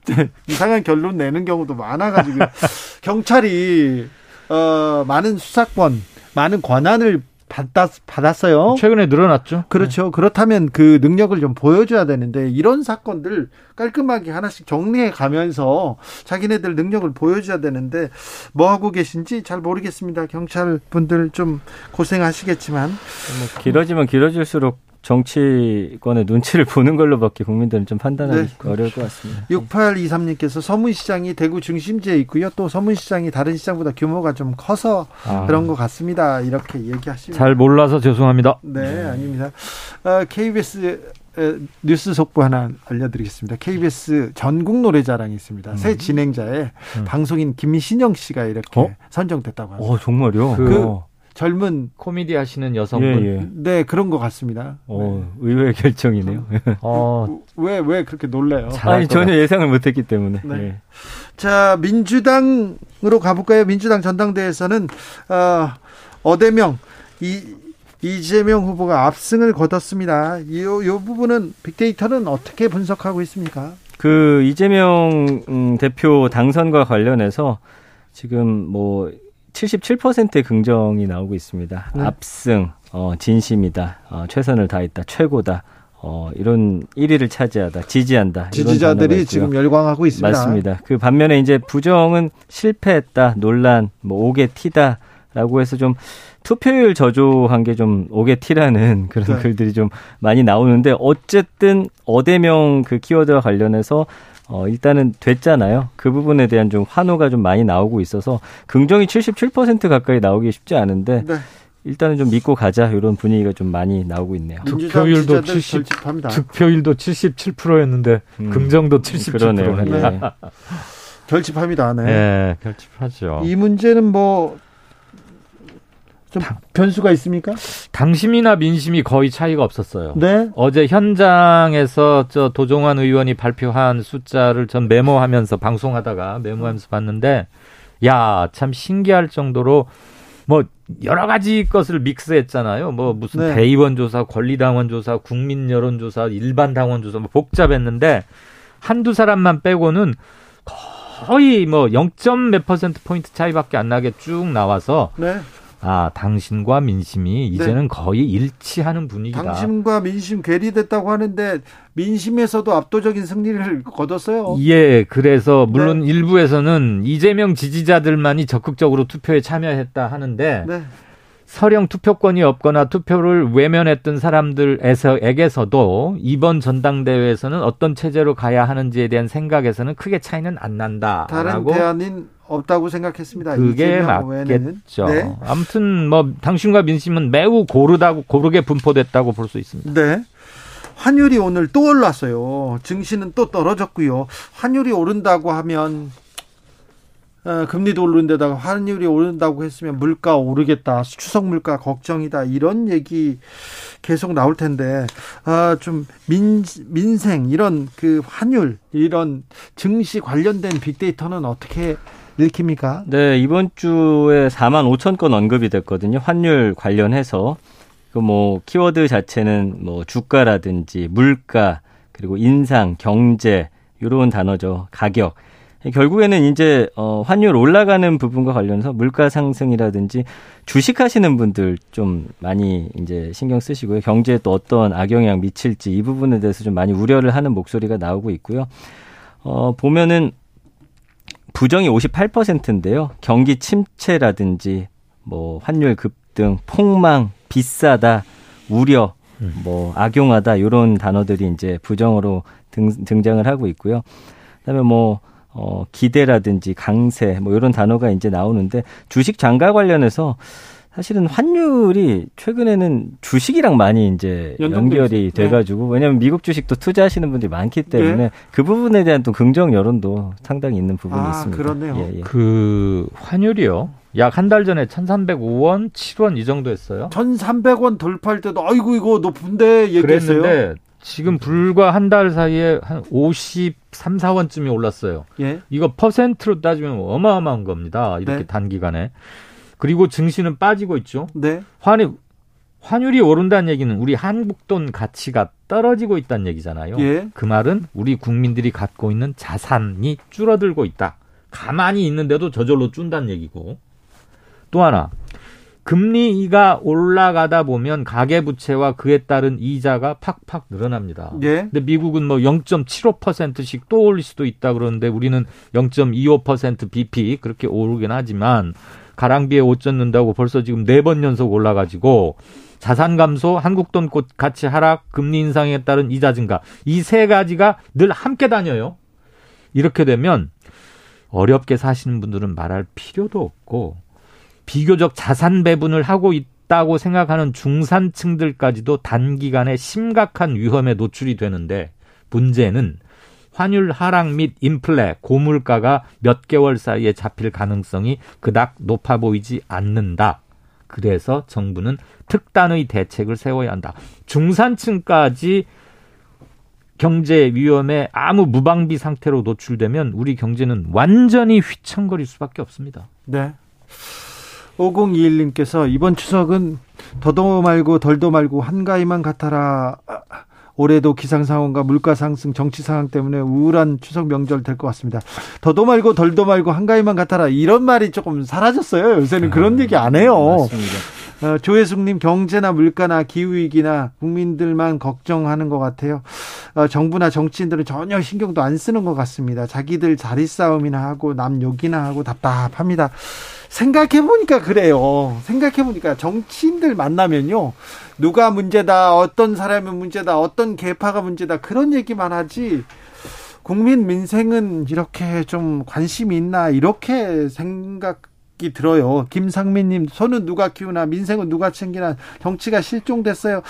이상한 결론 내는 경우도 많아가지고 경찰이 어, 많은 수사권, 많은 권한을 받았, 받았어요. 최근에 늘어났죠. 그렇죠. 그렇다면 그 능력을 좀 보여줘야 되는데 이런 사건들 깔끔하게 하나씩 정리해 가면서 자기네들 능력을 보여줘야 되는데 뭐 하고 계신지 잘 모르겠습니다. 경찰 분들 좀 고생하시겠지만 뭐 길어지면 길어질수록 정치권의 눈치를 보는 걸로밖에 국민들은 좀 판단하기 네. 어려울 것 같습니다. 6823님께서 서문시장이 대구 중심지에 있고요. 또 서문시장이 다른 시장보다 규모가 좀 커서 아. 그런 것 같습니다. 이렇게 얘기하십니다. 잘 몰라서 죄송합니다. 네, 아닙니다. 어, KBS 에, 뉴스 속보 하나 알려드리겠습니다. KBS 전국 노래자랑이 있습니다. 새 진행자의 방송인 김신영 씨가 이렇게 어? 선정됐다고 합니다. 어 정말요? 그- 그 젊은 코미디 하시는 여성분. 예, 예. 네 그런 것 같습니다. 어, 의외의 결정이네요. 어, 왜 왜 그렇게 놀래요? 아니 것 전혀 예상을 못했기 때문에. 네. 예. 자 민주당으로 가볼까요? 민주당 전당대회에서는 어, 어대명 이 이재명 후보가 압승을 거뒀습니다. 이 요 부분은 빅데이터는 어떻게 분석하고 있습니까? 그 이재명 음, 대표 당선과 관련해서 지금 뭐 77%의 긍정이 나오고 있습니다. 네. 압승, 어, 진심이다, 어, 최선을 다했다, 최고다. 어, 이런 1위를 차지하다, 지지한다. 지지자들이. 지금 열광하고 있습니다. 맞습니다. 그 반면에 이제 부정은 실패했다, 논란, 뭐 오게 티다 라고 해서 좀 투표율 저조한 게좀 오게 티라는 그런 네. 글들이 좀 많이 나오는데 어쨌든 어대명 그 키워드와 관련해서 어 일단은 됐잖아요. 그 부분에 대한 좀 환호가 좀 많이 나오고 있어서 긍정이 77% 가까이 나오기 쉽지 않은데 네. 일단은 좀 믿고 가자 이런 분위기가 좀 많이 나오고 있네요. 득표율도 지지자들 70, 결집합니다. 득표율도 77%였는데 음. 긍정도 77%네. 그러네요. 네. 결집합니다. 네. 네, 결집하죠. 이 문제는 뭐 좀 변수가 있습니까? 당심이나 민심이 거의 차이가 없었어요. 네. 어제 현장에서 저 도종환 의원이 발표한 숫자를 전 메모하면서 방송하다가 메모하면서 봤는데 야, 참 신기할 정도로 뭐 여러 가지 것을 믹스했잖아요. 뭐 무슨 네. 대의원 조사, 권리당원 조사, 국민 여론 조사, 일반 당원 조사 뭐 복잡했는데 한두 사람만 빼고는 거의 뭐 0. 몇 퍼센트 포인트 차이밖에 안 나게 쭉 나와서 네. 아, 당신과 민심이 이제는 거의 일치하는 분위기다. 당심과 민심 괴리됐다고 하는데 민심에서도 압도적인 승리를 거뒀어요. 예, 그래서 물론 네. 일부에서는 이재명 지지자들만이 적극적으로 투표에 참여했다 하는데 네. 서령 투표권이 없거나 투표를 외면했던 사람들에서에게서도 이번 전당대회에서는 어떤 체제로 가야 하는지에 대한 생각에서는 크게 차이는 안 다른 난다라고 대안인 없다고 생각했습니다. 그게. 맞겠죠. 네. 아무튼 뭐 당신과 민심은 매우 고르다고 고르게 분포됐다고 볼 수 있습니다. 네. 환율이 오늘 또 올랐어요. 증시는 또 떨어졌고요. 환율이 오른다고 하면 어, 금리도 오른데다가 환율이 오른다고 했으면 물가 오르겠다. 추석 물가 걱정이다. 이런 얘기 계속 나올 텐데 아, 좀 민, 민생 이런 그 환율 이런 증시 관련된 빅데이터는 어떻게 읽힙니까? 네, 이번 주에 4만 5천 건 언급이 됐거든요. 환율 관련해서. 그 뭐 키워드 자체는 뭐 주가라든지 물가 그리고 인상, 경제 요런 단어죠. 가격. 결국에는 이제 어 환율 올라가는 부분과 관련해서 물가 상승이라든지 주식 하시는 분들 좀 많이 이제 신경 쓰시고요. 경제에 또 어떤 악영향 미칠지 이 부분에 대해서 좀 많이 우려를 하는 목소리가 나오고 있고요. 어 보면은 부정이 58%인데요. 경기 침체라든지 뭐 환율 급등, 폭망, 비싸다, 우려, 뭐 악용하다 이런 단어들이 이제 부정으로 등, 등장을 하고 있고요. 그다음에 뭐 어, 기대라든지 강세 뭐 이런 단어가 이제 나오는데 주식 장가 관련해서 사실은 환율이 최근에는 주식이랑 많이 이제 연결이 있어요. 돼가지고 왜냐하면 미국 주식도 투자하시는 분들이 많기 때문에 네. 그 부분에 대한 또 긍정 여론도 상당히 있는 부분이 아, 있습니다. 그러네요. 예, 예. 그 환율이요. 약 한 달 전에 1,305원, 7원 이 정도 했어요. 1,300원 돌파할 때도 아이고 이거 높은데 얘기했어요. 그랬는데 지금 불과 한 달 사이에 한 53, 4원쯤이 올랐어요. 예. 이거 퍼센트로 따지면 어마어마한 겁니다. 이렇게 네. 단기간에. 그리고 증시는 빠지고 있죠. 네. 환율, 환율이 오른다는 얘기는 우리 한국 돈 가치가 떨어지고 있다는 얘기잖아요. 예. 그 말은 우리 국민들이 갖고 있는 자산이 줄어들고 있다. 가만히 있는데도 저절로 준다는 얘기고. 또 하나, 금리가 올라가다 보면 가계 부채와 그에 따른 이자가 팍팍 늘어납니다. 예. 근데 미국은 뭐 0.75%씩 또 올릴 수도 있다 그러는데 우리는 0.25% BP 그렇게 오르긴 하지만 가랑비에 옷 젖는다고 벌써 지금 네 번 연속 올라가지고 자산 감소, 한국 돈곧 가치 하락, 금리 인상에 따른 이자 증가 이 세 가지가 늘 함께 다녀요. 이렇게 되면 어렵게 사시는 분들은 말할 필요도 없고 비교적 자산 배분을 하고 있다고 생각하는 중산층들까지도 단기간에 심각한 위험에 노출이 되는데 문제는 환율 하락 및 인플레, 고물가가 몇 개월 사이에 잡힐 가능성이 그닥 높아 보이지 않는다. 그래서 정부는 특단의 대책을 세워야 한다. 중산층까지 경제 위험에 아무 무방비 상태로 노출되면 우리 경제는 완전히 휘청거릴 수밖에 없습니다. 네. 5021님께서 이번 추석은 더도 말고 덜도 말고 한가위만 같아라. 올해도 기상 상황과 물가 상승, 정치 상황 때문에 우울한 추석 명절 될 것 같습니다. 더도 말고 덜도 말고 한가위만 같아라 이런 말이 조금 사라졌어요. 요새는 그런 얘기 안 해요. 맞습니다. 어, 조혜숙님 경제나 물가나 기후 위기나 국민들만 걱정하는 것 같아요. 어, 정부나 정치인들은 전혀 신경도 안 쓰는 것 같습니다. 자기들 자리 싸움이나 하고 남 욕이나 하고 답답합니다. 생각해 보니까 그래요. 생각해 보니까 정치인들 만나면요. 누가 문제다, 어떤 사람이 문제다, 어떤 계파가 문제다 그런 얘기만 하지. 국민 민생은 이렇게 좀 관심이 있나 이렇게 생각 이 들어요. 김상민님 손은 누가 키우나 민생은 누가 챙기나 정치가 실종됐어요.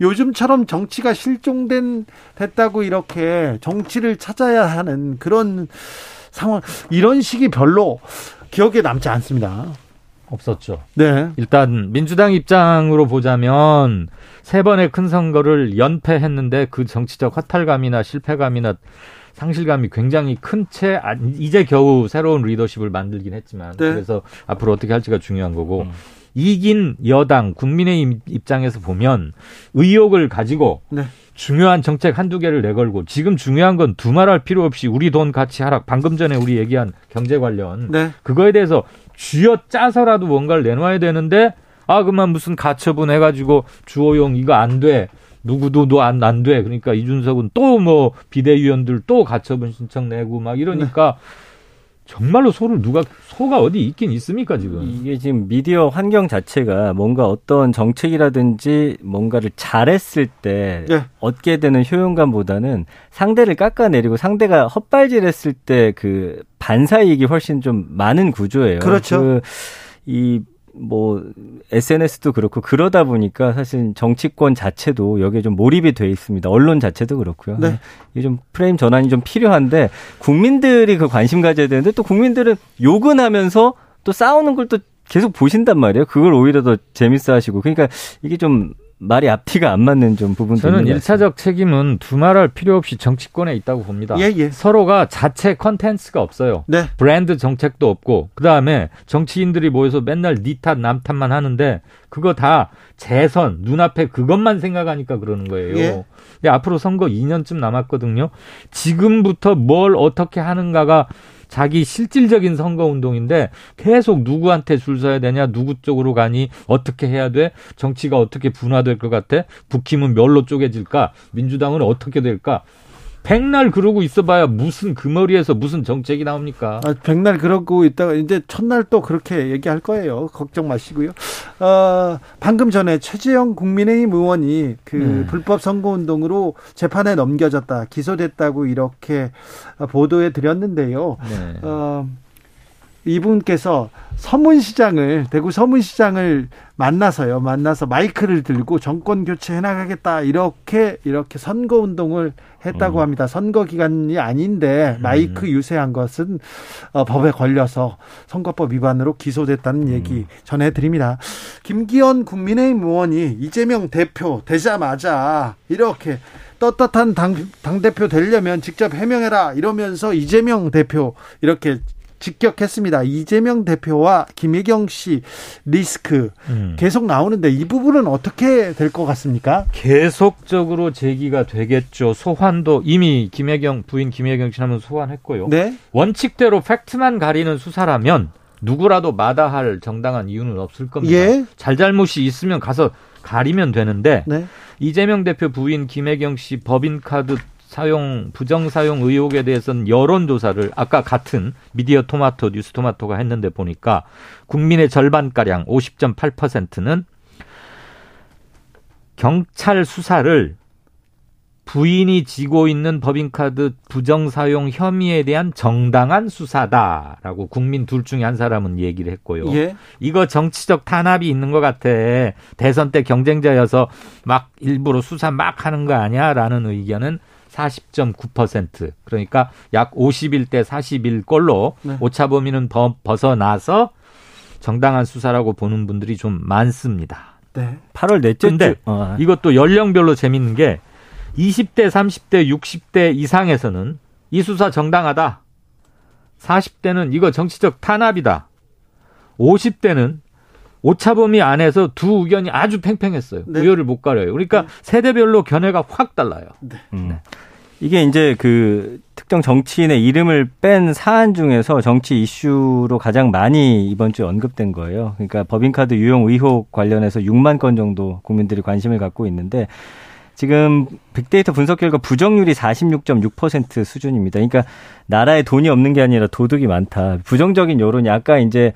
요즘처럼 정치가 실종된 됐다고 이렇게 정치를 찾아야 하는 그런 상황 이런 식이 별로 기억에 남지 않습니다. 없었죠. 네. 일단 민주당 입장으로 보자면 세 번의 큰 선거를 연패했는데 그 정치적 허탈감이나 실패감이나 상실감이 굉장히 큰채 아, 이제 겨우 새로운 리더십을 만들긴 했지만 네. 그래서 앞으로 어떻게 할지가 중요한 거고 이긴 여당 국민의힘 입장에서 보면 의욕을 가지고 네. 중요한 정책 한두 개를 내걸고 지금 중요한 건 두말할 필요 없이 우리 돈 가치 하락 방금 전에 우리 얘기한 경제 관련 네. 그거에 대해서 쥐어 짜서라도 뭔가를 내놔야 되는데 아 그만 무슨 가처분 해가지고 주호용 이거 안 돼. 누구도 너안안 돼. 그러니까 이준석은 또 뭐 비대위원들 또 가처분 신청 내고 막 이러니까 정말로 소를 누가 소가 어디 있긴 있습니까 지금? 이게 지금 미디어 환경 자체가 뭔가 어떤 정책이라든지 뭔가를 잘했을 때 네. 얻게 되는 효용감보다는 상대를 깎아내리고 상대가 헛발질했을 때 그 반사이익이 훨씬 좀 많은 구조예요. 그렇죠. 이 뭐 SNS도 그렇고 그러다 보니까 사실 정치권 자체도 여기에 좀 몰입이 돼 있습니다. 언론 자체도 그렇고요. 네. 이게 좀 프레임 전환이 좀 필요한데 국민들이 그 관심 가져야 되는데 또 국민들은 욕은 하면서 또 싸우는 걸 또 계속 보신단 말이에요. 그걸 오히려 더 재밌어 하시고. 그러니까 이게 좀 말이 앞뒤가 안 맞는 좀 부분도 저는. 일차적 책임은 두말할 필요 없이 정치권에 있다고 봅니다. 예, 예. 서로가 자체 컨텐츠가 없어요. 네. 브랜드 정책도 없고 그 다음에 정치인들이 모여서 맨날 니 탓 남 탓만 하는데 그거 다 재선 눈앞에 그것만 생각하니까 그러는 거예요. 예. 근데 앞으로 선거 2년쯤 남았거든요. 지금부터 뭘 어떻게 하는가가 자기 실질적인 선거 운동인데 계속 누구한테 줄 서야 되냐, 누구 쪽으로 가니, 어떻게 해야 돼, 정치가 어떻게 분화될 것 같아, 북힘은 멸로 쪼개질까, 민주당은 어떻게 될까. 백날 그러고 있어봐야 무슨 그 머리에서 무슨 정책이 나옵니까? 아, 백날 그러고 있다가 이제 첫날 또 그렇게 얘기할 거예요. 걱정 마시고요. 어, 방금 전에 최재형 국민의힘 의원이 그 네. 불법 선거 운동으로 재판에 넘겨졌다, 기소됐다고 이렇게 보도해 드렸는데요. 네. 어, 이분께서 서문시장을 대구 서문시장을 만나서요. 만나서 마이크를 들고 정권 교체 해 나가겠다. 이렇게 이렇게 선거 운동을 했다고 합니다. 선거 기간이 아닌데 마이크 유세한 것은 어, 법에 걸려서 선거법 위반으로 기소됐다는 얘기 전해드립니다. 김기현 국민의힘 의원이 이재명 대표 되자마자 이렇게 떳떳한 당, 당대표 되려면 직접 해명해라 이러면서 이재명 대표 이렇게 직격했습니다. 이재명 대표와 김혜경 씨 리스크 음. 계속 나오는데 이 부분은 어떻게 될 것 같습니까? 계속적으로 제기가 되겠죠. 소환도 이미 김혜경 부인 김혜경 씨 하면 소환했고요. 네. 원칙대로 팩트만 가리는 수사라면 누구라도 마다할 정당한 이유는 없을 겁니다. 예. 잘잘못이 있으면 가서 가리면 되는데 네. 이재명 대표 부인 김혜경 씨 법인카드 사용 부정 사용 의혹에 대해서는 여론 조사를 아까 같은 미디어 토마토 뉴스 토마토가 했는데 보니까 국민의 절반 가량 50.8%는 경찰 수사를 부인이 지고 있는 법인카드 부정 사용 혐의에 대한 정당한 수사다라고 국민 둘 중에 한 사람은 얘기를 했고요. 예. 이거 정치적 탄압이 있는 것 같아. 대선 때 경쟁자여서 막 일부러 수사 막 하는 거 아니야 라는 의견은 40.9% 그러니까 약 51대 41꼴로 네. 오차 범위는 버- 벗어나서 정당한 수사라고 보는 분들이 좀 많습니다. 네. 8월 넷째 근데 주 어, 이것도 연령별로 재밌는 게 20대, 30대, 60대 이상에서는 이 수사 정당하다. 40대는 이거 정치적 탄압이다. 50대는 오차범위 안에서 두 의견이 아주 팽팽했어요. 네. 우열을 못 가려요. 그러니까 세대별로 견해가 확 달라요. 음. 이게 이제 그 특정 정치인의 이름을 뺀 사안 중에서 정치 이슈로 가장 많이 이번 주에 언급된 거예요. 그러니까 법인카드 유용 의혹 관련해서 6만 건 정도 국민들이 관심을 갖고 있는데 지금 빅데이터 분석 결과 부정률이 46.6% 수준입니다. 그러니까 나라에 돈이 없는 게 아니라 도둑이 많다. 부정적인 여론이 아까 이제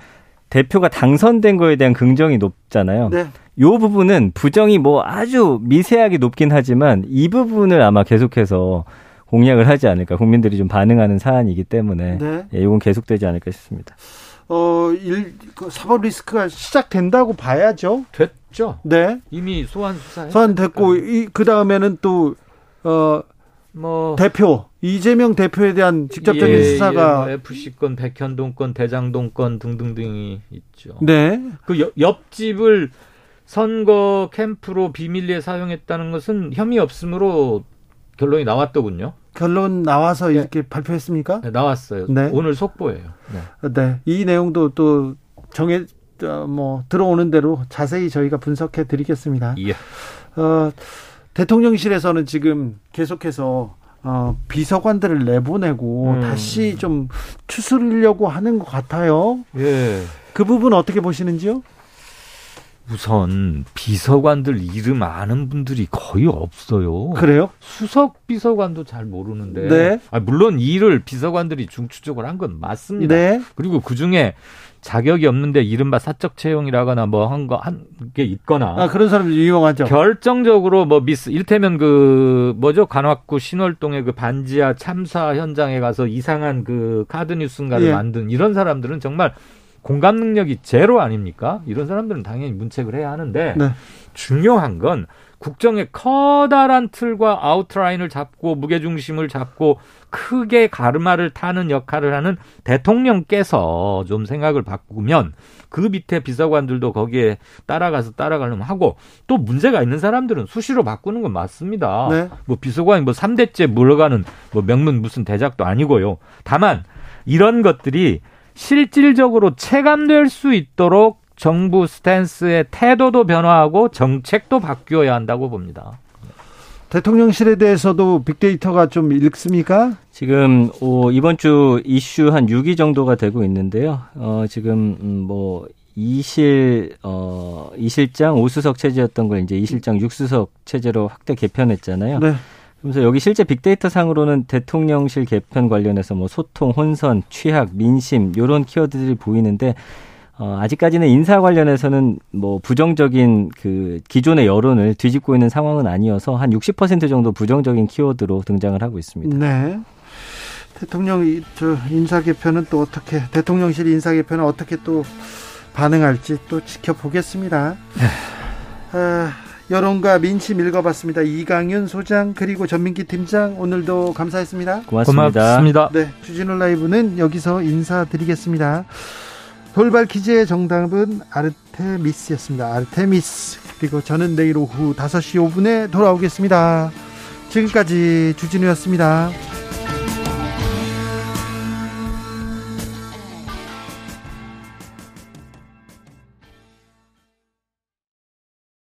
대표가 당선된 거에 대한 긍정이 높잖아요. 네. 요 부분은 부정이 뭐 아주 미세하게 높긴 하지만 이 부분을 아마 계속해서 공약을 하지 않을까. 국민들이 좀 반응하는 사안이기 때문에 네. 예, 이건 계속되지 않을까 싶습니다. 어, 일, 그 사법 리스크가 시작된다고 봐야죠. 됐죠. 네. 이미 소환 수사 소환 됐고, 이, 그 다음에는 또, 어, 뭐 대표, 이재명 대표에 대한 직접적인 예, 수사가. 예, 뭐 FC 건, 백현동 건, 대장동 건 등등등이 있죠. 네. 그 옆, 옆집을 선거 캠프로 비밀리에 사용했다는 것은 혐의 없음으로 결론이 나왔더군요. 결론 나와서 이렇게 발표했습니까? 네, 나왔어요. 네. 오늘 속보예요. 네. 네. 이 내용도 또 정해, 어, 뭐, 들어오는 대로 자세히 저희가 분석해 드리겠습니다. 예. 어, 대통령실에서는 지금 계속해서 어, 비서관들을 내보내고 음. 다시 좀 추스르려고 하는 것 같아요. 예. 그 부분 어떻게 보시는지요? 우선 비서관들 이름 아는 분들이 거의 없어요. 그래요? 수석 비서관도 잘 모르는데. 네. 아, 물론 일을 비서관들이 중추적으로 한 건 맞습니다. 네. 그리고 그 중에 자격이 없는데 이른바 사적 채용이라거나 뭐 한 거 한 게 있거나. 아, 그런 사람들 유용하죠. 결정적으로 뭐 미스 일테면 그 뭐죠 관악구 신월동의 그 반지하 참사 현장에 가서 이상한 그 카드 뉴스인가를 예. 만든 이런 사람들은 정말 공감 능력이 제로 아닙니까? 이런 사람들은 당연히 문책을 해야 하는데 네. 중요한 건 국정의 커다란 틀과 아웃라인을 잡고 무게중심을 잡고 크게 가르마를 타는 역할을 하는 대통령께서 좀 생각을 바꾸면 그 밑에 비서관들도 거기에 따라가서 따라가려면 하고 또 문제가 있는 사람들은 수시로 바꾸는 건 맞습니다. 네. 뭐 비서관이 뭐 3대째 물러가는 뭐 명문 무슨 대작도 아니고요. 다만 이런 것들이 실질적으로 체감될 수 있도록 정부 스탠스의 태도도 변화하고 정책도 바뀌어야 한다고 봅니다. 대통령실에 대해서도 빅데이터가 좀 읽습니까? 지금 오, 이번 주 이슈 한 6위 정도가 되고 있는데요. 어, 지금 음, 뭐 이실 어 이실장 5수석 체제였던 걸 이제 이실장 6수석 체제로 확대 개편했잖아요. 네. 그래서 여기 실제 빅데이터 상으로는 대통령실 개편 관련해서 뭐 소통, 혼선, 취약, 민심 요런 키워드들이 보이는데 어, 아직까지는 인사 관련해서는 뭐 부정적인 그 기존의 여론을 뒤집고 있는 상황은 아니어서 한 60% 정도 부정적인 키워드로 등장을 하고 있습니다. 네. 대통령 저 인사 개편은 또 어떻게 대통령실 인사 개편은 어떻게 또 반응할지 또 지켜보겠습니다. 아, 여론과 민심 읽어봤습니다. 이강윤 소장 그리고 전민기 팀장 오늘도 감사했습니다. 고맙습니다. 고맙습니다. 네, 주진우 라이브는 여기서 인사드리겠습니다. 돌발 퀴즈의 정답은 아르테미스였습니다. 아르테미스. 그리고 저는 내일 오후 5시 5분에 돌아오겠습니다. 지금까지 주진우였습니다.